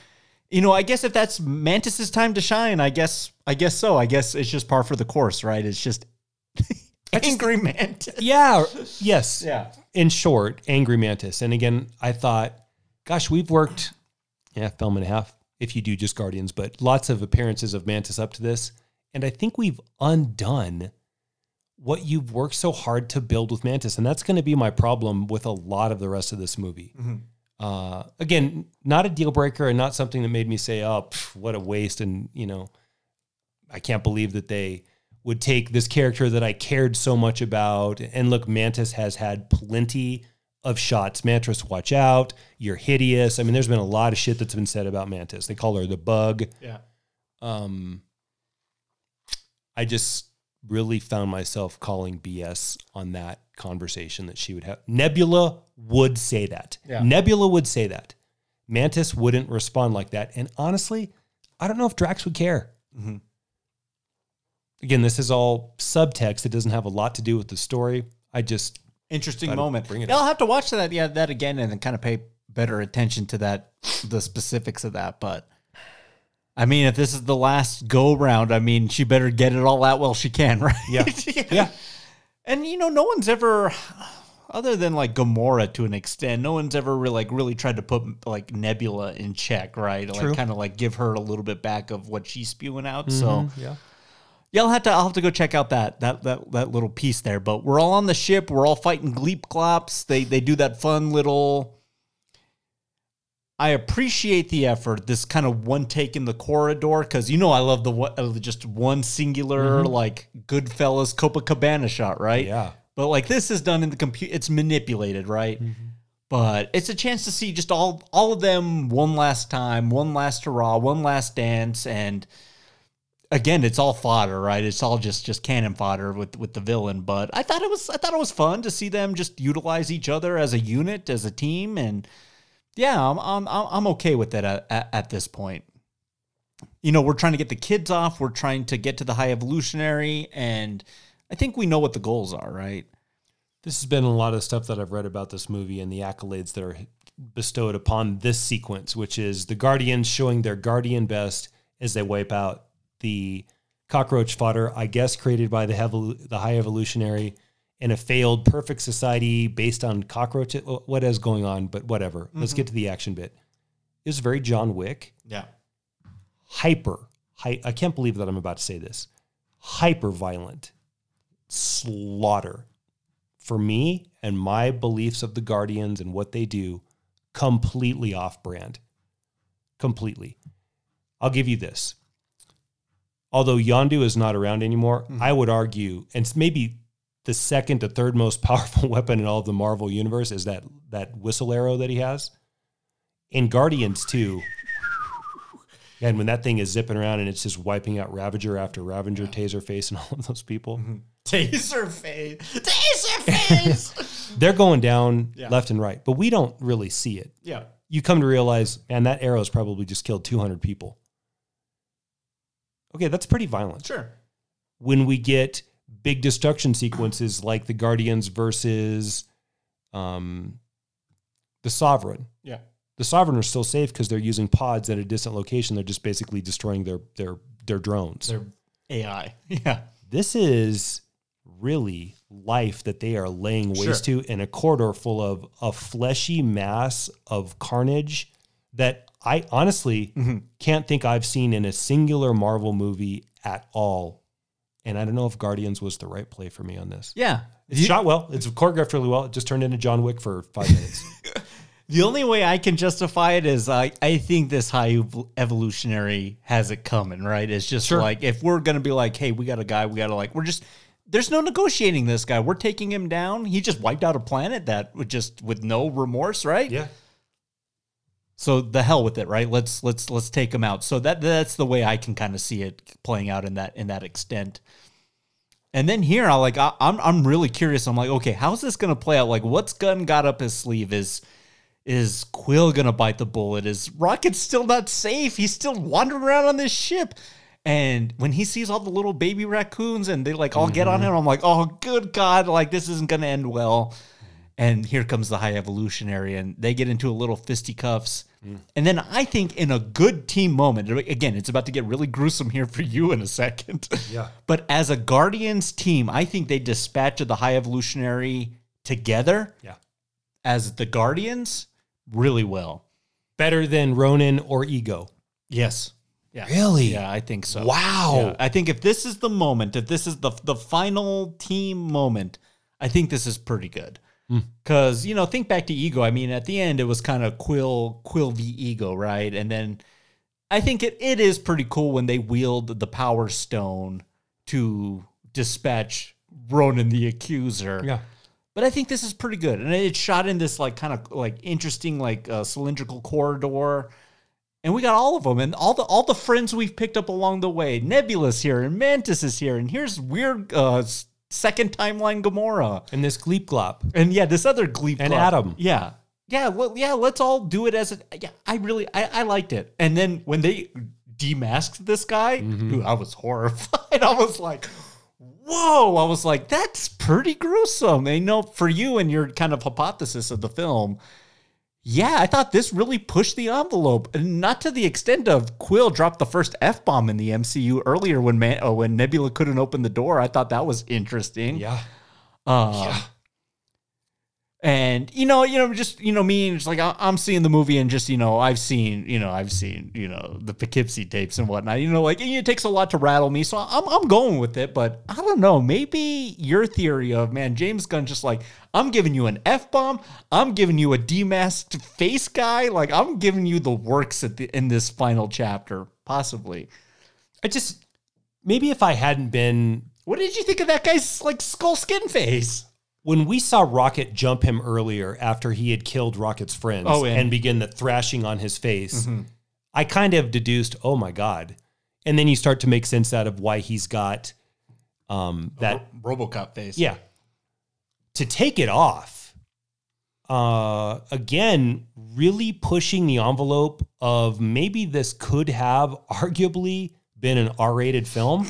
you know, I guess if that's Mantis's time to shine, I guess I guess so. I guess it's just par for the course, right? It's just angry Mantis. Yeah. Yes. Yeah. In short, Angry Mantis. And again, I thought, gosh, we've worked, yeah, film and a half if you do just Guardians, but lots of appearances of Mantis up to this. And I think we've undone what you've worked so hard to build with Mantis. And that's going to be my problem with a lot of the rest of this movie. Mm-hmm. Uh, again, not a deal breaker and not something that made me say, oh, pff, what a waste. And, you know, I can't believe that they would take this character that I cared so much about. And look, Mantis has had plenty of shots. Mantis, watch out. You're hideous. I mean, there's been a lot of shit that's been said about Mantis. They call her the bug. Yeah. Um, I just really found myself calling BS on that conversation that she would have. Nebula would say that. Yeah. Nebula would say that. Mantis wouldn't respond like that. And honestly, I don't know if Drax would care. Mm-hmm. Again, this is all subtext. It doesn't have a lot to do with the story. I just Interesting moment. bring it up. I'll have to watch that. Yeah, that again, and then kind of pay better attention to that, the specifics of that. But I mean, if this is the last go round, I mean, she better get it all out while she can, right? Yeah. yeah. And you know, no one's ever, other than like Gamora to an extent, no one's ever really like really tried to put like Nebula in check, right? True. Like kind of like give her a little bit back of what she's spewing out. So mm-hmm. yeah. yeah, I'll have to I'll have to go check out that that that that little piece there. But we're all on the ship. We're all fighting Gleep Glops. They they do that fun little. I appreciate the effort. This kind of one take in the corridor because you know I love the uh, just one singular like Goodfellas Copacabana shot, right? Yeah. But like this is done in the computer. It's manipulated, right? But it's a chance to see just all all of them one last time, one last hurrah, one last dance, and again, it's all fodder, right? It's all just just cannon fodder with with the villain. But I thought it was I thought it was fun to see them just utilize each other as a unit, as a team, and yeah, I'm I'm I'm okay with that at, at, this point. You know, we're trying to get the kids off. We're trying to get to the high evolutionary, and I think we know what the goals are, right? This has been a lot of stuff that I've read about this movie and the accolades that are bestowed upon this sequence, which is the Guardians showing their Guardian best as they wipe out the cockroach fodder, I guess created by the, heavol- the High Evolutionary in a failed perfect society based on cockroach. Uh, what is going on? But whatever. Let's get mm-hmm. to the action bit. It was very John Wick, Yeah. hyper. Hy- I can't believe that I'm about to say this. Hyper violent slaughter for me and my beliefs of the Guardians and what they do, completely off brand. Completely. I'll give you this. Although Yondu is not around anymore, mm-hmm. I would argue, and maybe the second to third most powerful weapon in all of the Marvel universe is that that whistle arrow that he has. In Guardians too. And when that thing is zipping around and it's just wiping out Ravager after Ravager, Taser Face, and all of those people, mm-hmm. Taser face. Taser face. they're going down Yeah. left and right, but we don't really see it. yeah. you come to realize, man, that arrow's probably just killed 200 people. Okay, that's pretty violent. Sure. When we get big destruction sequences like the Guardians versus um, the Sovereign, Yeah. the Sovereign are still safe because they're using pods at a distant location. They're just basically destroying their their their drones. They're AI. Yeah. this is really life that they are laying waste to in a corridor full of a fleshy mass of carnage that I honestly can't think I've seen in a singular Marvel movie at all. And I don't know if Guardians was the right play for me on this. Yeah. It's shot well. It's choreographed really well. It just turned into John Wick for five minutes. The only way I can justify it is I, I think this high evolutionary has it coming, right? It's just Sure. like if we're gonna be like, hey, we got a guy, we gotta like, we're just there's no negotiating this guy. We're taking him down. He just wiped out a planet that would just with no remorse, right? yeah. So the hell with it, right? Let's let's let's take him out. So that that's the way I can kind of see it playing out in that in that extent. And then here, I like I, I'm I'm really curious. I'm like, okay, how's this gonna play out? Like, what's Gunn got up his sleeve? Is is Quill gonna bite the bullet? Is Rocket still not safe? He's still wandering around on this ship. And when he sees all the little baby raccoons and they like all get on mm-hmm. him, I'm like, oh, good God, like this isn't gonna end well. And here comes the high evolutionary, and they get into a little fisticuffs. And then I think in a good team moment, again, it's about to get really gruesome here for you in a second. Yeah. But as a Guardians team, I think they dispatched the high evolutionary together Yeah. as the Guardians really well. Better than Ronan or Ego. Yes. Yeah. Really? Yeah, I think so. Wow. Yeah, I think if this is the moment, if this is the the final team moment, I think this is pretty good. Cause you know, think back to Ego. I mean, at the end, it was kind of Quill Quill v Ego, right? And then I think it, it is pretty cool when they wield the Power Stone to dispatch Ronan the Accuser. Yeah. But I think this is pretty good, and it's shot in this like kind of like interesting like uh, cylindrical corridor, and we got all of them, and all the all the friends we've picked up along the way. Nebula's here, and Mantis is here, and here's weird uh, second timeline Gamora, And this Gleep Glop. and yeah, this other Gleep And. Adam. Yeah, yeah, well, yeah. Let's all do it as a. Yeah, I really I, I liked it, and then when they demasked this guy, mm-hmm. dude, I was horrified. I was like. Whoa! I was like, that's pretty gruesome. And you know, for you and your kind of hypothesis of the film, yeah, I thought this really pushed the envelope, and not to the extent of Quill dropped the first f bomb in the MCU earlier when Man- uh, when Nebula couldn't open the door. I thought that was interesting. Yeah. Um, And you know, you know, just you know, me, and just like I, I'm seeing the movie, and just you know, I've seen, you know, I've seen, you know, the Poughkeepsie tapes and whatnot. You know, like it takes a lot to rattle me, so I'm I'm going with it. But I don't know, maybe your theory of man, James Gunn, just like I'm giving you an f bomb, I'm giving you a demasked face guy, like I'm giving you the works at the in this final chapter, possibly. I just maybe if I hadn't been What did you think of that guy's like skull skin face? When we saw Rocket jump him earlier after he had killed Rocket's friends Oh, and- and begin the thrashing on his face, I kind of deduced, oh my God. And then you start to make sense out of why he's got um, that RoboCop face. Yeah. To take it off, uh, again, really pushing the envelope of maybe this could have arguably been an R rated film,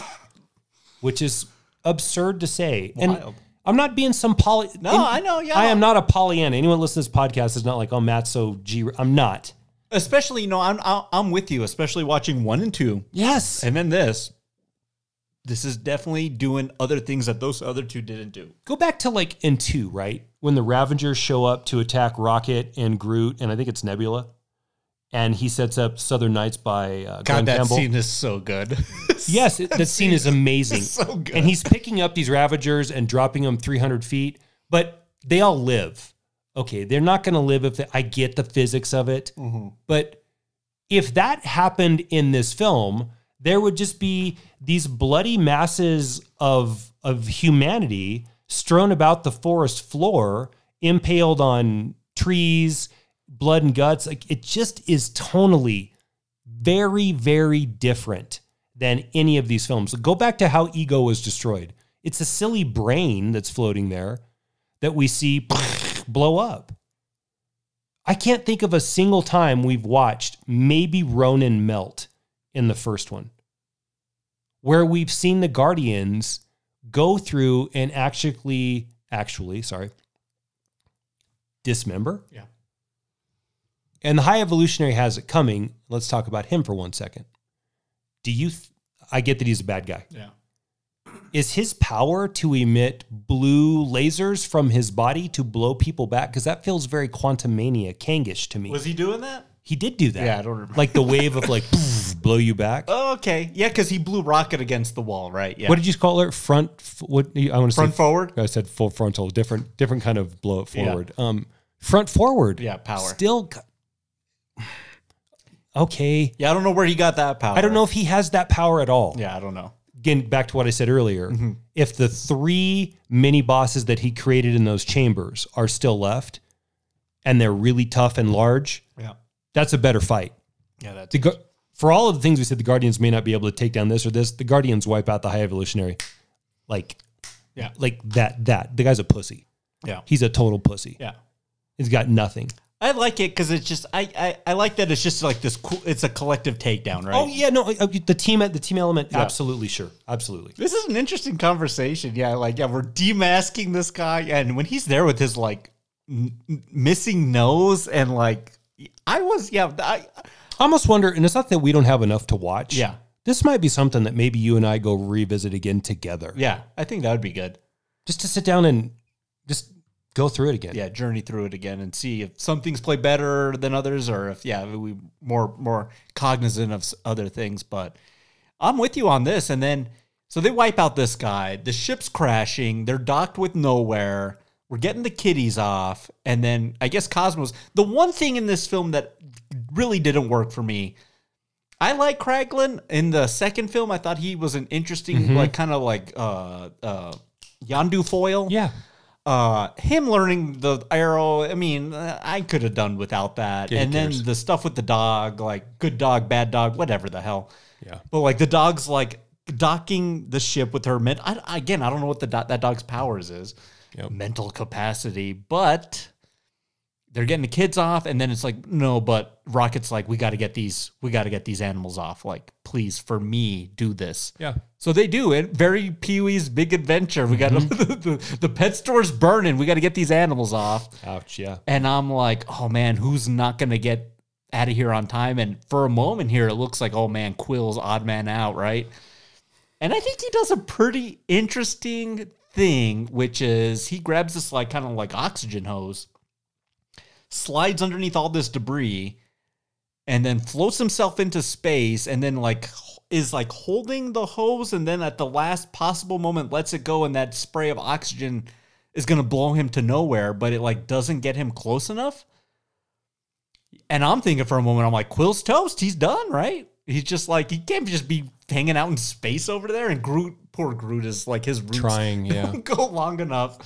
which is absurd to say. Wild. And I'm not being some poly. No, I know, yeah. I am not a Pollyanna. Anyone listening to this podcast is not like, oh, Matt's so G. I'm not. especially you know I'm I'm with you, especially watching one and two, Yes. and then this. This is definitely doing other things that those other two didn't do. Go back to like in two, right? When the Ravengers show up to attack Rocket and Groot, and I think it's Nebula, and he sets up Southern Nights by uh, Glen Campbell. Scene is so good. yes, it, that scene is amazing. so good. And he's picking up these Ravagers and dropping them 300 feet, but they all live. Okay, they're not going to live if they, I get the physics of it, but if that happened in this film, there would just be these bloody masses of of humanity strewn about the forest floor, impaled on trees, blood and guts. Like it just is tonally very, very different than any of these films. Go back to how ego was destroyed. It's a silly brain that's floating there that we see blow up. I can't think of a single time we've watched maybe Ronan melt in the first one, where we've seen the Guardians go through and actually, actually, sorry, dismember. Yeah. And the High Evolutionary has it coming. Let's talk about him for one second. Do you? Th- I get that he's a bad guy. Yeah. Is his power to emit blue lasers from his body to blow people back? Because that feels very Quantumania Kangish to me. Was he doing that? He did do that. Yeah, I don't remember. Like the wave of like poof, blow you back. Oh, okay. Yeah, because he blew Rocket against the wall, right? Yeah. What did you call it? Front. f- What I want to say? Front forward? I said full frontal. Different. Different kind of blow it Yeah. forward. Um, front forward. Yeah, power. Still. Okay. Yeah, I don't know where he got that power. I don't know if he has that power at all. Yeah, I don't know. Again, back to what I said earlier. Mm-hmm. If the three mini bosses that he created in those chambers are still left, and they're really tough and large, Yeah. that's a better fight. Yeah, that's The, for all of the things we said, the Guardians may not be able to take down this or this. The Guardians wipe out the High Evolutionary, like, Yeah. like that. That the guy's a pussy. Yeah. He's a total pussy. Yeah. He's got nothing. I like it because it's just I, I I like that it's just like this cool. It's a collective takedown, right? Oh yeah, no, uh, the team at the team element, Yeah. absolutely sure, absolutely. This is an interesting conversation. Yeah, like yeah, we're demasking this guy, and when he's there with his like n- n- missing nose and like I was yeah I I almost wonder, and it's not that we don't have enough to watch. Yeah. this might be something that maybe you and I go revisit again together. yeah I think that would be good. just to sit down and just go through it again. Yeah, journey through it again and see if some things play better than others, or if yeah we more more cognizant of other things. But I'm with you on this. And then so they wipe out this guy. The ship's crashing. They're docked with Knowhere. We're getting the kiddies off, and then I guess Cosmos. The one thing in this film that really didn't work for me. I like Kraglin in the second film. I thought he was an interesting, like kind of like uh uh Yondu foil yeah. Uh him learning the arrow i mean uh, i could have done without that Yeah, and then cares? the stuff with the dog like good dog bad dog whatever the hell Yeah. but like the dog's like docking the ship with her men- I, again i don't know what the do- that dog's powers is Yep. mental capacity but they're getting the kids off and then it's like no but rocket's like we got to get these we got to get these animals off like please for me do this Yeah. so they do it. Very Pee Wee's Big Adventure. We got Mm-hmm. the, the pet store's burning. We got to get these animals off. Ouch. Yeah. And I'm like, oh man, who's not going to get out of here on time? And for a moment here, it looks like, oh man, Quill's odd man out, right? And I think he does a pretty interesting thing, which is he grabs this like kind of like oxygen hose, slides underneath all this debris, and then floats himself into space and then like is like holding the hose and then at the last possible moment lets it go and that spray of oxygen is going to blow him to Knowhere but it like doesn't get him close enough. And i'm thinking for a moment i'm like quill's toast he's done right? He's just like he can't just be hanging out in space over there and groot poor groot is like his roots Trying, yeah. don't go long enough.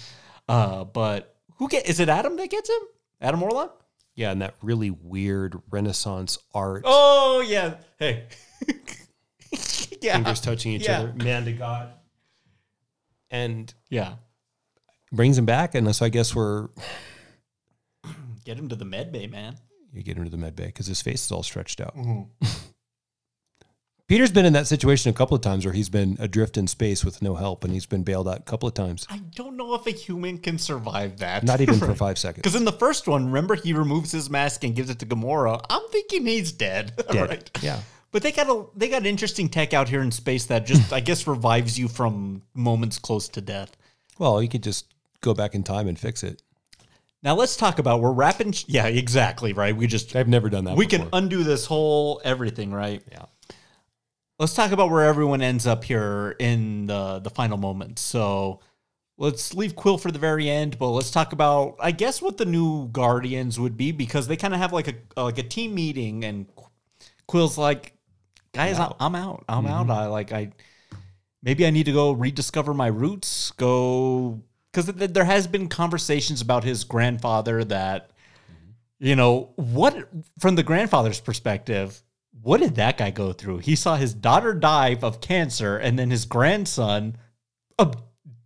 Uh but who get is it adam that gets him adam warlock Yeah. And that really weird Renaissance art, Oh yeah. Hey. yeah. fingers touching each Yeah. other, man to God. And Yeah. brings him back. And so I guess we're, Get him to the med bay, man. you get him to the med bay because his face is all stretched out. Mm-hmm. Peter's been in that situation a couple of times where he's been adrift in space with no help and he's been bailed out a couple of times. I don't know if a human can survive that. Not even for five seconds. Because in the first one, remember he removes his mask and gives it to Gamora. I'm thinking he's dead. Dead. right? Yeah. But they got a they got interesting tech out here in space that just I guess revives you from moments close to death. Well, you could just go back in time and fix it. Now let's talk about we're wrapping. Yeah, exactly. Right. We just I've never done that. we before. can undo this whole everything. Right. Yeah. Let's talk about where everyone ends up here in the the final moments. So let's leave Quill for the very end, but let's talk about I guess what the new Guardians would be because they kind of have like a uh, like a team meeting and Quill's like, guys, I'm out. I'm out. I'm out. I like I maybe I need to go rediscover my roots. Go because th- there has been conversations about his grandfather that mm-hmm. you know what from the grandfather's perspective what did that guy go through he saw his daughter die of cancer and then his grandson uh,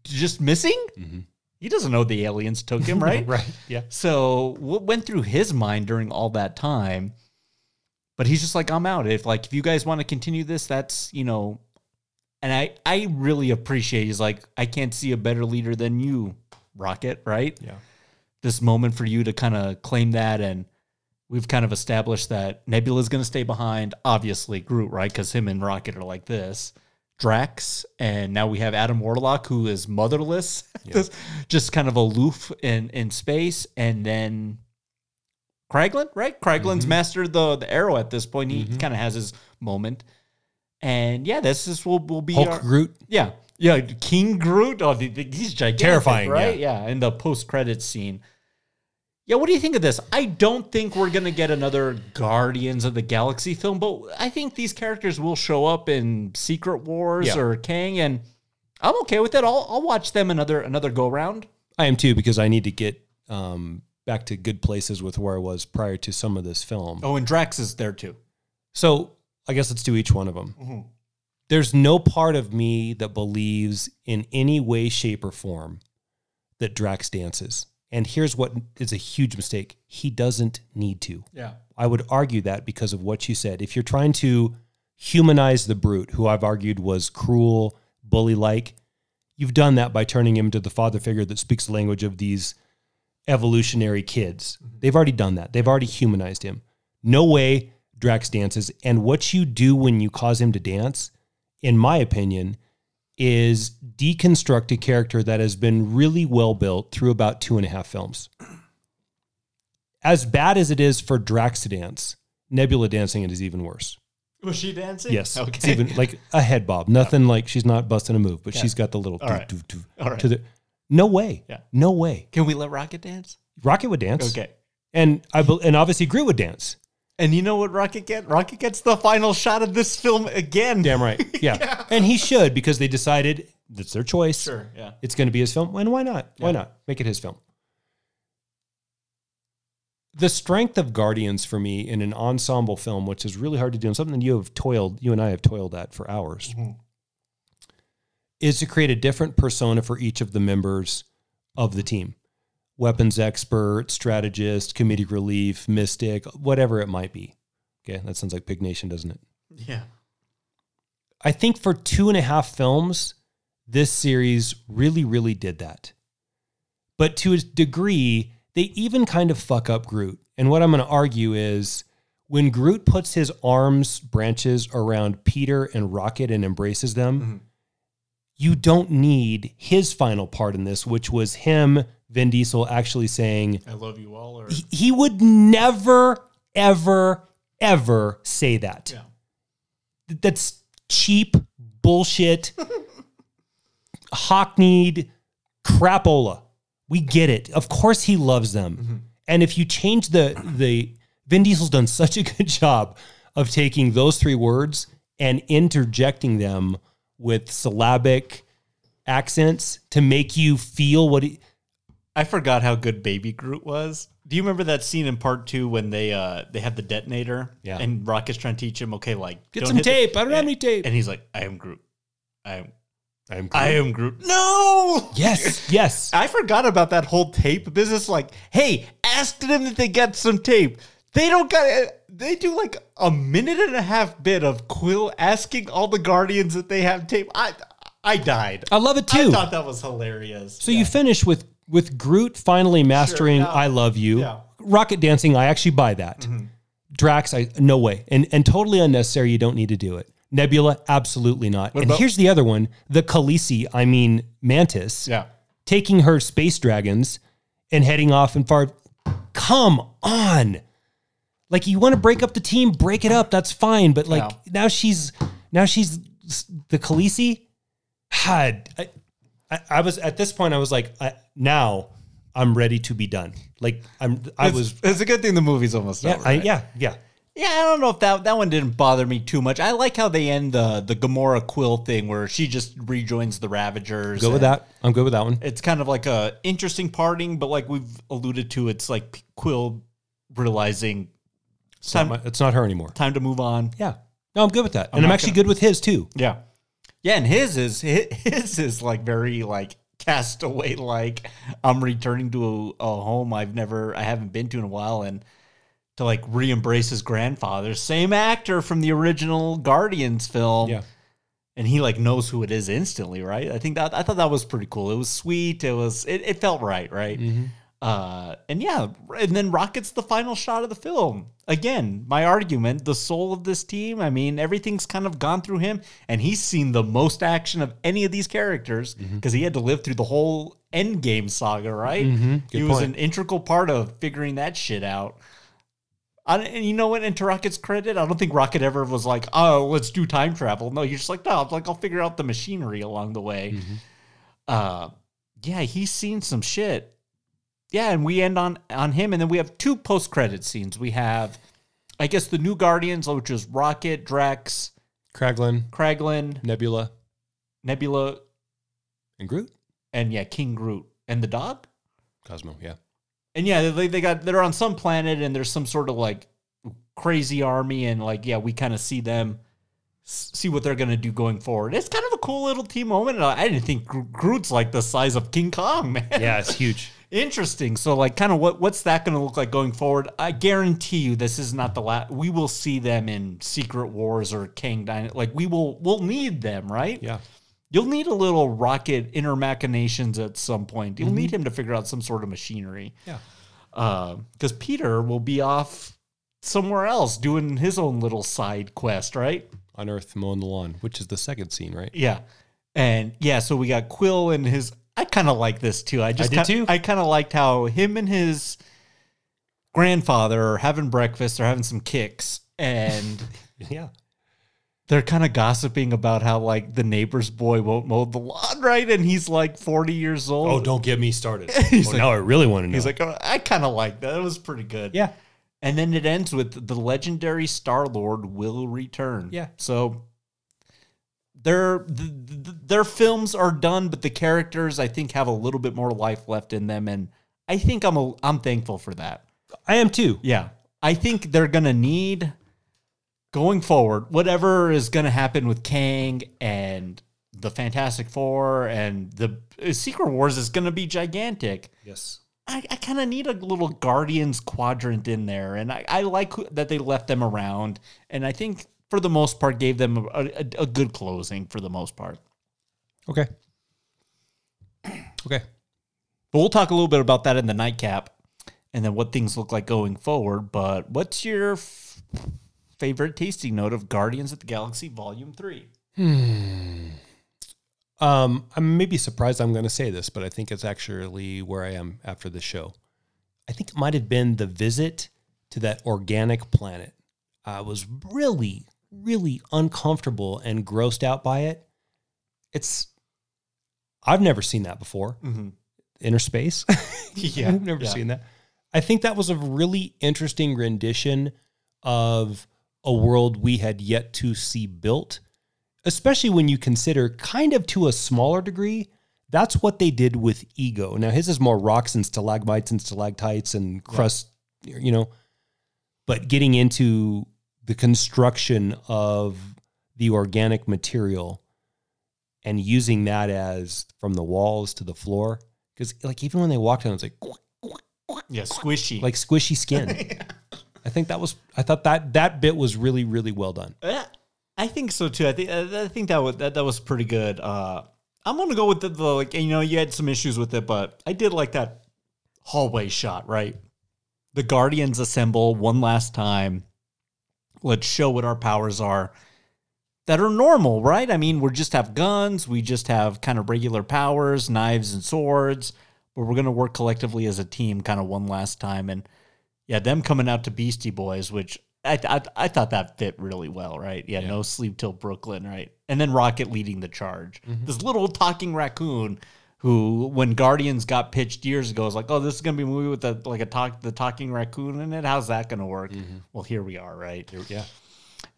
just missing you he doesn't know the aliens took him, right? Right. Yeah. So what went through his mind during all that time? But he's just like, I'm out. If like if you guys want to continue this, that's you know, and I I really appreciate. He's like, I can't see a better leader than you, Rocket. Right? Yeah. This moment for you to kind of claim that, and we've kind of established that Nebula's going to stay behind. Obviously, Groot, right? Because him and Rocket are like this. Drax, and now we have Adam Warlock, who is motherless, just- just kind of aloof in in space, and then Kraglin, right? Kraglin's mm-hmm. mastered the the arrow at this point. He mm-hmm. kind of has his moment, and yeah, this is will will be Hulk our- Groot. yeah, yeah, King Groot. Oh, he's gigantic, Terrifying, right? Yeah, in the post credits scene. Yeah, what do you think of this? I don't think we're gonna get another Guardians of the Galaxy film, but I think these characters will show up in Secret Wars Yeah. or Kang, and I'm okay with it. I'll I'll watch them another another go round. I am too because I need to get um, back to good places with where I was prior to some of this film. Oh, and Drax is there too. So I guess let's do each one of them. Mm-hmm. There's no part of me that believes in any way, shape, or form that Drax dances. And here's what is a huge mistake he doesn't need to. Yeah. I would argue that because of what you said. If you're trying to humanize the brute, who I've argued was cruel, bully like, you've done that by turning him into the father figure that speaks the language of these evolutionary kids. Mm-hmm. They've already done that. They've already humanized him. No way Drax dances. And what you do when you cause him to dance, in my opinion, is deconstruct a character that has been really well built through about two and a half films. As bad as it is for Drax to dance, Nebula dancing it is even worse. Was she dancing? Yes, it's Okay. even like a head bob. Nothing like she's not busting a move, but Yeah. she's got the little All right. doo, doo, doo All right. to the. No way. Yeah. No way. Can we let Rocket dance? Rocket would dance. Okay. And I bel- and obviously Groot would dance. And you know what Rocket get? Rocket gets the final shot of this film again. Damn right. Yeah. And he should because they decided that's their choice. Sure, yeah. It's going to be his film. And why not? Why not? Make it his film. The strength of Guardians for me in an ensemble film, which is really hard to do, and something that you have toiled, you and I have toiled at for hours, mm-hmm. is to create a different persona for each of the members of the team weapons expert, strategist, comedic relief, mystic, whatever it might be. Okay, that sounds like Pig Nation, doesn't it? Yeah. I think for two and a half films, this series really, really did that. But to a degree, they even kind of fuck up Groot. And what I'm going to argue is when Groot puts his arms branches around Peter and Rocket and embraces them, mm-hmm. you don't need his final part in this, which was him, Vin Diesel, actually saying, I love you all. Or he, he would never, ever, ever say that. Th- That's cheap bullshit, hockneyed crapola. We get it. Of course he loves them. Mm-hmm. And if you change the the Vin Diesel's done such a good job of taking those three words and interjecting them with syllabic accents to make you feel what he, I forgot how good Baby Groot was. Do you remember that scene in part two when they uh they have the detonator? Yeah. And Rocket's trying to teach him, okay, like Get some hit the- tape. I don't have any tape. And he's like, I am Groot. I am I am I am Groot. No. Yes, yes. I forgot about that whole tape business. Like, hey, ask them if they get some tape. They don't got. They do like a minute and a half bit of Quill asking all the Guardians that they have tape. I I died. I love it too. I thought that was hilarious. So you finish with with Groot finally mastering yeah. "I Love You." Yeah. Rocket dancing, I actually buy that. Mm-hmm. Drax, I no way, and and totally unnecessary. You don't need to do it. Nebula, absolutely not. and about- here's the other one: the Khaleesi, I mean Mantis, Yeah. taking her space dragons and heading off and far. Come on, like you want to break up the team, break it up. That's fine, but like Yeah. now she's now she's the Khaleesi. I, I, I was at this point. I was like, I, now I'm ready to be done. Like I'm. I was. It's a good thing the movie's almost Yeah, over. I, right? yeah, yeah. Yeah, I don't know if that that one didn't bother me too much. I like how they end the the Gamora Quill thing where she just rejoins the Ravagers. Go with that. I'm good with that one. It's kind of like a interesting parting, but like we've alluded to, it's like Quill realizing It's not, my- it's not her anymore. time to move on. Yeah. No, I'm good with that, I'm and I'm actually gonna- good with his too. Yeah, yeah, and his is his is like very like castaway like I'm returning to a, a home I've never I haven't been to in a while and to like re-embrace his grandfather. Same actor from the original Guardians film. Yeah. And he like knows who it is instantly, right? I think that I thought that was pretty cool. It was sweet. It was it, it felt right, right? Mm-hmm. Uh, and yeah, and then Rocket's the final shot of the film. Again, my argument, the soul of this team. I mean, everything's kind of gone through him, and he's seen the most action of any of these characters because he had to live through the whole Endgame saga, right? Good he was point. an integral part of figuring that shit out. I, and you know what? And to Rocket's credit, I don't think Rocket ever was like, "Oh, let's do time travel." No, you're just like, "No, like I'll figure out the machinery along the way." Uh, yeah, he's seen some shit. Yeah, and we end on on him, and then we have two post credit scenes. We have, I guess, the new Guardians, which is Rocket, Drax, Kraglin, Kraglin, Nebula, Nebula, and Groot. and yeah, King Groot and the dog. Cosmo, yeah. And yeah, they, they got they're on some planet, and there's some sort of like crazy army, and like yeah, we kind of see them see what they're gonna do going forward. It's kind of a cool little team moment. I I didn't think Groot's like the size of King Kong, man. Yeah, it's huge. Interesting. So, like, kind of what what's that going to look like going forward? I guarantee you, this is not the last. We will see them in Secret Wars or Kang Dynasty. Like, we will we'll need them, right? Yeah. You'll need a little rocket inner machinations at some point. You'll need mm-hmm. him to figure out some sort of machinery. Yeah. Uh, because Peter will be off somewhere else doing his own little side quest, right? On Earth mowing the lawn, which is the second scene, right? Yeah. And yeah, so we got Quill and his. I kind of like this too. I just did kin- too. I kind of liked how him and his grandfather are having breakfast. They're having some kicks, and Yeah. they're kind of gossiping about how like the neighbor's boy won't mow the lawn, right? And he's like forty years old. Oh, don't get me started. He's oh, like- now I really want to know. He's like, oh, I kind of like that. It was pretty good. yeah. And then it ends with the legendary Star Lord will return. Yeah. So their th- th- their films are done, but the characters I think have a little bit more life left in them, and I think I'm a, I'm thankful for that. I am too. Yeah, I think they're gonna need going forward whatever is gonna happen with Kang and the Fantastic Four and the uh, Secret Wars is gonna be gigantic. Yes. I, I kind of need a little Guardians quadrant in there, and I, I like that they left them around, and I think for the most part gave them a, a, a good closing for the most part. Okay. Okay. But we'll talk a little bit about that in the nightcap, and then what things look like going forward. But what's your f- favorite tasting note of Guardians of the Galaxy Volume Three? Hmm. Um, I'm maybe surprised I'm going to say this, but I think it's actually where I am after the show. I think it might have been the visit to that organic planet. I was really, really uncomfortable and grossed out by it. It's, I've never seen that before. Mm-hmm. Inner space. Yeah, I've never yeah. seen that. I think that was a really interesting rendition of a world we had yet to see built, especially when you consider, kind of to a smaller degree, that's what they did with Ego. Now, his is more rocks and stalagmites and stalactites and crust, you know, but getting into the construction of the organic material and using that as from the walls to the floor. Because, like, even when they walked on, it's like, Yeah, squishy. like squishy skin. I think that was. I thought that that bit was really really well done. Yeah, I think so too. I think I think that was that, that was pretty good. Uh, I'm gonna go with the, the like you know you had some issues with it, but I did like that hallway shot. Right, the Guardians assemble one last time. Let's show what our powers are that are normal, right? I mean, we just have guns, we just have kind of regular powers, knives and swords, but we're gonna work collectively as a team, kind of one last time. And yeah, them coming out to Beastie Boys, which I, I I thought that fit really well, right? Yeah, no sleep till Brooklyn, right? And then Rocket leading the charge. Mm-hmm. This little talking raccoon who, when Guardians got pitched years ago, was like, "Oh, this is gonna be a movie with a like a talk the talking raccoon in it. How's that gonna work?" Well, here we are, right? Yeah.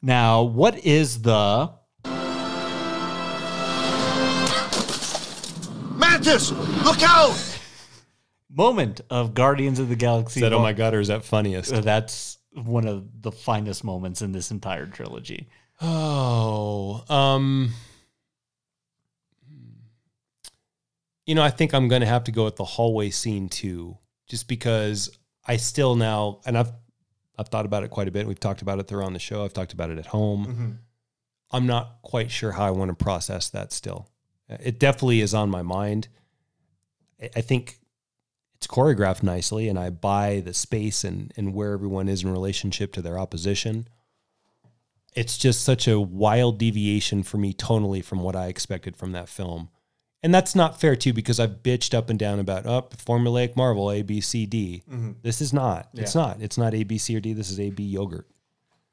Now, what is the Mantis, look out! moment of Guardians of the Galaxy? Is that oh my god, or is that funniest? Uh, That's one of the finest moments in this entire trilogy. Oh, um, You know, I think I'm going to have to go with the hallway scene too, just because I still now, and I've I've thought about it quite a bit. We've talked about it there on the show. I've talked about it at home. Mm-hmm. I'm not quite sure how I want to process that still. It definitely is on my mind. I- I think it's choreographed nicely, and I buy the space and and where everyone is in relationship to their opposition. It's just such a wild deviation for me tonally from what I expected from that film. And that's not fair too, because I've bitched up and down about up formulaic Marvel A B C D. This is not. It's not. It's not A B C or D. This is A B yogurt.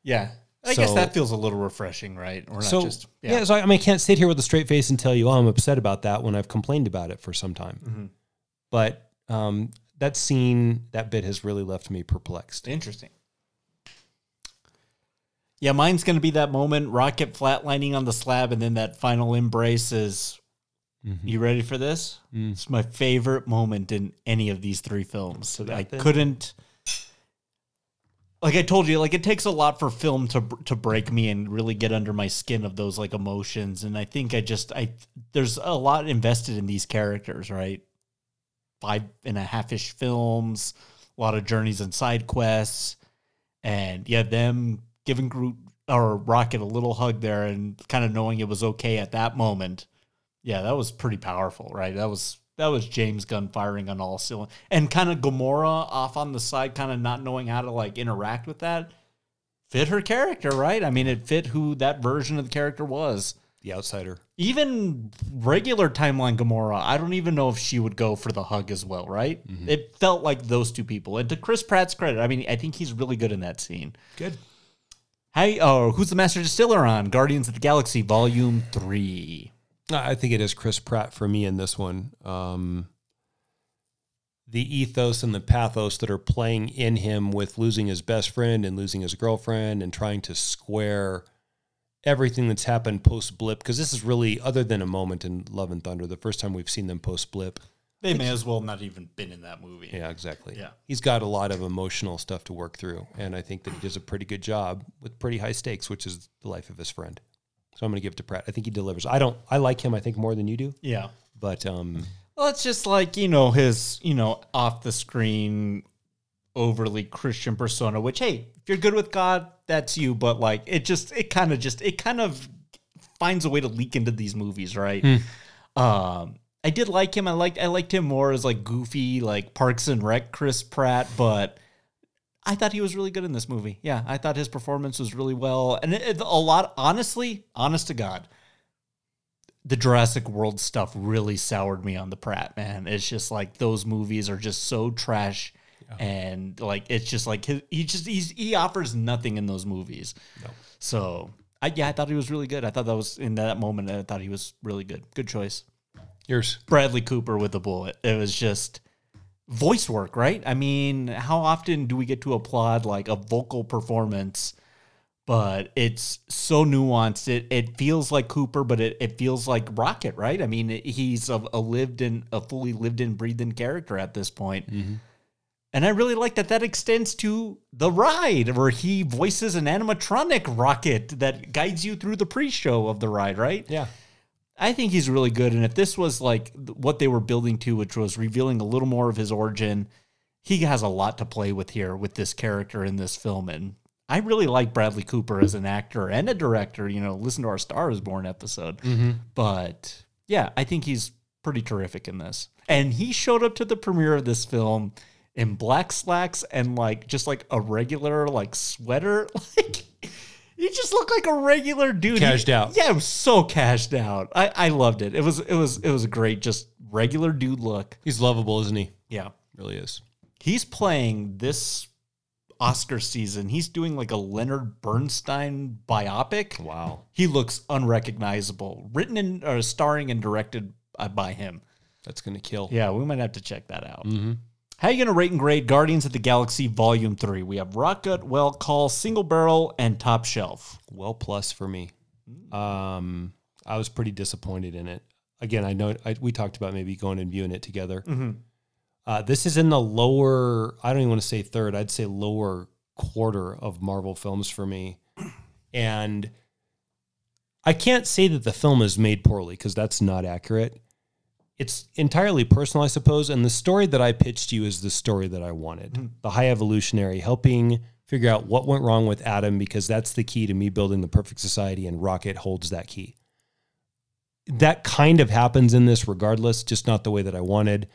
Yeah. I guess that feels a little refreshing, right? Or not so just yeah. so I, I mean, I can't sit here with a straight face and tell you, oh, I'm upset about that when I've complained about it for some time. Mm-hmm. But um, that scene, that bit has really left me perplexed. Interesting. Yeah, mine's going to be that moment, Rocket flatlining on the slab, and then that final embrace is. Mm-hmm. You ready for this? It's my favorite moment in any of these three films. that I couldn't. Like I told you, like it takes a lot for film to to break me and really get under my skin of those like emotions. And I think I just I there's a lot invested in these characters, right? Five and a half ish films, a lot of journeys and side quests, and yeah, them giving Groot or Rocket a little hug there and kind of knowing it was okay at that moment. Yeah, that was pretty powerful, right? That was that was James Gunn firing on all cylinders, and kind of Gamora off on the side, kind of not knowing how to like interact with that. Fit her character, right? I mean, it fit who that version of the character was. The outsider. Even regular timeline Gamora, I don't even know if she would go for the hug as well, right? Mm-hmm. It felt like those two people. And to Chris Pratt's credit, I mean, I think he's really good in that scene. Good. Hey, oh, who's the master distiller on Guardians of the Galaxy Volume Three? I think it is Chris Pratt for me in this one. Um, the ethos and the pathos that are playing in him with losing his best friend and losing his girlfriend and trying to square everything that's happened post blip because this is really other than a moment in Love and Thunder the first time we've seen them post blip. They may as well not even been in that movie. Yeah, exactly. Yeah. He's got a lot of emotional stuff to work through and I think that he does a pretty good job with pretty high stakes which is the life of his friend. So I'm going to give it to Pratt. I think he delivers. I don't I like him I think more than you do, Yeah. but um Well, it's just like, you know, his, you know, off the screen, overly Christian persona, which, hey, if you're good with God, that's you. But like, it just, it kind of just, it kind of finds a way to leak into these movies, right? Um, I did like him. I liked, I liked him more as like goofy, like Parks and Rec Chris Pratt, but I thought he was really good in this movie. Yeah, I thought his performance was really well. And it, it- a lot, honestly, honest to God, the Jurassic World stuff really soured me on the Pratt, man. It's just like those movies are just so trash. And like it's just like he, he just he's, he offers nothing in those movies. So I yeah, I thought he was really good. I thought that was in that moment. I thought he was really good. Good choice. yours. Bradley Cooper with the bullet. It was just voice work, right? I mean, how often do we get to applaud like a vocal performance? But it's so nuanced. It it feels like Cooper, but it, it feels like Rocket, right? I mean, he's a, a lived in, a fully lived in, breathed in character at this point. Mm-hmm. And I really like that that extends to the ride, where he voices an animatronic rocket that guides you through the pre-show of the ride, right? Yeah. I think he's really good. And if this was like what they were building to, which was revealing a little more of his origin, he has a lot to play with here with this character in this film. And I really like Bradley Cooper as an actor and a director. You know, listen to our Star is Born episode. Mm-hmm. But yeah, I think he's pretty terrific in this. And he showed up to the premiere of this film in black slacks and like just like a regular like sweater. Like he just looked like a regular dude. Cashed He- out. Yeah, it was so cashed out. I, I loved it. It was it was it was a great just regular dude look. He's lovable, isn't he? Yeah. Really is. He's playing this Oscar season. He's doing like a Leonard Bernstein biopic. Wow. He looks unrecognizable. Written and or starring and directed by him. That's going to kill. Yeah, we might have to check that out. Mm-hmm. How are you going to rate and grade Guardians of the Galaxy Volume 3? We have Rocket, Well Call, Single Barrel, and Top Shelf. Well plus for me. Um, I was pretty disappointed in it. Again, I know I, we talked about maybe going and viewing it together. Uh, this is in the lower. I don't even want to say third. I'd say lower quarter of Marvel films for me, and I can't say that the film is made poorly because that's not accurate. It's entirely personal, I suppose. And the story that I pitched you is the story that I wanted. The high evolutionary, helping figure out what went wrong with Adam, because that's the key to me building the perfect society, and Rocket holds that key. That kind of happens in this regardless, just not the way that I wanted.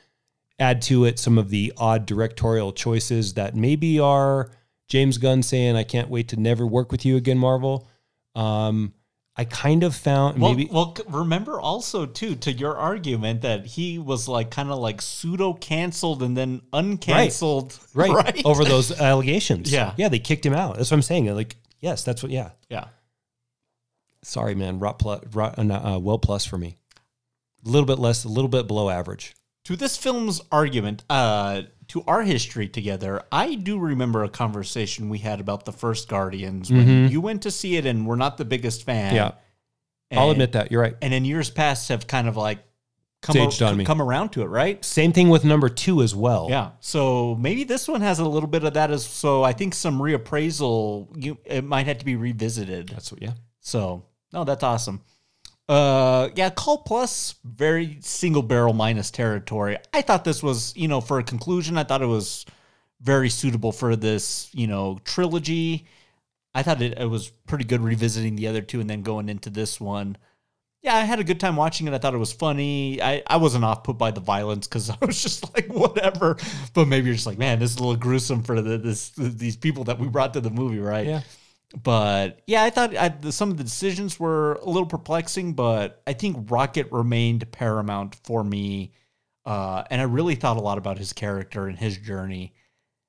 Add to it some of the odd directorial choices that maybe are James Gunn saying, I can't wait to never work with you again, Marvel. Um, I kind of found Well, maybe well, remember also too to your argument that he was like kind of like pseudo canceled and then uncanceled, right, over those allegations. Yeah. yeah, they kicked him out. That's what I'm saying. Like, yes, that's what. Yeah, yeah. sorry, man. Rot plus, rot, uh, uh, well plus for me. A little bit less, a little bit below average. To this film's argument, uh, to our history together, I do remember a conversation we had about the first Guardians when Mhm. you went to see it and we're not the biggest fan. Yeah. I'll admit that you're right. And in years past, have kind of like come a- on me. come around to it, right? Same thing with number two as well. Yeah. So maybe this one has a little bit of that as so I think some reappraisal you it might have to be revisited. That's what. Yeah. So no, that's awesome. Uh yeah, Call Plus, very single barrel minus territory. I thought this was, you know, for a conclusion, I thought it was very suitable for this, you know, trilogy. I thought it, it was pretty good revisiting the other two and then going into this one. Yeah, I had a good time watching it. I thought it was funny. I, I wasn't off put by the violence because I was just like, whatever. But maybe you're just like, man, this is a little gruesome for the, this these people that we brought to the movie, right? Yeah. But yeah, I thought I, the, some of the decisions were a little perplexing, but I think Rocket remained paramount for me. Uh, and I really thought a lot about his character and his journey.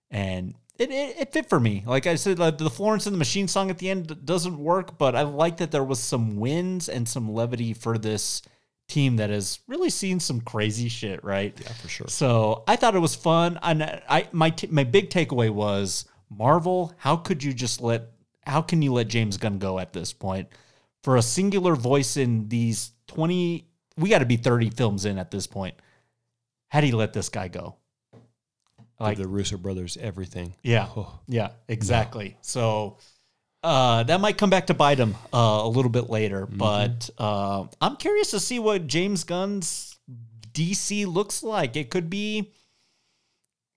And it, it, it fit for me. Like I said, like the Florence and the Machine song at the end doesn't work, but I like that there was some wins and some levity for this team that has really seen some crazy shit, right? Yeah, for sure. So I thought it was fun. And I my t- my big takeaway was Marvel. How could you just let? How can you let James Gunn go at this point for a singular voice in these twenty? We got to be thirty films in at this point. How do you let this guy go? Like the Russo brothers, everything. Yeah, Oh. yeah, exactly. So uh, that might come back to bite him uh, a little bit later, but uh, I'm curious to see what James Gunn's DC looks like. It could be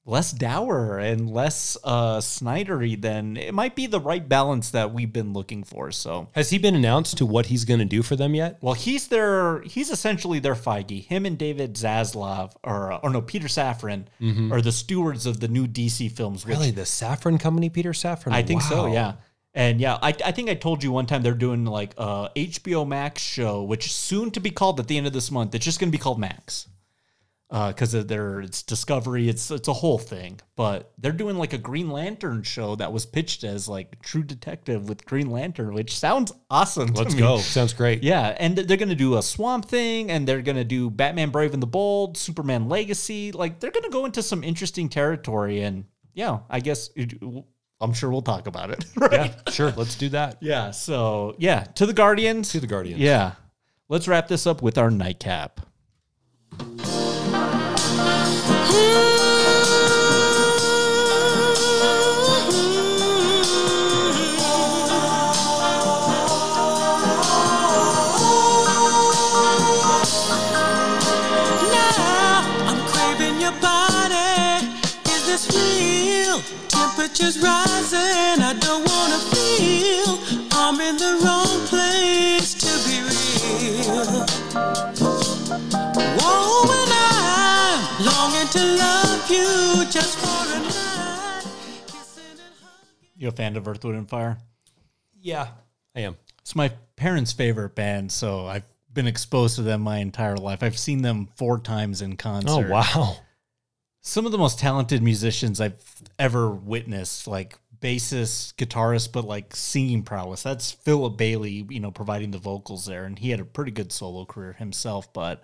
less dour and less uh, Snydery than it might be the right balance that we've been looking for. So. Has he been announced to what he's going to do for them yet? Well, he's their he's essentially their Feige. Him and David Zaslav, or or no, Peter Safran, are the stewards of the new DC films. Really, the Safran Company, Peter Safran. I think so, yeah. And yeah, I, I think I told you one time they're doing like a HBO Max show, which is soon to be called at the end of this month. It's just going to be called Max Uh, because of their it's Discovery. It's it's a whole thing, but they're doing like a Green Lantern show that was pitched as like True Detective with Green Lantern, which sounds awesome. Let's me. go. Sounds great. Yeah, and they're going to do a Swamp Thing, and they're going to do Batman Brave and the Bold, Superman Legacy. Like they're going to go into some interesting territory, and yeah, I guess it, I'm sure we'll talk about it. Right? Yeah, sure. Let's do that. Yeah. So yeah, to the Guardians. To the Guardians. Yeah. Let's wrap this up with our nightcap. Temperatures rising. I don't wanna feel I'm in the wrong place to be real. You just for a night. You a fan of Earth, Wind, and Fire? Yeah, I am. It's my parents' favorite band, so I've been exposed to them my entire life. I've seen them four times in concert. Oh, wow. some of the most talented musicians I've ever witnessed, like bassist, guitarist, but like singing prowess. That's Philip Bailey, you know, providing the vocals there. And he had a pretty good solo career himself, but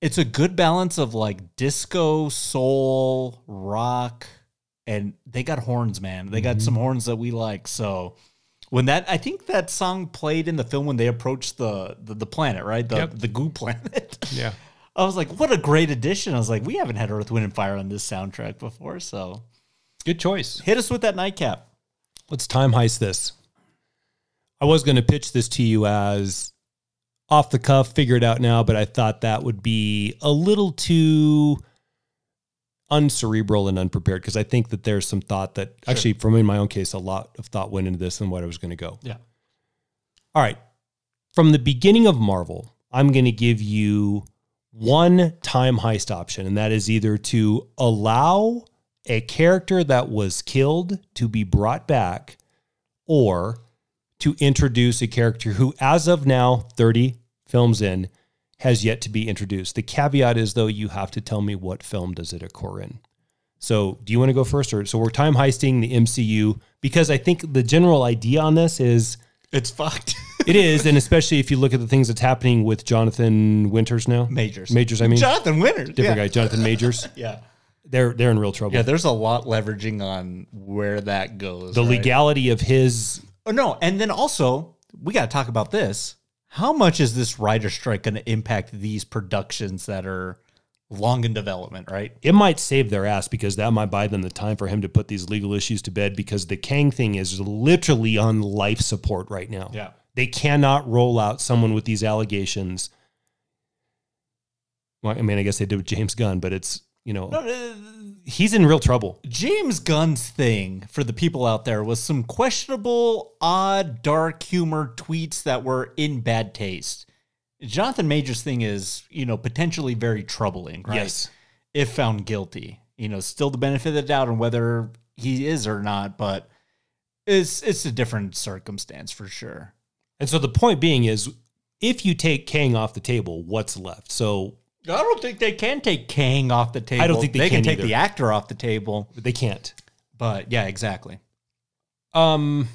it's a good balance of like disco, soul, rock, and they got horns, man. They got mm-hmm. some horns that we like. So when that I think that song played in the film when they approached the the, the planet, right? The Yep. the goo planet. Yeah. I was like, what a great addition. I was like, we haven't had Earth, Wind, and Fire on this soundtrack before. So Good choice. hit us with that nightcap. Let's time heist this. I was going to pitch this to you as off the cuff, figure it out now, but I thought that would be a little too uncerebral and unprepared because I think that there's some thought that actually, from in my own case, a lot of thought went into this and what I was going to go. Yeah. All right. From the beginning of Marvel, I'm going to give you one time heist option, and that is either to allow a character that was killed to be brought back or to introduce a character who, as of now, 30 films in, has yet to be introduced. The caveat is, though, you have to tell me what film does it occur in. So, do you want to go first, or so we're time heisting the MCU because I think the general idea on this is It's fucked. it is, and especially if you look at the things that's happening with Jonathan Winters now, Majors. Majors. I mean, Jonathan Winters. different yeah. guy, Jonathan Majors. Yeah. They're they're in real trouble. Yeah, there's a lot leveraging on where that goes. the right? legality of his Oh no, and then also we got to talk about this. How much is this writer strike going to impact these productions that are long in development? Right. it might save their ass because that might buy them the time for him to put these legal issues to bed because the Kang thing is literally on life support right now. Yeah. They cannot roll out someone with these allegations. Well, I mean, I guess they did with James Gunn, but it's, you know, he's in real trouble. James Gunn's thing for the people out there was some questionable, odd, dark humor tweets that were in bad taste. Jonathan Majors' thing is, you know, potentially very troubling, right? Yes. If found guilty. You know, still the benefit of the doubt on whether he is or not, but it's it's a different circumstance for sure. And so the point being is if you take Kang off the table, what's left? So I don't think they can take Kang off the table. I don't think they can can take the actor off the table. they can't. But yeah, exactly. Um,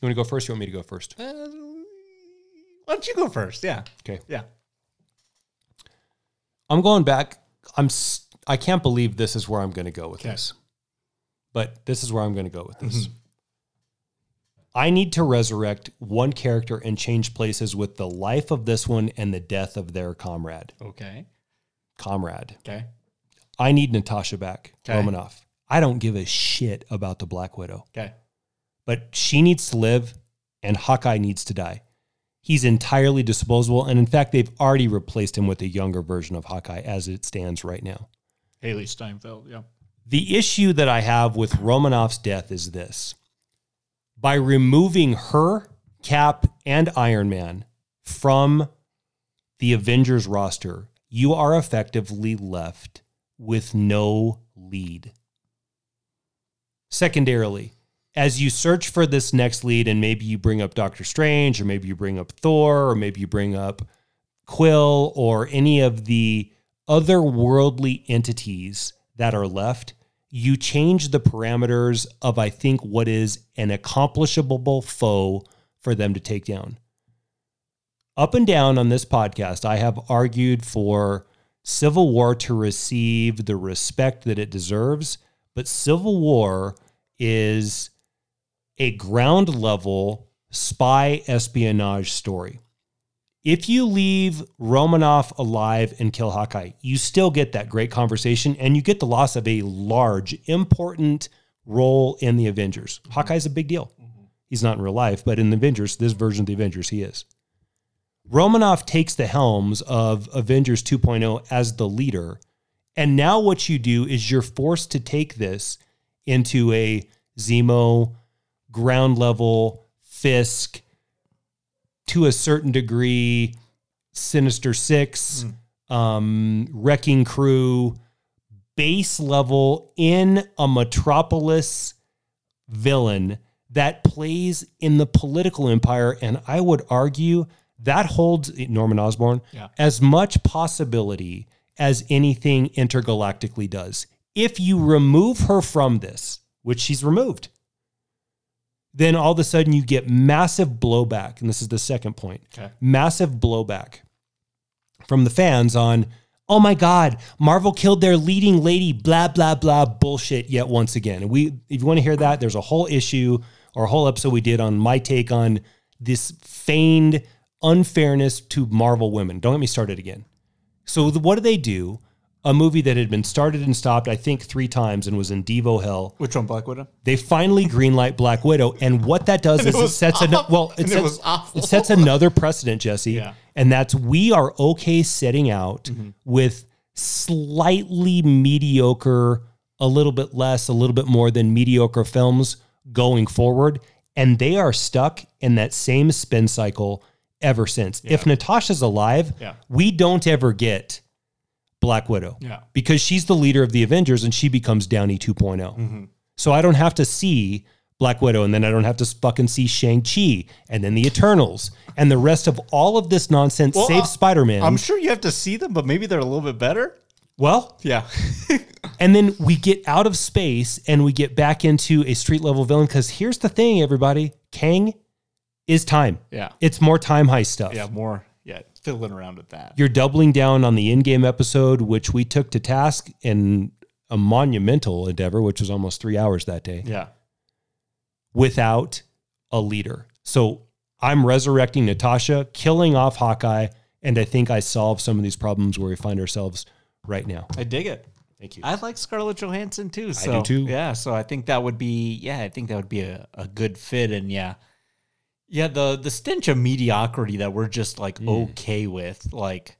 you want to go first? You want me to go first? Uh, why don't you go first? Yeah. Okay. Yeah. I'm going back. I'm. I can't believe this is where I'm going to go with Okay. this. But this is where I'm going to go with this. I need to resurrect one character and change places with the life of this one and the death of their comrade. Okay. Comrade. Okay. I need Natasha back. Okay. Romanoff. I don't give a shit about the Black Widow. Okay. but she needs to live and Hawkeye needs to die. He's entirely disposable. And in fact, they've already replaced him with a younger version of Hawkeye as it stands right now. Hailee Steinfeld. Yeah. The issue that I have with Romanoff's death is this by removing her, Cap, and Iron Man from the Avengers roster, you are effectively left with no lead. Secondarily, as you search for this next lead, and maybe you bring up Doctor Strange, or maybe you bring up Thor, or maybe you bring up Quill, or any of the otherworldly entities that are left, you change the parameters of, I think, what is an accomplishable foe for them to take down. Up and down on this podcast, I have argued for Civil War to receive the respect that it deserves, but Civil War is a ground level spy espionage story. If you leave Romanoff alive and kill Hawkeye, you still get that great conversation and you get the loss of a large, important role in the Avengers. Mm-hmm. Hawkeye's a big deal. He's not in real life, but in the Avengers, this version of the Avengers, he is. Romanoff takes the helms of Avengers 2.0 as the leader. And now what you do is you're forced to take this into a Zemo, ground level, Fisk, to a certain degree, Sinister Six, um, Wrecking Crew, base level in a Metropolis villain that plays in the political empire. And I would argue that holds Norman Osborn Yeah. as much possibility as anything intergalactically does. If you remove her from this, which she's removed, then all of a sudden you get massive blowback. And this is the second point Okay. massive blowback from the fans on, oh my God, Marvel killed their leading lady, blah, blah, blah, bullshit yet once again. And we, if you want to hear that, there's a whole issue or a whole episode we did on my take on this feigned unfairness to Marvel women. Don't get me started again. So the, what do they do? A movie that had been started and stopped, I think, three times and was in Devo hell. Which one, Black Widow? They finally greenlight Black Widow, and what that does is it was sets an, well, it it sets, awful. it sets another precedent, Jesse, Yeah. and that's we are okay setting out Mm-hmm. with slightly mediocre, a little bit less, a little bit more than mediocre films going forward, and they are stuck in that same spin cycle ever since. If Natasha's alive, Yeah. we don't ever get Black Widow. Yeah. Because she's the leader of the Avengers and she becomes Downey 2.0. Mm-hmm. So I don't have to see Black Widow and then I don't have to fucking see Shang-Chi and then the Eternals and the rest of all of this nonsense Well, save uh, Spider-Man. I'm sure you have to see them, but maybe they're a little bit better. well, Yeah. and then we get out of space and we get back into a street level villain because here's the thing, everybody. Kang is time. Yeah. It's more time heist stuff. yeah, more. Fiddling around with that. You're doubling down on the Endgame episode, which we took to task in a monumental endeavor, which was almost three hours that day, Yeah. without a leader. So I'm resurrecting Natasha, killing off Hawkeye, and I think I solved some of these problems where we find ourselves right now. I dig it. Thank you. I like Scarlett Johansson too. I do So, too. Yeah, so I think that would be yeah, I think that would be a, a good fit. And yeah, yeah, the the stench of mediocrity that we're just like okay with, like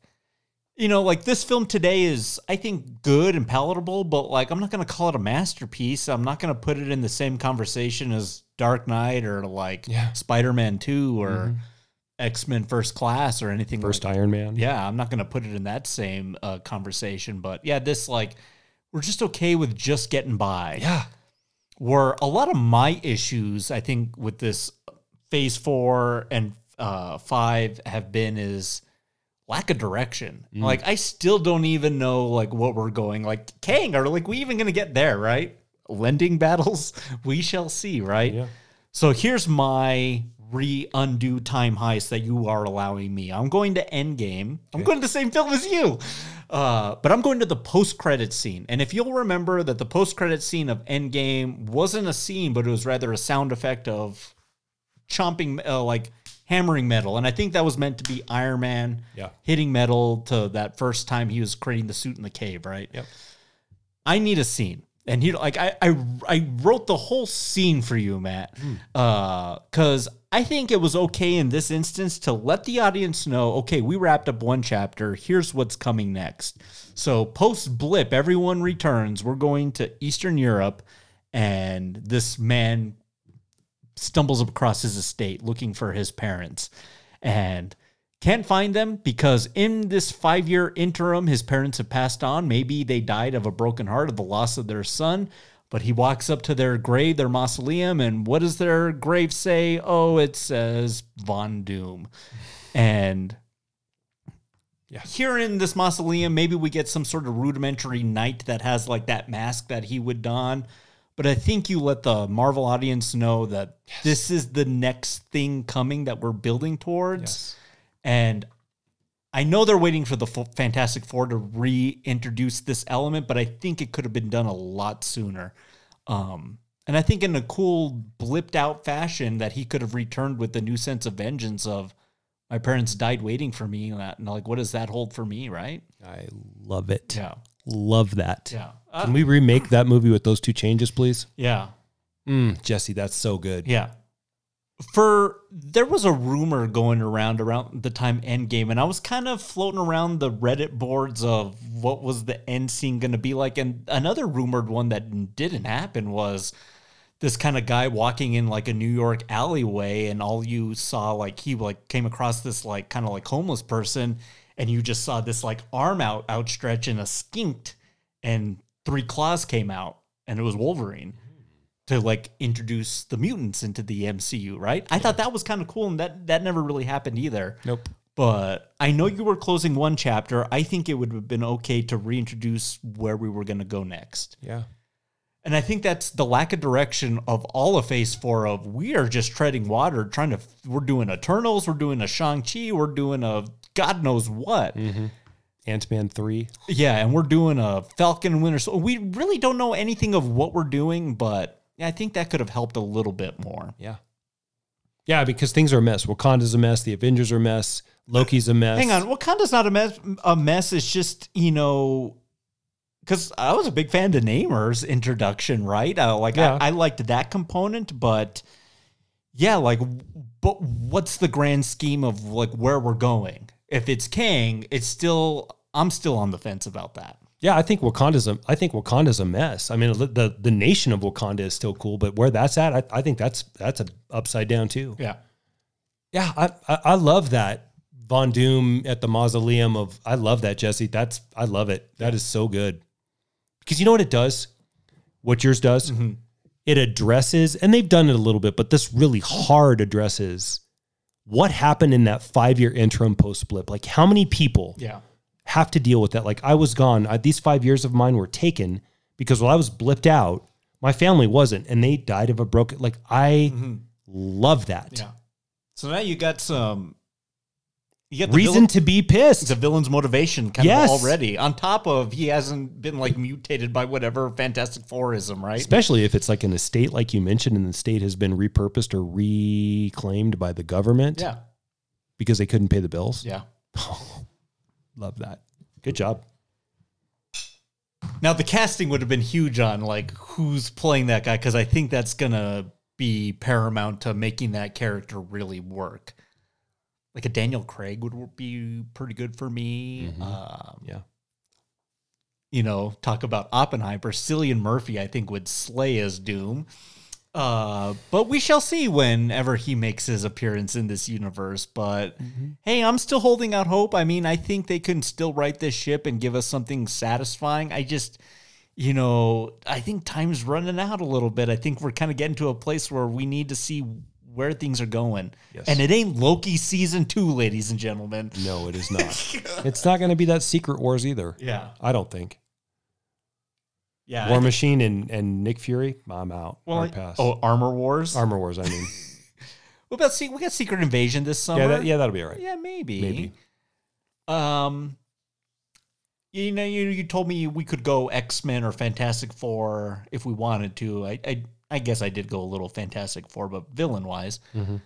you know, like this film today is I think good and palatable, but like I'm not gonna call it a masterpiece. I'm not gonna put it in the same conversation as Dark Knight or like Yeah. Spider Man Two or X Men First Class or anything First like Iron Man. yeah, I'm not going to put it in that same uh, conversation, but yeah, this like we're just okay with just getting by. Yeah. Where a lot of my issues, I think, with this phase four and uh, five have been is lack of direction. Mm. Like I still don't even know like what we're going. Like Kang, are like we even going to get there? Right? Lending battles, we shall see. Right? Yeah. So here's my re undo time heist that you are allowing me. I'm going to Endgame. I'm going to the same film as you. Uh, but I'm going to the post credit scene. And if you'll remember that the post credit scene of Endgame wasn't a scene, but it was rather a sound effect of chomping, uh, like hammering metal. And I think that was meant to be Iron Man Yeah. hitting metal to that first time he was creating the suit in the cave, right? Yep. I need a scene. And he like I I I wrote the whole scene for you, Matt. Uh cuz I think it was okay in this instance to let the audience know, okay, we wrapped up one chapter, here's what's coming next. So post blip, everyone returns. We're going to Eastern Europe and this man stumbles across his estate looking for his parents and can't find them because in this five year interim, his parents have passed on. Maybe they died of a broken heart of the loss of their son. But he walks up to their grave, their mausoleum, and what does their grave say? Oh, it says Von Doom. And yeah. here in this mausoleum, maybe we get some sort of rudimentary knight that has like that mask that he would don. But I think you let the Marvel audience know that this is the next thing coming that we're building towards. And I know they're waiting for the Fantastic Four to reintroduce this element, but I think it could have been done a lot sooner. Um, and I think in a cool, blipped out fashion that he could have returned with the new sense of vengeance of my parents died waiting for me. And that- and like, what does that hold for me, right? I love it. Yeah. Love that. Yeah. Can we remake that movie with those two changes, please? Yeah. Mm, Jesse, that's so good. Yeah. For there was a rumor going around around the time Endgame, and I was kind of floating around the Reddit boards of what was the end scene going to be like. And another rumored one that didn't happen was this kind of guy walking in like a New York alleyway, and all you saw like he like came across this like kind of like homeless person, and you just saw this like arm out outstretched and a skinked, and three claws came out, and it was Wolverine to like introduce the mutants into the MCU, right? I thought that was kind of cool, and that that never really happened either. Nope. But I know you were closing one chapter. I think it would have been okay to reintroduce where we were going to go next. Yeah. And I think that's the lack of direction of all of Phase Four. Of we are just treading water, trying to. We're doing Eternals, we're doing a Shang Chi, we're doing a God knows what. Mm-hmm. Ant Man 3. Yeah, and we're doing a Falcon and Winter. So we really don't know anything of what we're doing, but I think that could have helped a little bit more. Yeah. Yeah, because things are a mess. Wakanda's a mess. The Avengers are a mess. Loki's a mess. Hang on, Wakanda's not a mess. A mess. It's just you know, because I was a big fan of Namor's introduction, right? Uh, like Yeah. I, I liked that component, but yeah, like, but what's the grand scheme of like where we're going? If it's Kang, it's still I'm still on the fence about that. Yeah, I think Wakanda's a I think Wakanda's a mess. I mean, the the nation of Wakanda is still cool, but where that's at, I, I think that's that's a upside down too. Yeah, Yeah, I, I I love that Von Doom at the mausoleum of I love that Jesse. That's I love it. That is so good. Because you know what it does? What yours does? Mm-hmm. It addresses, and they've done it a little bit, but this really hard addresses what happened in that five year interim post blip. Like how many people yeah, have to deal with that. Like I was gone. I, these five years of mine were taken because while I was blipped out, my family wasn't, and they died of a broken. Like I mm-hmm. love that yeah. So now you got some. You get the reason villain- to be pissed. the villain's motivation kind Yes. of already. On top of he hasn't been like mutated by whatever Fantastic Fourism, right? Especially if it's like an estate, like you mentioned, and the state has been repurposed or reclaimed by the government Yeah, because they couldn't pay the bills. yeah. Love that. Good job. Now the casting would have been huge on like who's playing that guy because I think that's gonna be paramount to making that character really work. Like a Daniel Craig would be pretty good for me. Um, Yeah. you know, talk about Oppenheimer. Cillian Murphy, I think, would slay as Doom. Uh, but we shall see whenever he makes his appearance in this universe. But hey, I'm still holding out hope. I mean, I think they can still right this ship and give us something satisfying. I just, you know, I think time's running out a little bit. I think we're kind of getting to a place where we need to see where things are going. Yes. And it ain't Loki season two, ladies and gentlemen. No, it is not. it's not going to be that Secret Wars either. Yeah. I don't think. Yeah. War Machine and, and Nick Fury, I'm out. well, Hard pass. oh, Armor Wars. Armor Wars, I mean. What about se- we got Secret Invasion this summer? yeah, that, yeah, that'll be all right. Yeah, maybe. Maybe. Um, you know, you you told me we could go X Men or Fantastic Four if we wanted to. I I, I guess I did go a little Fantastic Four, but villain wise, Mhm.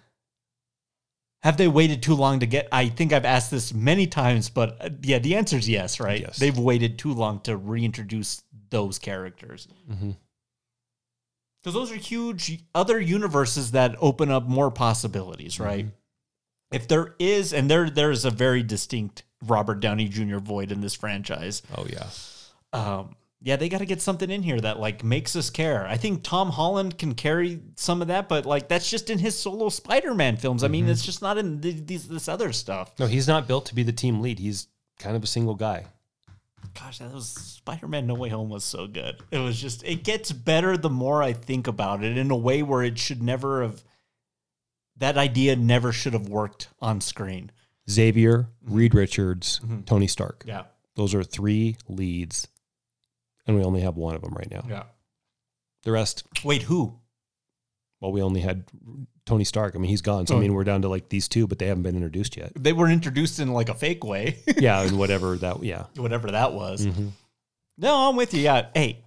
have they waited too long to get? I think I've asked this many times, but uh, yeah, the answer is yes. Right? Yes. They've waited too long to reintroduce those characters. Mhm. Because those are huge other universes that open up more possibilities, right? If there is, and there there is a very distinct Robert Downey Jr. void in this franchise. Oh, yeah. Um, yeah, they got to get something in here that like makes us care. I think Tom Holland can carry some of that, but like that's just in his solo Spider-Man films. I mean, mm-hmm. it's just not in th- these this other stuff. No, he's not built to be the team lead. He's kind of a single guy. Gosh, that was Spider-Man No Way Home was so good. It was just it gets better the more I think about it in a way where it should never have that idea never should have worked on screen. Xavier, mm-hmm. Reed Richards, mm-hmm. Tony Stark. Yeah. Those are three leads, and we only have one of them right now. Yeah. The rest, Wait, who? well, we only had Tony Stark. I mean, he's gone. So, I Oh. mean, we're down to like these two, but they haven't been introduced yet. They were introduced in like a fake way. yeah, and whatever that, yeah. Whatever that was. Mhm. No, I'm with you. Yeah. Hey,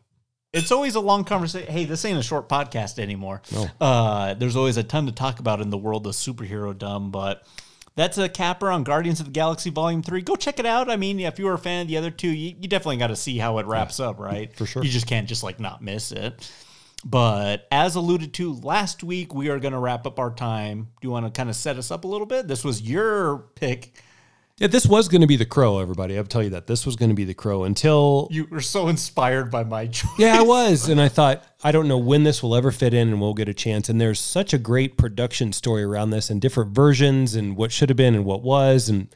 it's always a long conversation. Hey, this ain't a short podcast anymore. No. Uh, there's always a ton to talk about in the world of superhero dumb, but that's a capper on Guardians of the Galaxy Volume 3. Go check it out. I mean, if you were a fan of the other two, you, you definitely got to see how it wraps up, right? for sure. You just can't just like not miss it. But as alluded to last week, we are going to wrap up our time. Do you want to kind of set us up a little bit? This was your pick. Yeah, this was going to be the crow, everybody. I'll tell you that. This was going to be the crow until You were so inspired by my choice. Yeah, I was. And I thought, I don't know when this will ever fit in and we'll get a chance. And there's such a great production story around this and different versions and what should have been and what was, and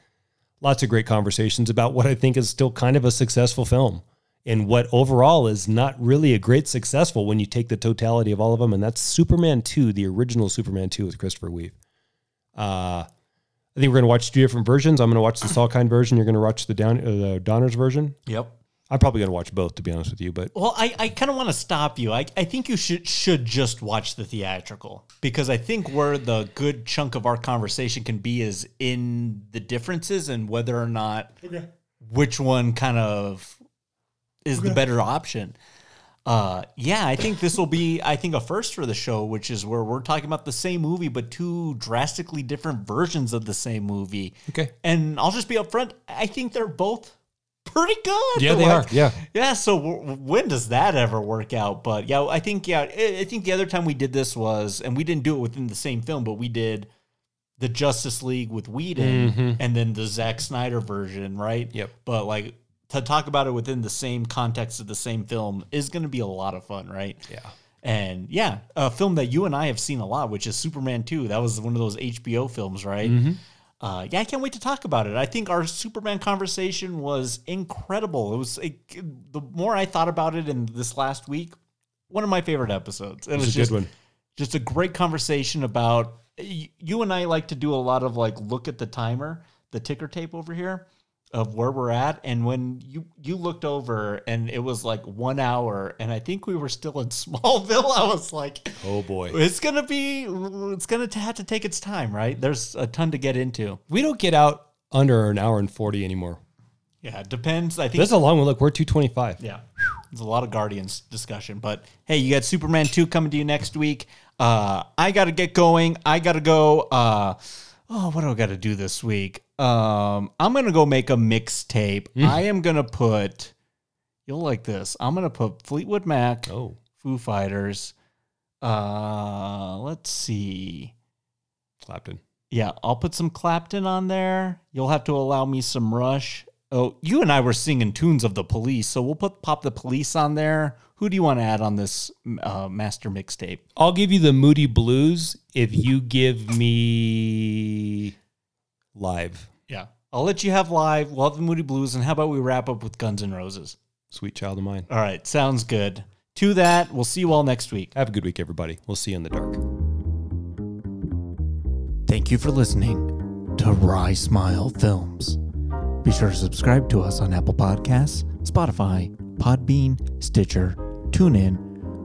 lots of great conversations about what I think is still kind of a successful film and what overall is not really a great successful when you take the totality of all of them. And that's Superman 2, the original Superman 2 with Christopher Reeve. Uh, I think we're going to watch two different versions. I'm going to watch the Salkind version. You're going to watch the Down, uh, the Donner's version. Yep. I'm probably going to watch both, to be honest with you. But Well, I, I kind of want to stop you. I, I think you should should just watch the theatrical because I think where the good chunk of our conversation can be is in the differences and whether or not which one kind of is the better option. Uh, yeah, I think this will be I think a first for the show, which is where we're talking about the same movie but two drastically different versions of the same movie. Okay. And I'll just be upfront. I think they're both pretty good. Yeah, they Like, are. Yeah. Yeah, so w- when does that ever work out? But yeah, I think yeah, I I think the other time we did this was, and we didn't do it within the same film, but we did the Justice League with Whedon, Mhm. and then the Zack Snyder version, right? Yep. But like to talk about it within the same context of the same film is going to be a lot of fun, right? Yeah. And yeah, a film that you and I have seen a lot, which is Superman 2. That was one of those HBO films, right? Mhm. Uh, yeah, I can't wait to talk about it. I think our Superman conversation was incredible. It was it, the more I thought about it in this last week, one of my favorite episodes. It was a just, good one. just a great conversation about. You and I like to do a lot of like look at the timer, the ticker tape over here of where we're at, and when you you looked over and it was like one hour, and I think we were still in Smallville. I was like, Oh boy. it's gonna be, it's gonna have to take its time, right? There's a ton to get into. We don't get out under an hour and 40 anymore. Yeah, it depends. I think That's a long one. Look, we're 225. Yeah. There's a lot of Guardians discussion, but hey, you got Superman 2 coming to you next week. Uh, I got to get going. I got to go. Uh, oh, what do I got to do this week? Um, I'm going to go make a mixtape. I am going to put, you'll like this. I'm going to put Fleetwood Mac, Oh. Foo Fighters. Uh, let's see. Clapton. Yeah, I'll put some Clapton on there. You'll have to allow me some Rush. Oh, you and I were singing tunes of the Police, so we'll put pop the Police on there. Who do you want to add on this uh, master mixtape? I'll give you the Moody Blues if you give me live. Yeah, I'll let you have live. We'll have the Moody Blues, and how about we wrap up with Guns N' Roses? Sweet Child of Mine. All right, sounds good. To that, we'll see you all next week. Have a good week, everybody. We'll see you in the dark. Thank you for listening to Rye Smile Films. Be sure to subscribe to us on Apple Podcasts, Spotify, Podbean, Stitcher, TuneIn,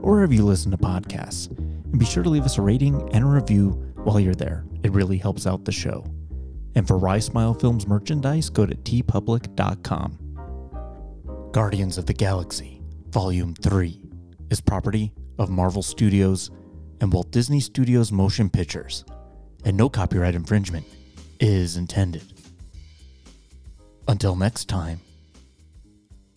or wherever you listen to podcasts. And be sure to leave us a rating and a review while you're there. It really helps out the show. And for Rye Smile Films merchandise, go to teepublic.com. Guardians of the Galaxy, Volume 3, is property of Marvel Studios and Walt Disney Studios Motion Pictures and no copyright infringement is intended. Until next time,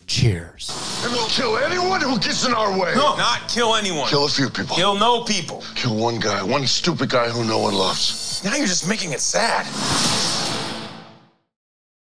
cheers. And we'll kill anyone who gets in our way. No, not kill anyone. Kill a few people. Kill no people. Kill one guy, one stupid guy who no one loves. Now you're just making it sad.